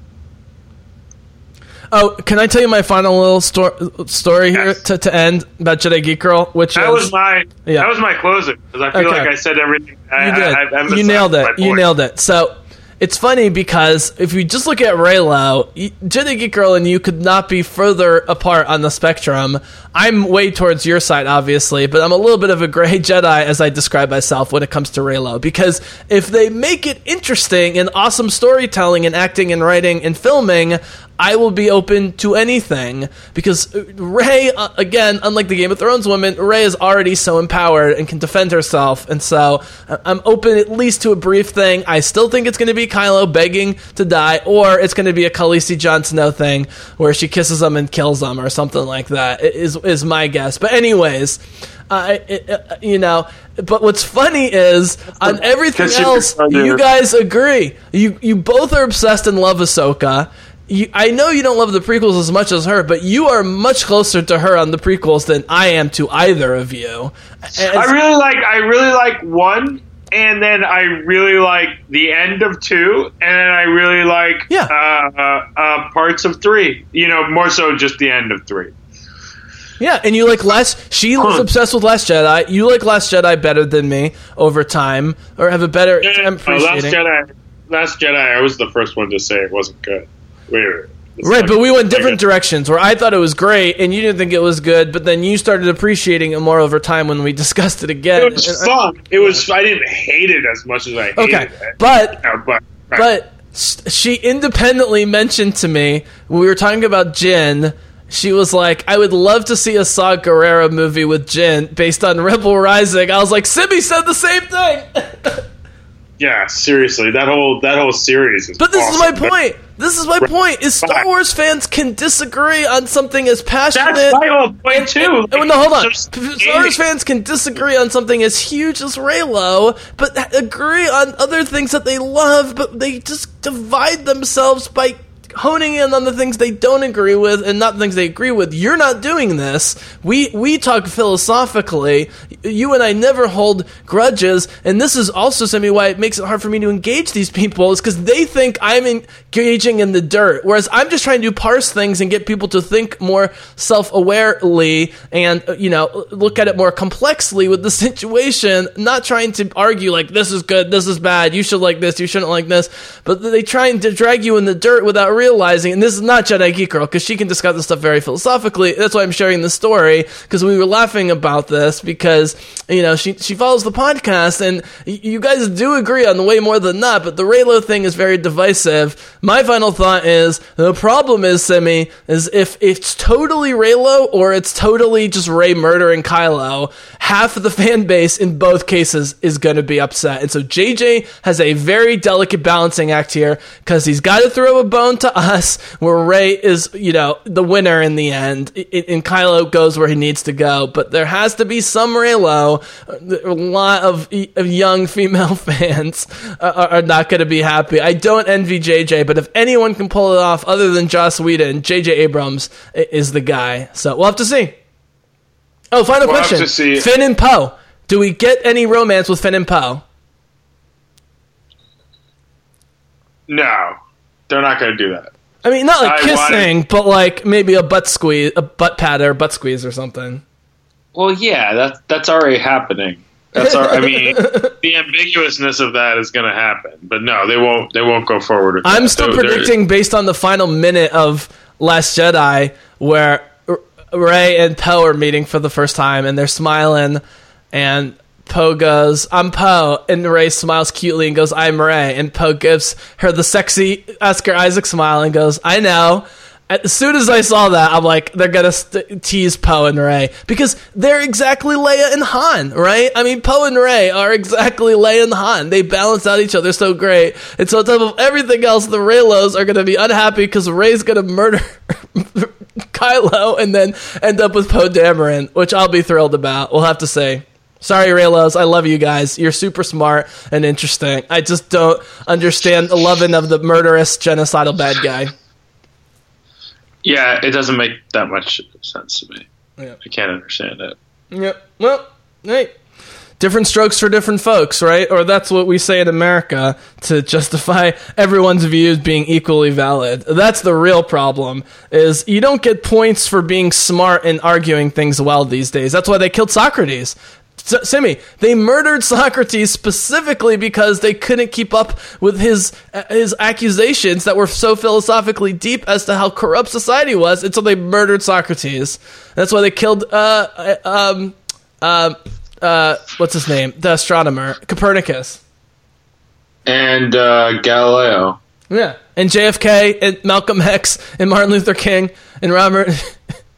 Oh, can I tell you my final little sto- story here to, to end about Jedi Geek Girl? Which That is, was my Yeah. that was my closing because I feel Okay. like I said everything. I, you did. I, I've you nailed it. You nailed it. So it's funny because if you just look at Reylo, y- Jedi Geek Girl and you could not be further apart on the spectrum. I'm way towards your side, obviously, but I'm a little bit of a gray Jedi as I describe myself when it comes to Reylo. Because if they make it interesting and awesome storytelling and acting and writing and filming, I will be open to anything because Rey, uh, again, unlike the Game of Thrones woman, Rey is already so empowered and can defend herself, and so I- I'm open at least to a brief thing. I still think it's going to be Kylo begging to die, or it's going to be a Khaleesi Jon Snow thing where she kisses him and kills him, or something like that. Is is my guess. But anyways. Uh, it, uh, you know, but what's funny is on everything else, you guys agree. You you both are obsessed and love Ahsoka. You, I know you don't love the prequels as much as her, but you are much closer to her on the prequels than I am to either of you. And- I really like I really like one, and then I really like the end of two, and then I really like Yeah. uh, uh, uh, parts of three. You know, more so just the end of three. yeah, and you like Last. She was obsessed with Last Jedi. You like Last Jedi better than me over time, or have a better. Uh, Last. Jedi. Last Jedi. I was the first one to say it wasn't good. Wait, wait, wait. Right, but we went different directions. Where I thought it was great, and you didn't think it was good, but then you started appreciating it more over time when we discussed it again. It was And fun. It was. I didn't hate it as much as I hated Okay, it. but Yeah, but but she independently mentioned to me when we were talking about Jyn. She was like, "I would love to see a Saw Gerrera movie with Jyn based on Rebel Rising." I was like, "Sibby said the same thing." yeah, seriously, that whole that whole series is. But this awesome. is my point. This is my point. Is Star Wars fans can disagree on something as passionate. That's my whole point too. Oh, no, hold on. Star Wars fans can disagree on something as huge as Reylo, but agree on other things that they love, but they just divide themselves by honing in on the things they don't agree with and not the things they agree with. You're not doing this. We we talk philosophically. You and I never hold grudges, and this is also something why it makes it hard for me to engage these people is because they think I'm engaging in the dirt, whereas I'm just trying to parse things and get people to think more self-awarely and uh, you know look at it more complexly with the situation, not trying to argue like this is good, this is bad, you should like this, you shouldn't like this, but they try and drag you in the dirt without realizing. And this is not Jedi Geek Girl because she can discuss this stuff very philosophically. That's why I'm sharing the story because we were laughing about this because you know she she follows the podcast and you guys do agree on the way more than not. But the Reylo thing is very divisive. My final thought is the problem is Simi is if it's totally Reylo or it's totally just Rey murdering Kylo, half of the fan base in both cases is going to be upset. And so JJ has a very delicate balancing act here because he's got to throw a bone to us where Rey is, you know, the winner in the end, and Kylo goes where he needs to go. But there has to be some Reylo. A lot of, of young female fans are, are not going to be happy. I don't envy JJ, but if anyone can pull it off other than Joss Whedon, JJ Abrams is the guy. So we'll have to see. Oh, final We'll question. to. Finn and Poe. Do we get any romance with Finn and Poe? No, they're not going to do that. I mean, not like I kissing, but like maybe a butt squeeze, a butt pat or butt squeeze or something. Well, yeah, that's that's already happening. That's our, I mean, the ambiguousness of that is going to happen, but no, they won't. They won't go forward. I'm that. still They're- they're- predicting based on the final minute of Last Jedi where Rey and Poe are meeting for the first time and they're smiling and Poe goes, I'm Poe. And Rey smiles cutely and goes, I'm Rey. And Poe gives her the sexy Oscar Isaac smile and goes, I know. As soon as I saw that, I'm like, they're gonna st- tease Poe and Rey because they're exactly Leia and Han, right? I mean, Poe and Rey are exactly Leia and Han. They balance out each other so great. And so on top of everything else, the Reylos are gonna be unhappy because Rey's gonna murder Kylo and then end up with Poe Dameron, which I'll be thrilled about. We'll have to say. Sorry, Reylos. I love you guys. You're super smart and interesting. I just don't understand the loving of the murderous, genocidal bad guy. Yeah, it doesn't make that much sense to me. Yeah. I can't understand it. Yep. Well, hey. Different strokes for different folks, right? Or that's what we say in America to justify everyone's views being equally valid. That's the real problem is you don't get points for being smart and arguing things well these days. That's why they killed Socrates. S- Simi, they murdered Socrates specifically because they couldn't keep up with his uh, his accusations that were so philosophically deep as to how corrupt society was, and so they murdered Socrates. That's why they killed uh, uh, um uh, uh what's his name, the astronomer Copernicus. And uh, Galileo. Yeah, and JFK and Malcolm X and Martin Luther King and Robert.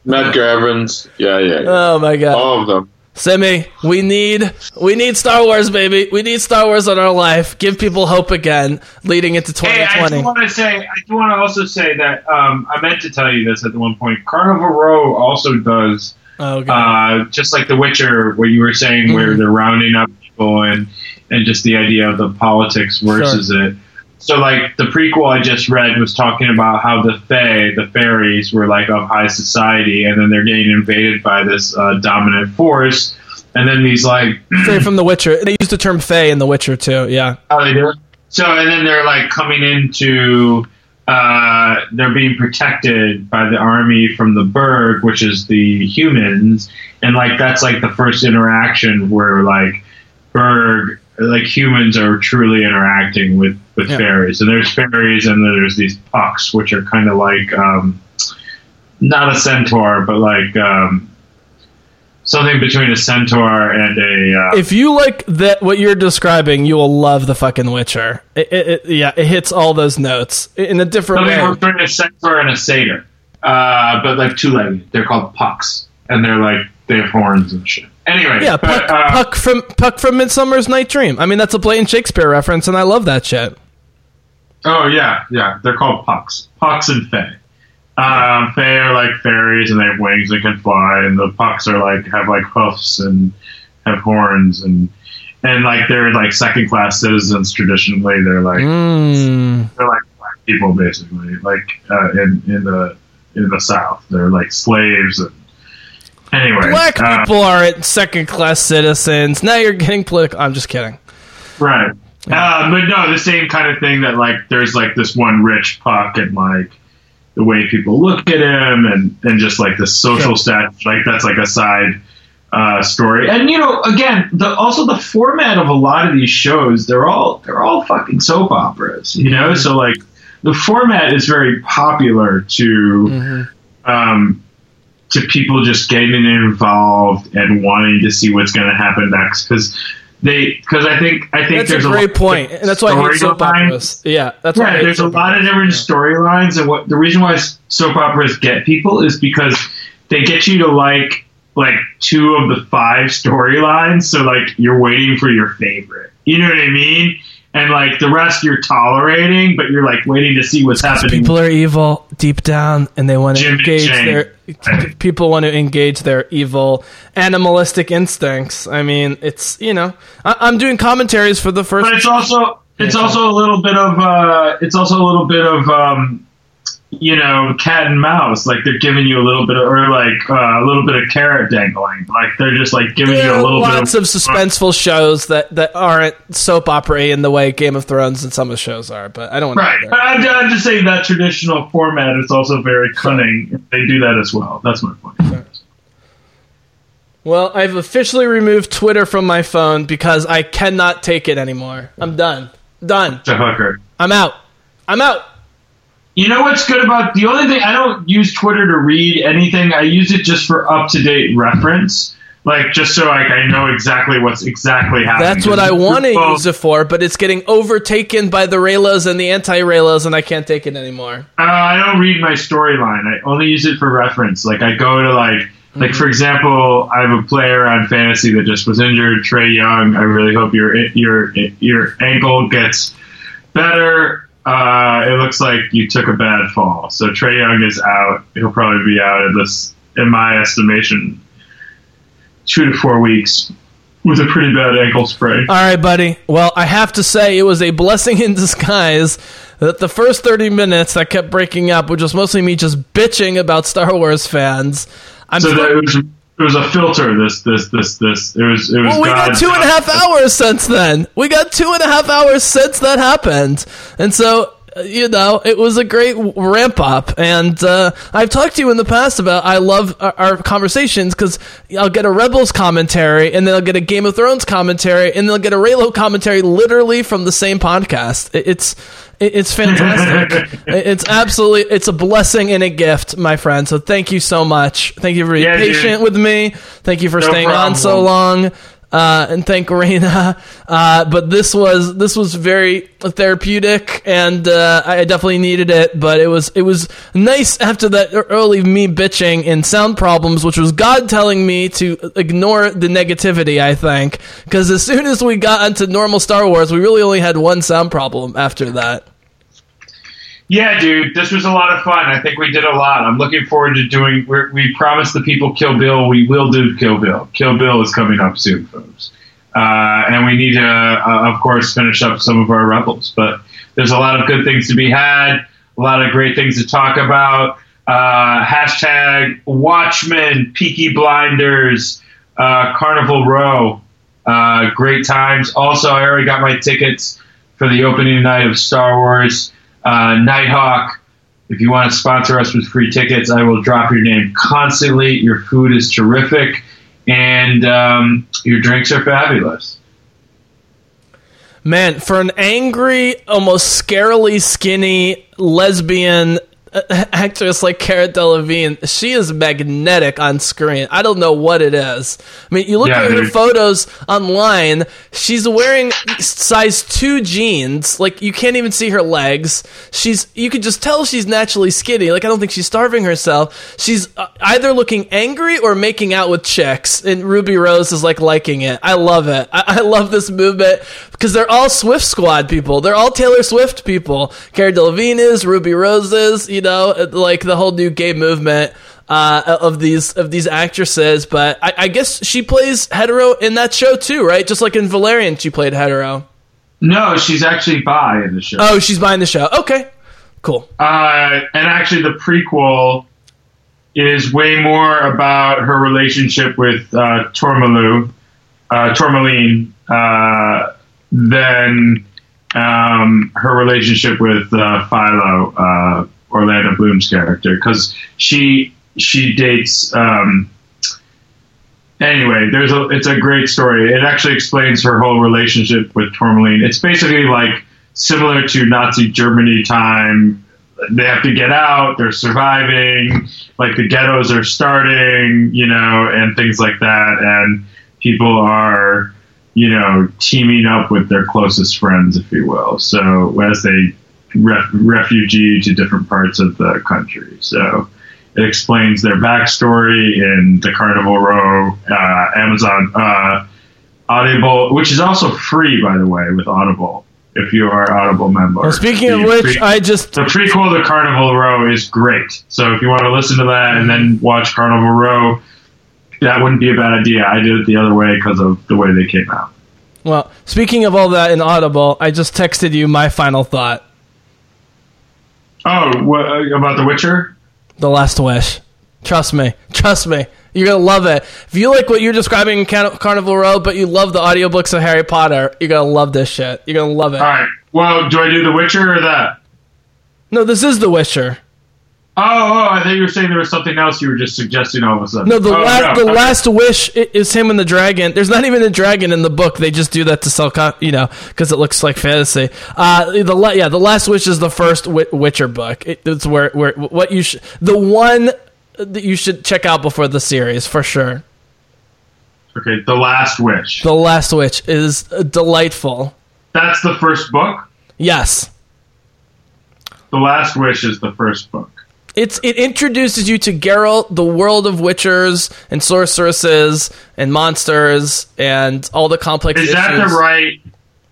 Medgar Evans. Yeah, yeah. yeah. Oh my god. All of them. Simi, we need we need Star Wars, baby. We need Star Wars in our life. Give people hope again, leading into Hey, I 2020. want to say, I do want to also say that um, I meant to tell you this at the one point. Carnival Row also does, oh uh, just like The Witcher, what you were saying, where Mhm. they're rounding up people and and just the idea of the politics versus it. So, like the prequel I just read was talking about how the Fae, the fairies, were like of high society, and then they're getting invaded by this uh, dominant force, and then these like Fae from The Witcher. They used the term Fae in The Witcher too. Yeah. how they do. So, and then they're like coming into, uh, they're being protected by the army from the Burgue, which is the humans, and like that's like the first interaction where like Burgue, like humans are truly interacting with with Yeah. fairies, and there's fairies, and then there's these pucks, which are kind of like um, not a centaur, but like um, something between a centaur and a uh, If you like that, what you're describing, you will love the fucking Witcher. It, it, it- yeah, it hits all those notes in a different Something way. between a centaur and a satyr, uh, but like two legged. They're called pucks, and they're like they have horns and shit. Anyway, Yeah, but, Puck, uh, Puck from Puck from Midsummer's Night Dream. I mean, that's a blatant Shakespeare reference, and I love that shit. Oh yeah, yeah. They're called pucks. Pucks and fae. Um, fae are like fairies, and they have wings and can fly, and the pucks are like have like hoofs and have horns and and like they're like second class citizens traditionally. They're like Mm. they're like black people basically, like uh, in in the in the South. They're like slaves. And, anyway, Black uh, people aren't second class citizens. Now you're getting political. I'm just kidding. right? Uh, but no, the same kind of thing that like there's like this one rich puck and like the way people look at him and and just like the social status, like that's like a side uh, story. And you know, again, the also the format of a lot of these shows, they're all they're all fucking soap operas, you know. So like the format is very popular to um, to people just getting involved and wanting to see what's going to happen next because they because I think I think That's a great lot point, and that's why I hate soap operas. Yeah, that's why I Yeah, there's a lot of different storylines, and what the reason why soap operas get people is because they get you to like like two of the five storylines. So like you're waiting for your favorite. You know what I mean? And like the rest you're tolerating, but you're like waiting to see what's happening. People are evil deep down, and they want to Jim engage their. People want to engage their evil animalistic instincts. I mean, it's you know, I, I'm doing commentaries for the first. but it's also it's also a little bit of uh, it's also a little bit of um, you know cat and mouse. Like they're giving you a little bit of or like uh, a little bit of carrot dangling. Like they're just like giving There you a little lots bit of lots of suspenseful shows that, that aren't soap opera in the way Game of Thrones and some of the shows are, but I don't want Right, to. I'm, I'm just saying that traditional format is also very cunning. They do that as well. That's my point. Well, I've officially removed Twitter from my phone because I cannot take it anymore. I'm done. Done. It's a hooker. I'm out. I'm out. You know what's good about the only thing I don't use Twitter to read anything. I use it just for up to date reference, like just so like I know exactly what's exactly happening. That's what I want to use it for, but it's getting overtaken by the Reylos and the anti-Reylos, and I can't take it anymore. Uh, I don't read my storyline. I only use it for reference. Like I go to like like for example, I have a player on fantasy that just was injured, Trae Young. I really hope your your your ankle gets better. Uh, it looks like you took a bad fall, so Trae Young is out. He'll probably be out at this, in my estimation, two to four weeks with a pretty bad ankle sprain. All right, buddy. Well, I have to say it was a blessing in disguise that the first 30 minutes that kept breaking up, which was mostly me just bitching about Star Wars fans. I'm so that was it was a filter. This this this this. It was it was. well, we got God's- two and a half hours since then. We got two and a half hours since that happened, and so you know it was a great ramp up. And uh, I've talked to you in the past about I love our, our conversations because I'll get a Rebels commentary, and then I'll get a Game of Thrones commentary, and then I'll get a Reylo commentary, literally from the same podcast. It, it's it, it's fantastic. It- it's absolutely it's a blessing and a gift, my friend. So thank you so much. Thank you for being Yeah, dude. patient with me. Thank you for No staying on so long. Uh, and thank Reina. Uh, but this was this was very therapeutic, and uh, I definitely needed it. But it was it was nice after that early me bitching and sound problems, which was God telling me to ignore the negativity. I think because as soon as we got onto normal Star Wars, we really only had one sound problem after that. Yeah, dude, this was a lot of fun. I think we did a lot. I'm looking forward to doing. We promised the people Kill Bill. We will do Kill Bill. Kill Bill is coming up soon, folks. Uh, and we need to, uh, of course, finish up some of our Rebels. But there's a lot of good things to be had. A lot of great things to talk about. Uh, hashtag Watchmen, Peaky Blinders, uh, Carnival Row. Uh, great times. Also, I already got my tickets for the opening night of Star Wars uh, Nighthawk. If you want to sponsor us with free tickets, I will drop your name constantly. Your food is terrific, and um, your drinks are fabulous. Man, for an angry, almost scarily skinny lesbian actress like Cara Delevingne, she is magnetic on screen. I don't know what it is. I mean, you look Yeah, at her photos online, she's wearing size 2 jeans. Like you can't even see her legs. She's you could just tell she's naturally skinny. Like I don't think she's starving herself. She's uh, either looking angry or making out with chicks. And Ruby Rose is like liking it. I love it. I, I love this movement because they're all Swift Squad people. They're all Taylor Swift people. Cara Delevingne is, Ruby Rose is, you know, uh, like the whole new gay movement uh, of these of these actresses. But I, I guess she plays hetero in that show too, right? Just like in Valerian, she played hetero. No, she's actually bi in the show. Oh, she's buying the show. Okay, cool. Uh, and actually, the prequel is way more about her relationship with uh, Tormalu, uh, Tourmaline, uh, than um, her relationship with uh, Philo, uh, Orlando Bloom's character, because she she dates. Um, anyway, there's a it's a great story. It actually explains her whole relationship with Tourmaline. It's basically like similar to Nazi Germany time. They have to get out. They're surviving. Like the ghettos are starting, you know, and things like that. And people are, you know, teaming up with their closest friends, if you will. So as they ref- refugee to different parts of the country. So it explains their backstory in the Carnival Row, uh, Amazon uh, Audible, which is also free, by the way, with Audible. If you are Audible member. Well, speaking of which, pre- I just the prequel to Carnival Row is great. So if you want to listen to that and then watch Carnival Row, that wouldn't be a bad idea. I did it the other way because of the way they came out. well, speaking of all that in Audible, I just texted you my final thought. Oh, what, uh, about The Witcher? The Last Wish. Trust me. Trust me. You're going to love it. If you like what you're describing in Carnival Row, but you love the audiobooks of Harry Potter, you're going to love this shit. You're going to love it. All right. Well, do I do The Witcher or that? No, this is The Witcher. Oh, oh, I thought you were saying there was something else you were just suggesting all of a sudden. No, the, oh, last, no. the last wish is him and the dragon. There's not even a dragon in the book. They just do that to sell, co- you know, because it looks like fantasy. Uh, the la- yeah, the last wish is the first Wi- Witcher book. It, it's where where what you should the one that you should check out before the series for sure. Okay, The Last Wish. The last wish is delightful. That's the first book? Yes. The Last Wish is the first book. It's it introduces you to Geralt, the world of witchers and sorceresses and monsters and all the complex Is that issues. the right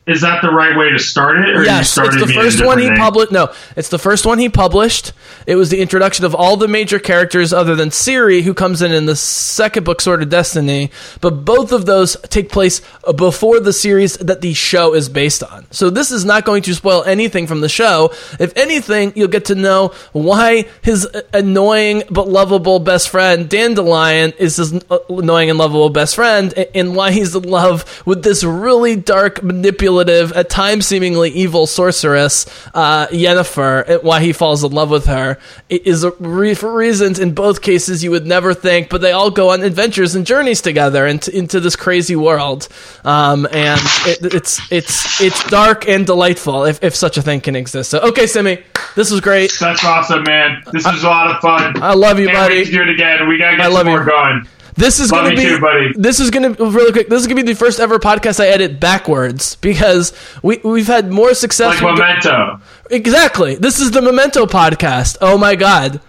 Is that the right way to start it? Or Yes, it's the me in a first one he published. No, it's the first one he published. It was the introduction of all the major characters other than Ciri, who comes in in the second book, Sword of Destiny. But both of those take place before the series that the show is based on. So this is not going to spoil anything from the show. If anything, you'll get to know why his uh, annoying but lovable best friend Dandelion is his uh, annoying and lovable best friend, and why he's in love with this really dark, manipulative, at times seemingly evil sorceress, uh, Yennefer, and why he falls in love with her. It is a re- for reasons in both cases you would never think, but they all go on adventures and journeys together into, into this crazy world. Um, and it, it's it's it's dark and delightful, if, if such a thing can exist. So, okay, Simi, this was great. That's awesome, man. This is a lot of fun. I love you, Can't buddy. wait to do it again. We gotta get I love more you. going. This is going to be too, buddy. this is going to really quick. This is going to be the first ever podcast I edit backwards because we we've had more success. Like with- Memento. Exactly. This is the Memento podcast. Oh my god.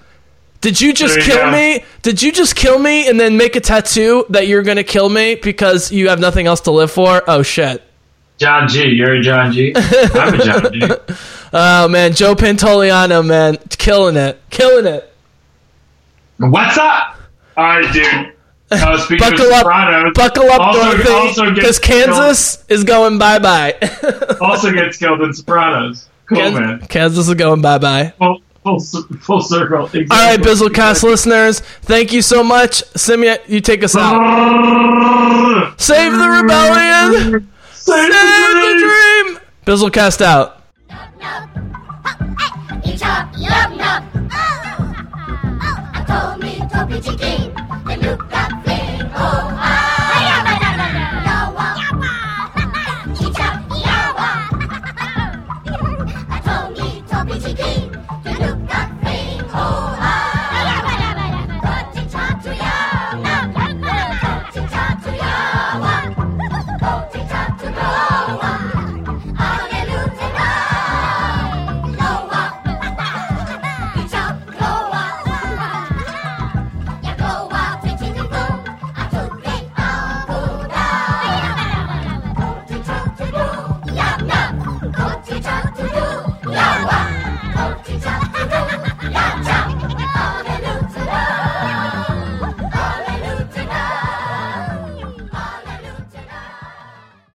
Did you just you kill go. me? Did you just kill me and then make a tattoo that you're going to kill me because you have nothing else to live for? Oh shit. John G. You're a John G. I'm a John G. Oh man, Joe Pantoliano, man, killing it. Killing it. What's up? All right, dude. Uh, speaking Buckle of up. Sopranos, Buckle up, also, Dorothy, also gets because Kansas is going bye-bye. also gets killed in Sopranos. Cool Kansas, man. Kansas is going bye-bye. Full, full, cir- full circle. Exactly. All right, Bizzlecast listeners, thank you so much. Simia, you take us out. Save the rebellion. Save Save the dream. Bizzlecast out. Go,